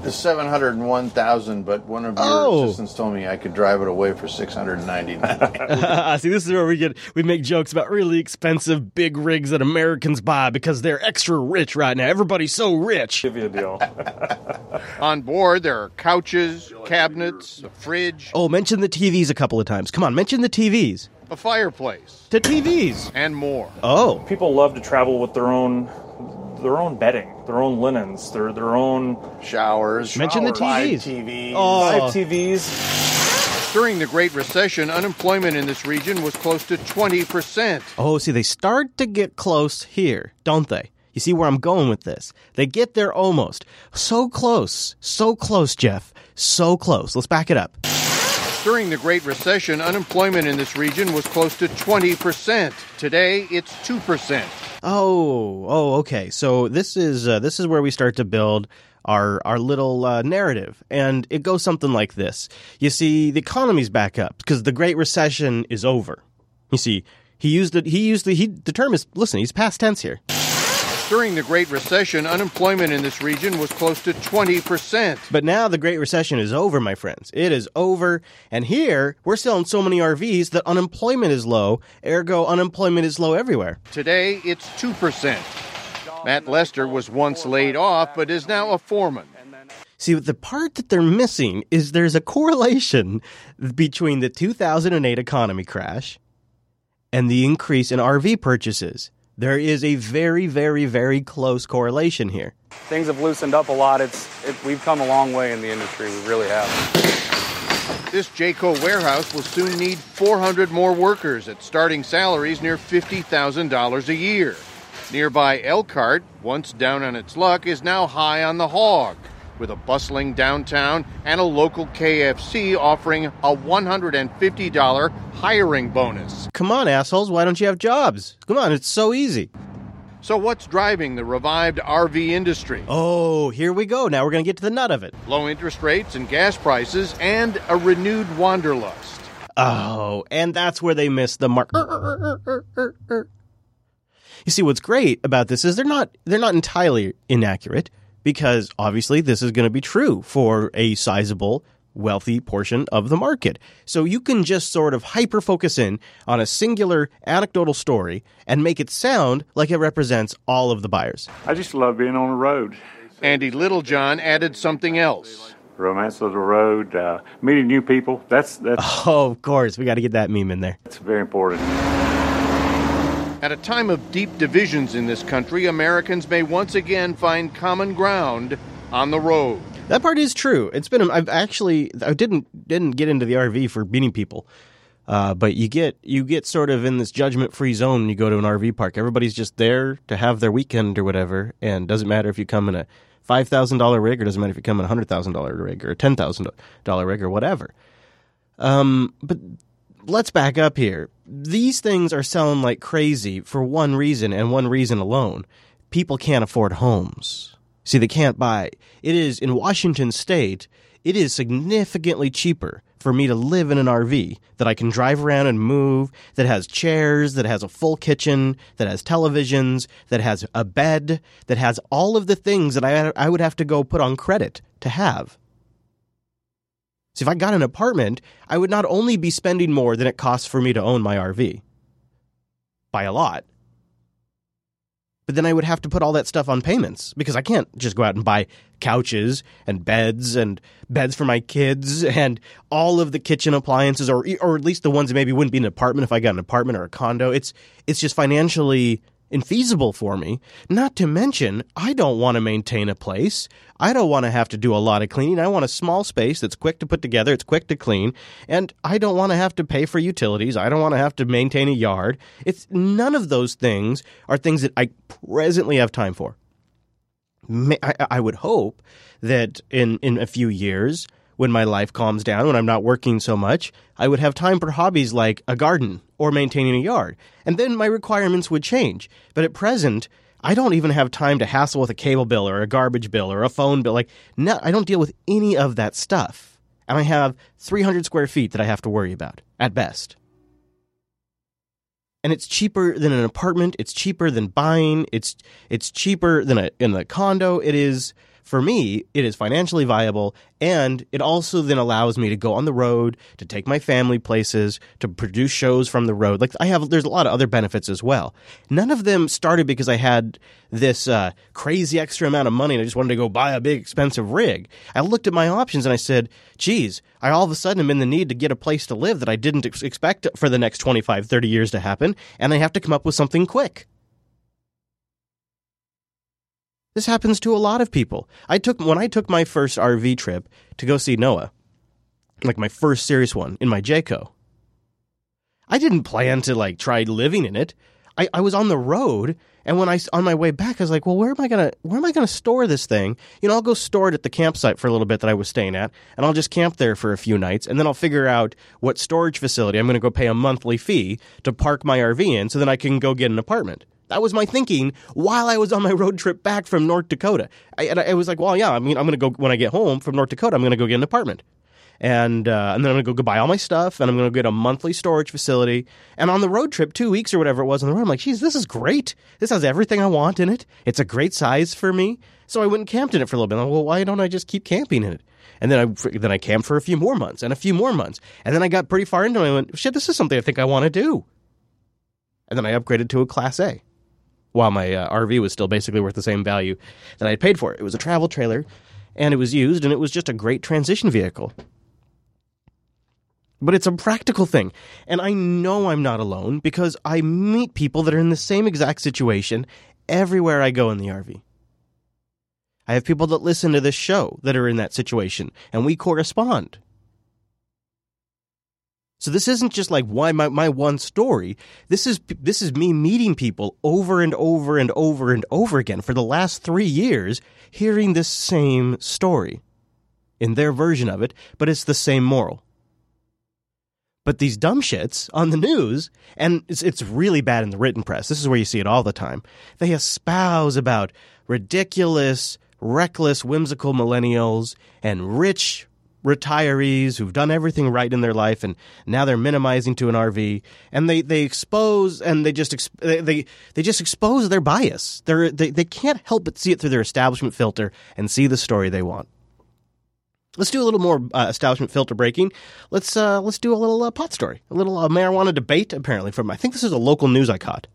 the 701,000, but one of your
Oh.
assistants told me I could drive it away for 699. <laughs>
See, this is where we get we make jokes about really expensive big rigs that Americans buy because they're extra rich right now. Everybody's so rich.
Give you a deal. <laughs>
On board, there are couches, cabinets, a fridge,
Oh, mention the TVs a couple of times. Come on, mention the TVs.
a fireplace,
The TVs.
and more.
Oh,
People love to travel with their own their own bedding, their own linens, their their own
Showers.
mention the TVs.
Five TVs.
Oh.
Five TVs.
During the Great Recession, unemployment in this region was close to 20%.
Oh, see, they start to get close here, don't they? You see where I'm going with this? They get there almost. So close. So close, Jeff. So close. Let's back it up.
During the Great Recession, unemployment in this region was close to 20%. Today, it's 2%.
Oh, oh, okay. So this is uh, this is where we start to build our our little uh, narrative, and it goes something like this. You see, the economy's back up because the Great Recession is over. You see, he used it. He used the he. The term is listen. He's past tense here.
During the Great Recession, unemployment in this region was close to 20%.
But now the Great Recession is over, my friends. It is over. And here, we're selling so many RVs that unemployment is low, ergo, unemployment is low everywhere.
Today, it's 2%. Matt Lester was once laid off, but is now a foreman.
See, the part that they're missing is there's a correlation between the 2008 economy crash and the increase in RV purchases. There is a very, very, very close correlation here.
Things have loosened up a lot. It's it, we've come a long way in the industry. We really have.
This Jayco warehouse will soon need 400 more workers at starting salaries near $50,000 a year. Nearby Elkhart, once down on its luck, is now high on the hog, with a bustling downtown and a local KFC offering a $150 hiring bonus.
Come on, assholes, why don't you have jobs? Come on, it's so easy.
So, what's driving the revived RV industry?
Oh, here we go. Now we're going to get to the nut of it.
Low interest rates and gas prices, and a renewed wanderlust.
Oh, and that's where they miss the mark. You see, what's great about this is they're not they're not entirely inaccurate because obviously this is going to be true for a sizable, wealthy portion of the market. So you can just sort of hyper focus in on a singular anecdotal story and make it sound like it represents all of the buyers.
I just love being on the road.
Andy Littlejohn added something else.
Romance of the road, uh, meeting new people. That's that's <laughs>
Oh, of course, we got to get that meme in there.
that's very important.
At a time of deep divisions in this country, Americans may once again find common ground on the road.
That part is true. It's been I've actually I didn't didn't get into the RV for meeting people. Uh, but you get you get sort of in this judgment free zone when you go to an RV park. Everybody's just there to have their weekend or whatever, and doesn't matter if you come in a five thousand dollar rig or doesn't matter if you come in a hundred thousand dollar rig or a ten thousand dollar rig or whatever. Um, but let's back up here. These things are selling like crazy for one reason and one reason alone. People can't afford homes. See, they can't buy. It is in Washington state, it is significantly cheaper for me to live in an RV that I can drive around and move, that has chairs, that has a full kitchen, that has televisions, that has a bed, that has all of the things that I, I would have to go put on credit to have. See, if I got an apartment, I would not only be spending more than it costs for me to own my RV by a lot, but then I would have to put all that stuff on payments because I can't just go out and buy couches and beds and beds for my kids and all of the kitchen appliances or or at least the ones that maybe wouldn't be an apartment if I got an apartment or a condo. It's it's just financially infeasible for me. Not to mention, I don't want to maintain a place. I don't want to have to do a lot of cleaning. I want a small space that's quick to put together, it's quick to clean, and I don't want to have to pay for utilities. I don't want to have to maintain a yard. It's none of those things are things that I presently have time for. I, I would hope that in, in a few years, when my life calms down, when I'm not working so much, I would have time for hobbies like a garden or maintaining a yard. And then my requirements would change. But at present, I don't even have time to hassle with a cable bill or a garbage bill or a phone bill. Like, no, I don't deal with any of that stuff and I have 300 square feet that I have to worry about at best. And it's cheaper than an apartment. It's cheaper than buying. It's it's cheaper than a in a condo. It is for me, it is financially viable and it also then allows me to go on the road, to take my family places, to produce shows from the road. Like I have, there's a lot of other benefits as well. None of them started because I had this uh, crazy extra amount of money and I just wanted to go buy a big expensive rig. I looked at my options and I said, geez, I all of a sudden am in the need to get a place to live that I didn't ex- expect for the next 25, 30 years to happen. And I have to come up with something quick. This happens to a lot of people. I took when I took my first RV trip to go see Noah, like my first serious one in my Jayco. I didn't plan to like try living in it. I, I was on the road, and when I on my way back, I was like, "Well, where am I gonna where am I gonna store this thing? You know, I'll go store it at the campsite for a little bit that I was staying at, and I'll just camp there for a few nights, and then I'll figure out what storage facility I'm gonna go pay a monthly fee to park my RV in, so then I can go get an apartment." That was my thinking while I was on my road trip back from North Dakota. I, and I was like, well, yeah, I mean, I'm going to go when I get home from North Dakota. I'm going to go get an apartment, and uh, and then I'm going to go buy all my stuff, and I'm going to get a monthly storage facility. And on the road trip, two weeks or whatever it was on the road, I'm like, geez, this is great. This has everything I want in it. It's a great size for me. So I went and camped in it for a little bit. Like, well, why don't I just keep camping in it? And then I then I camped for a few more months and a few more months, and then I got pretty far into it. I went, shit, this is something I think I want to do. And then I upgraded to a Class A while my uh, RV was still basically worth the same value that I had paid for it. It was a travel trailer and it was used and it was just a great transition vehicle. But it's a practical thing. And I know I'm not alone because I meet people that are in the same exact situation everywhere I go in the RV. I have people that listen to this show that are in that situation and we correspond. So this isn't just like why my, my one story. This is this is me meeting people over and over and over and over again for the last three years, hearing this same story in their version of it, but it's the same moral. But these dumb shits on the news, and it's, it's really bad in the written press. This is where you see it all the time. They espouse about ridiculous, reckless, whimsical millennials and rich retirees who've done everything right in their life and now they're minimizing to an RV and they, they expose and they just they they just expose their bias. They're, they they can't help but see it through their establishment filter and see the story they want. Let's do a little more uh, establishment filter breaking. Let's uh, let's do a little uh, pot story, a little uh, marijuana debate. Apparently, from I think this is a local news I caught.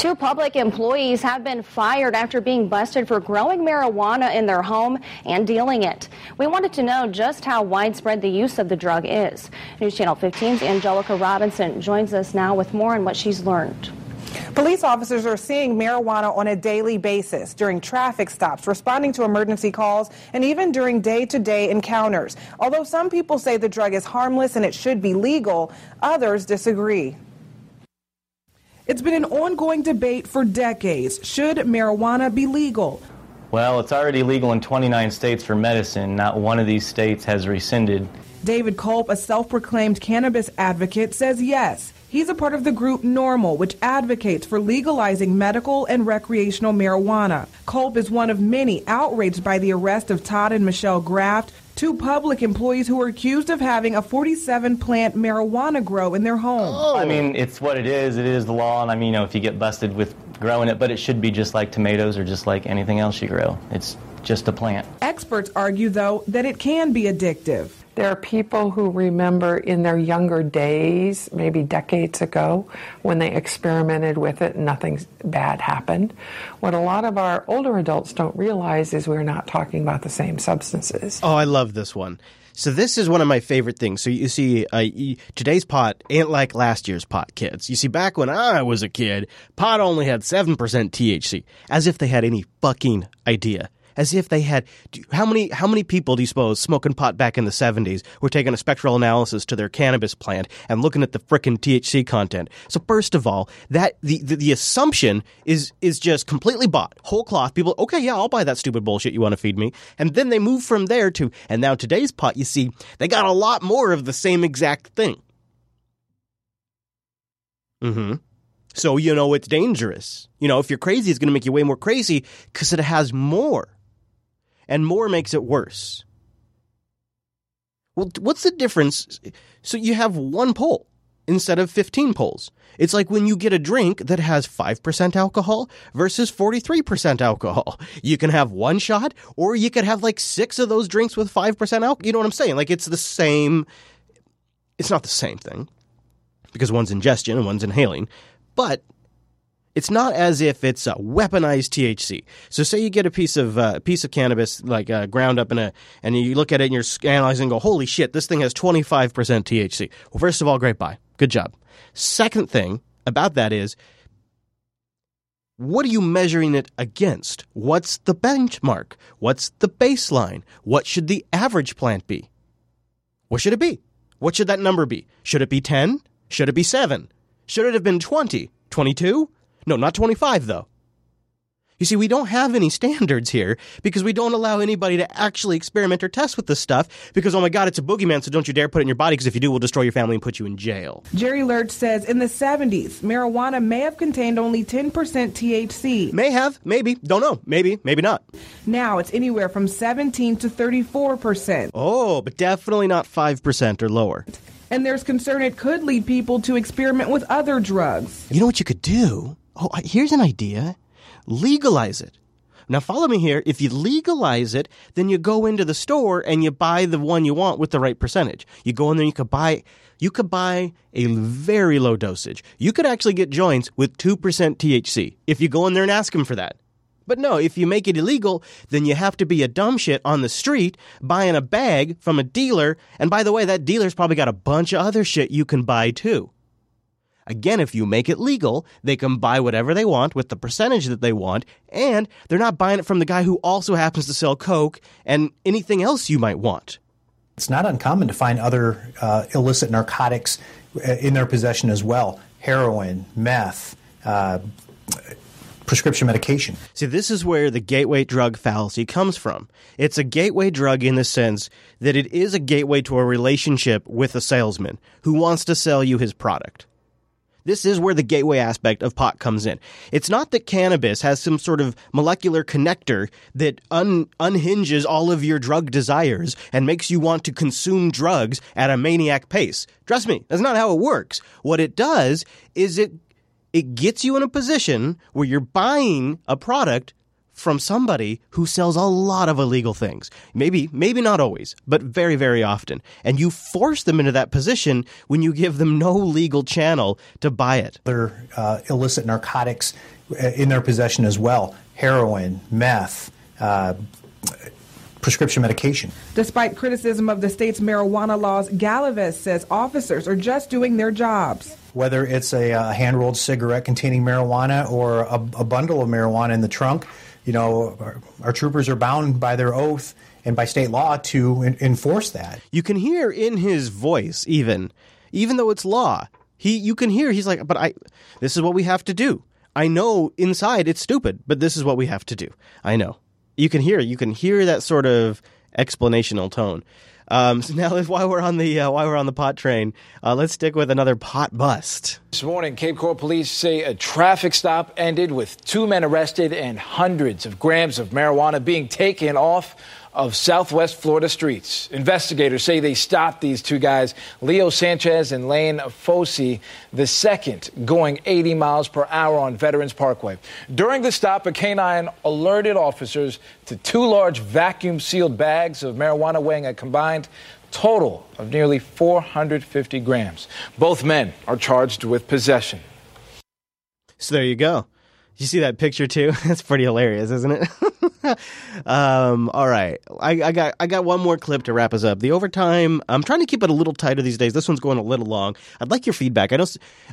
Two public employees have been fired after being busted for growing marijuana in their home and dealing it. We wanted to know just how widespread the use of the drug is. News Channel 15's Angelica Robinson joins us now with more on what she's learned.
Police officers are seeing marijuana on a daily basis during traffic stops, responding to emergency calls, and even during day to day encounters. Although some people say the drug is harmless and it should be legal, others disagree. It's been an ongoing debate for decades. Should marijuana be legal?
Well, it's already legal in 29 states for medicine. Not one of these states has rescinded.
David Culp, a self proclaimed cannabis advocate, says yes. He's a part of the group NORML, which advocates for legalizing medical and recreational marijuana. Culp is one of many outraged by the arrest of Todd and Michelle Graft, two public employees who were accused of having a 47 plant marijuana grow in their home.
Oh. I mean, it's what it is. It is the law, and I mean, you know, if you get busted with growing it, but it should be just like tomatoes or just like anything else you grow. It's just a plant.
Experts argue, though, that it can be addictive.
There are people who remember in their younger days, maybe decades ago, when they experimented with it and nothing bad happened. What a lot of our older adults don't realize is we're not talking about the same substances.
Oh, I love this one. So this is one of my favorite things. So you see, uh, today's pot ain't like last year's pot, kids. You see, back when I was a kid, pot only had seven percent THC, as if they had any fucking idea as if they had how many how many people do you suppose smoking pot back in the 70s were taking a spectral analysis to their cannabis plant and looking at the frickin' THC content. So first of all, that the, the, the assumption is is just completely bought. Whole cloth people, okay, yeah, I'll buy that stupid bullshit you want to feed me. And then they move from there to and now today's pot, you see, they got a lot more of the same exact thing. Mhm. So you know it's dangerous. You know, if you're crazy, it's going to make you way more crazy because it has more and more makes it worse. Well, what's the difference? So you have one pole instead of 15 poles. It's like when you get a drink that has 5% alcohol versus 43% alcohol. <laughs> You can have one shot or you could have like six of those drinks with 5% alcohol. You know what I'm saying? Like it's the same. It's not the same thing because one's ingestion and one's inhaling, but it's not as if it's a weaponized THC. So, say you get a piece of uh, piece of cannabis like uh, ground up in a, and you look at it and you're analyzing, and go, "Holy shit, this thing has 25% THC." Well, first of all, great buy, good job. Second thing about that is, what are you measuring it against? What's the benchmark? What's the baseline? What should the average plant be? What should it be? What should that number be? Should it be 10? Should it be 7? Should it have been 20? 22? No, not 25 though. You see, we don't have any <laughs> standards here because we don't allow anybody to actually experiment or test with this stuff because, oh my God, it's a boogeyman, so don't you dare put it in your body because if you do, we'll destroy your family and put you in jail.
Jerry Lurch says in the 70s, marijuana may have contained only 10% THC.
May have, maybe, don't know, maybe, maybe not.
Now it's anywhere from 17 to 34%.
Oh, but definitely not 5% or lower.
And there's concern it could lead people to experiment with other drugs.
You know what you could do? Oh, here's an idea legalize it. Now, follow me here. If you legalize it, then you go into the store and you buy the one you want with the right percentage. You go in there, you could buy, you could buy a very low dosage. You could actually get joints with 2% THC if you go in there and ask them for that. But no, if you make it illegal, then you have to be a dumb shit on the street buying a bag from a dealer. And by the way, that dealer's probably got a bunch of other shit you can buy too. Again, if you make it legal, they can buy whatever they want with the percentage that they want, and they're not buying it from the guy who also happens to sell Coke and anything else you might want.
It's not uncommon to find other uh, illicit narcotics uh, in their possession as well heroin, meth. Uh, prescription medication.
See, this is where the gateway drug fallacy comes from. It's a gateway drug in the sense that it is a gateway to a relationship with a salesman who wants to sell you his product. This is where the gateway aspect of pot comes in. It's not that cannabis has some sort of molecular connector that un- unhinges all of your drug desires and makes you want to consume drugs at a maniac pace. Trust me, that's not how it works. What it does is it it gets you in a position where you're buying a product from somebody who sells a lot of illegal things. Maybe, maybe not always, but very, very often. And you force them into that position when you give them no legal channel to buy it.
Other uh, illicit narcotics uh, in their possession as well heroin, meth. Uh, prescription medication.
Despite criticism of the state's marijuana laws, Galavis says officers are just doing their jobs.
Whether it's a, a hand rolled cigarette containing marijuana or a, a bundle of marijuana in the trunk, you know, our, our, troopers are bound by their oath and by state law to enforce that.
You can hear in his voice, even, even though it's law, he, you can hear he's like, but I, this is what we have to do. I know inside it's stupid, but this is what we have to do. I know. You can hear, you can hear that sort of explanational tone. Um, so now, <laughs> while we're on the uh, while we're on the pot train, uh, let's stick with another pot bust.
This morning, Cape Coral police say a traffic stop ended with two men arrested and hundreds of grams of marijuana being taken off of southwest Florida streets. Investigators say they stopped these two guys, Leo Sanchez and Lane Fossey, the second going 80 miles per hour on Veterans Parkway. During the stop, a canine alerted officers to two large vacuum sealed bags of marijuana weighing a combined total of nearly 450 grams. Both men are charged with possession.
So there you go. You see that picture too? <laughs> That's pretty hilarious, isn't it? <laughs> <laughs> um, all right, I, I, got I got one more clip to wrap us up. The overtime. I'm trying to keep it a little tighter these days. This one's going a little long. I'd like your feedback. I know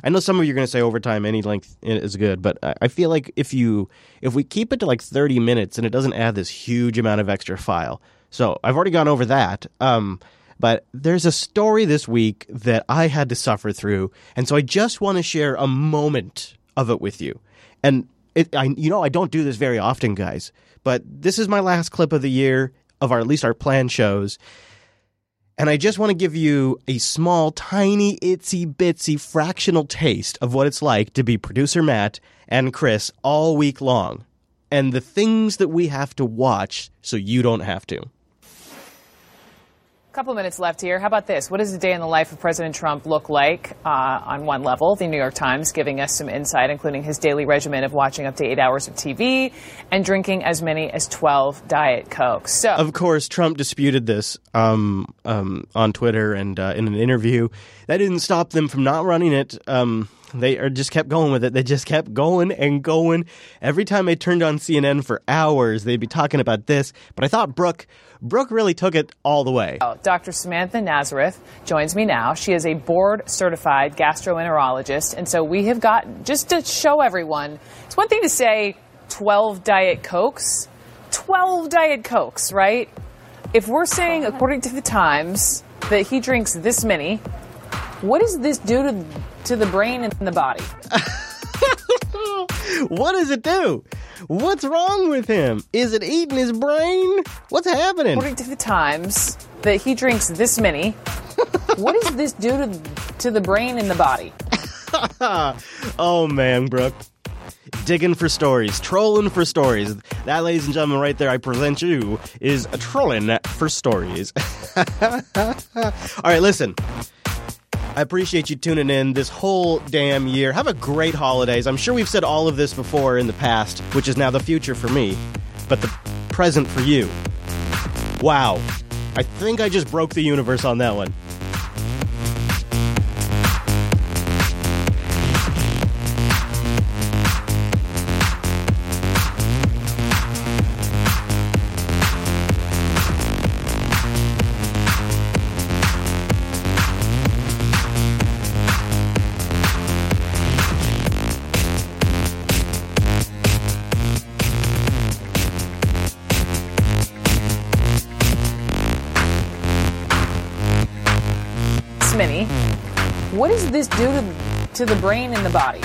I know some of you are going to say overtime any length is good, but I feel like if you if we keep it to like 30 minutes and it doesn't add this huge amount of extra file. So I've already gone over that. Um, but there's a story this week that I had to suffer through, and so I just want to share a moment of it with you. And it, I, you know, I don't do this very often, guys. But this is my last clip of the year of our at least our planned shows. And I just want to give you a small, tiny, itsy bitsy fractional taste of what it's like to be producer Matt and Chris all week long and the things that we have to watch so you don't have to.
Couple minutes left here. How about this? What does a day in the life of President Trump look like? Uh, on one level, the New York Times giving us some insight, including his daily regimen of watching up to eight hours of TV and drinking as many as 12 Diet Cokes. So,
Of course, Trump disputed this um, um, on Twitter and uh, in an interview. That didn't stop them from not running it. Um, they are just kept going with it. They just kept going and going. Every time they turned on CNN for hours, they'd be talking about this. But I thought Brooke, Brooke really took it all the way.
Oh, Dr. Samantha Nazareth joins me now. She is a board certified gastroenterologist. And so we have got, just to show everyone, it's one thing to say 12 Diet Cokes, 12 Diet Cokes, right? If we're saying, according to the Times, that he drinks this many, what does this do to, to the brain and the body? <laughs> <laughs>
what does it do? What's wrong with him? Is it eating his brain? What's happening?
According to the Times, that he drinks this many, <laughs> what does this do to, to the brain and the body? <laughs>
oh man, Brooke. Digging for stories, trolling for stories. That, ladies and gentlemen, right there, I present you is a trolling for stories. All right, listen. I appreciate you tuning in this whole damn year. Have a great holidays. I'm sure we've said all of this before in the past, which is now the future for me, but the present for you. Wow. I think I just broke the universe on that one.
This do to, to the brain and the body?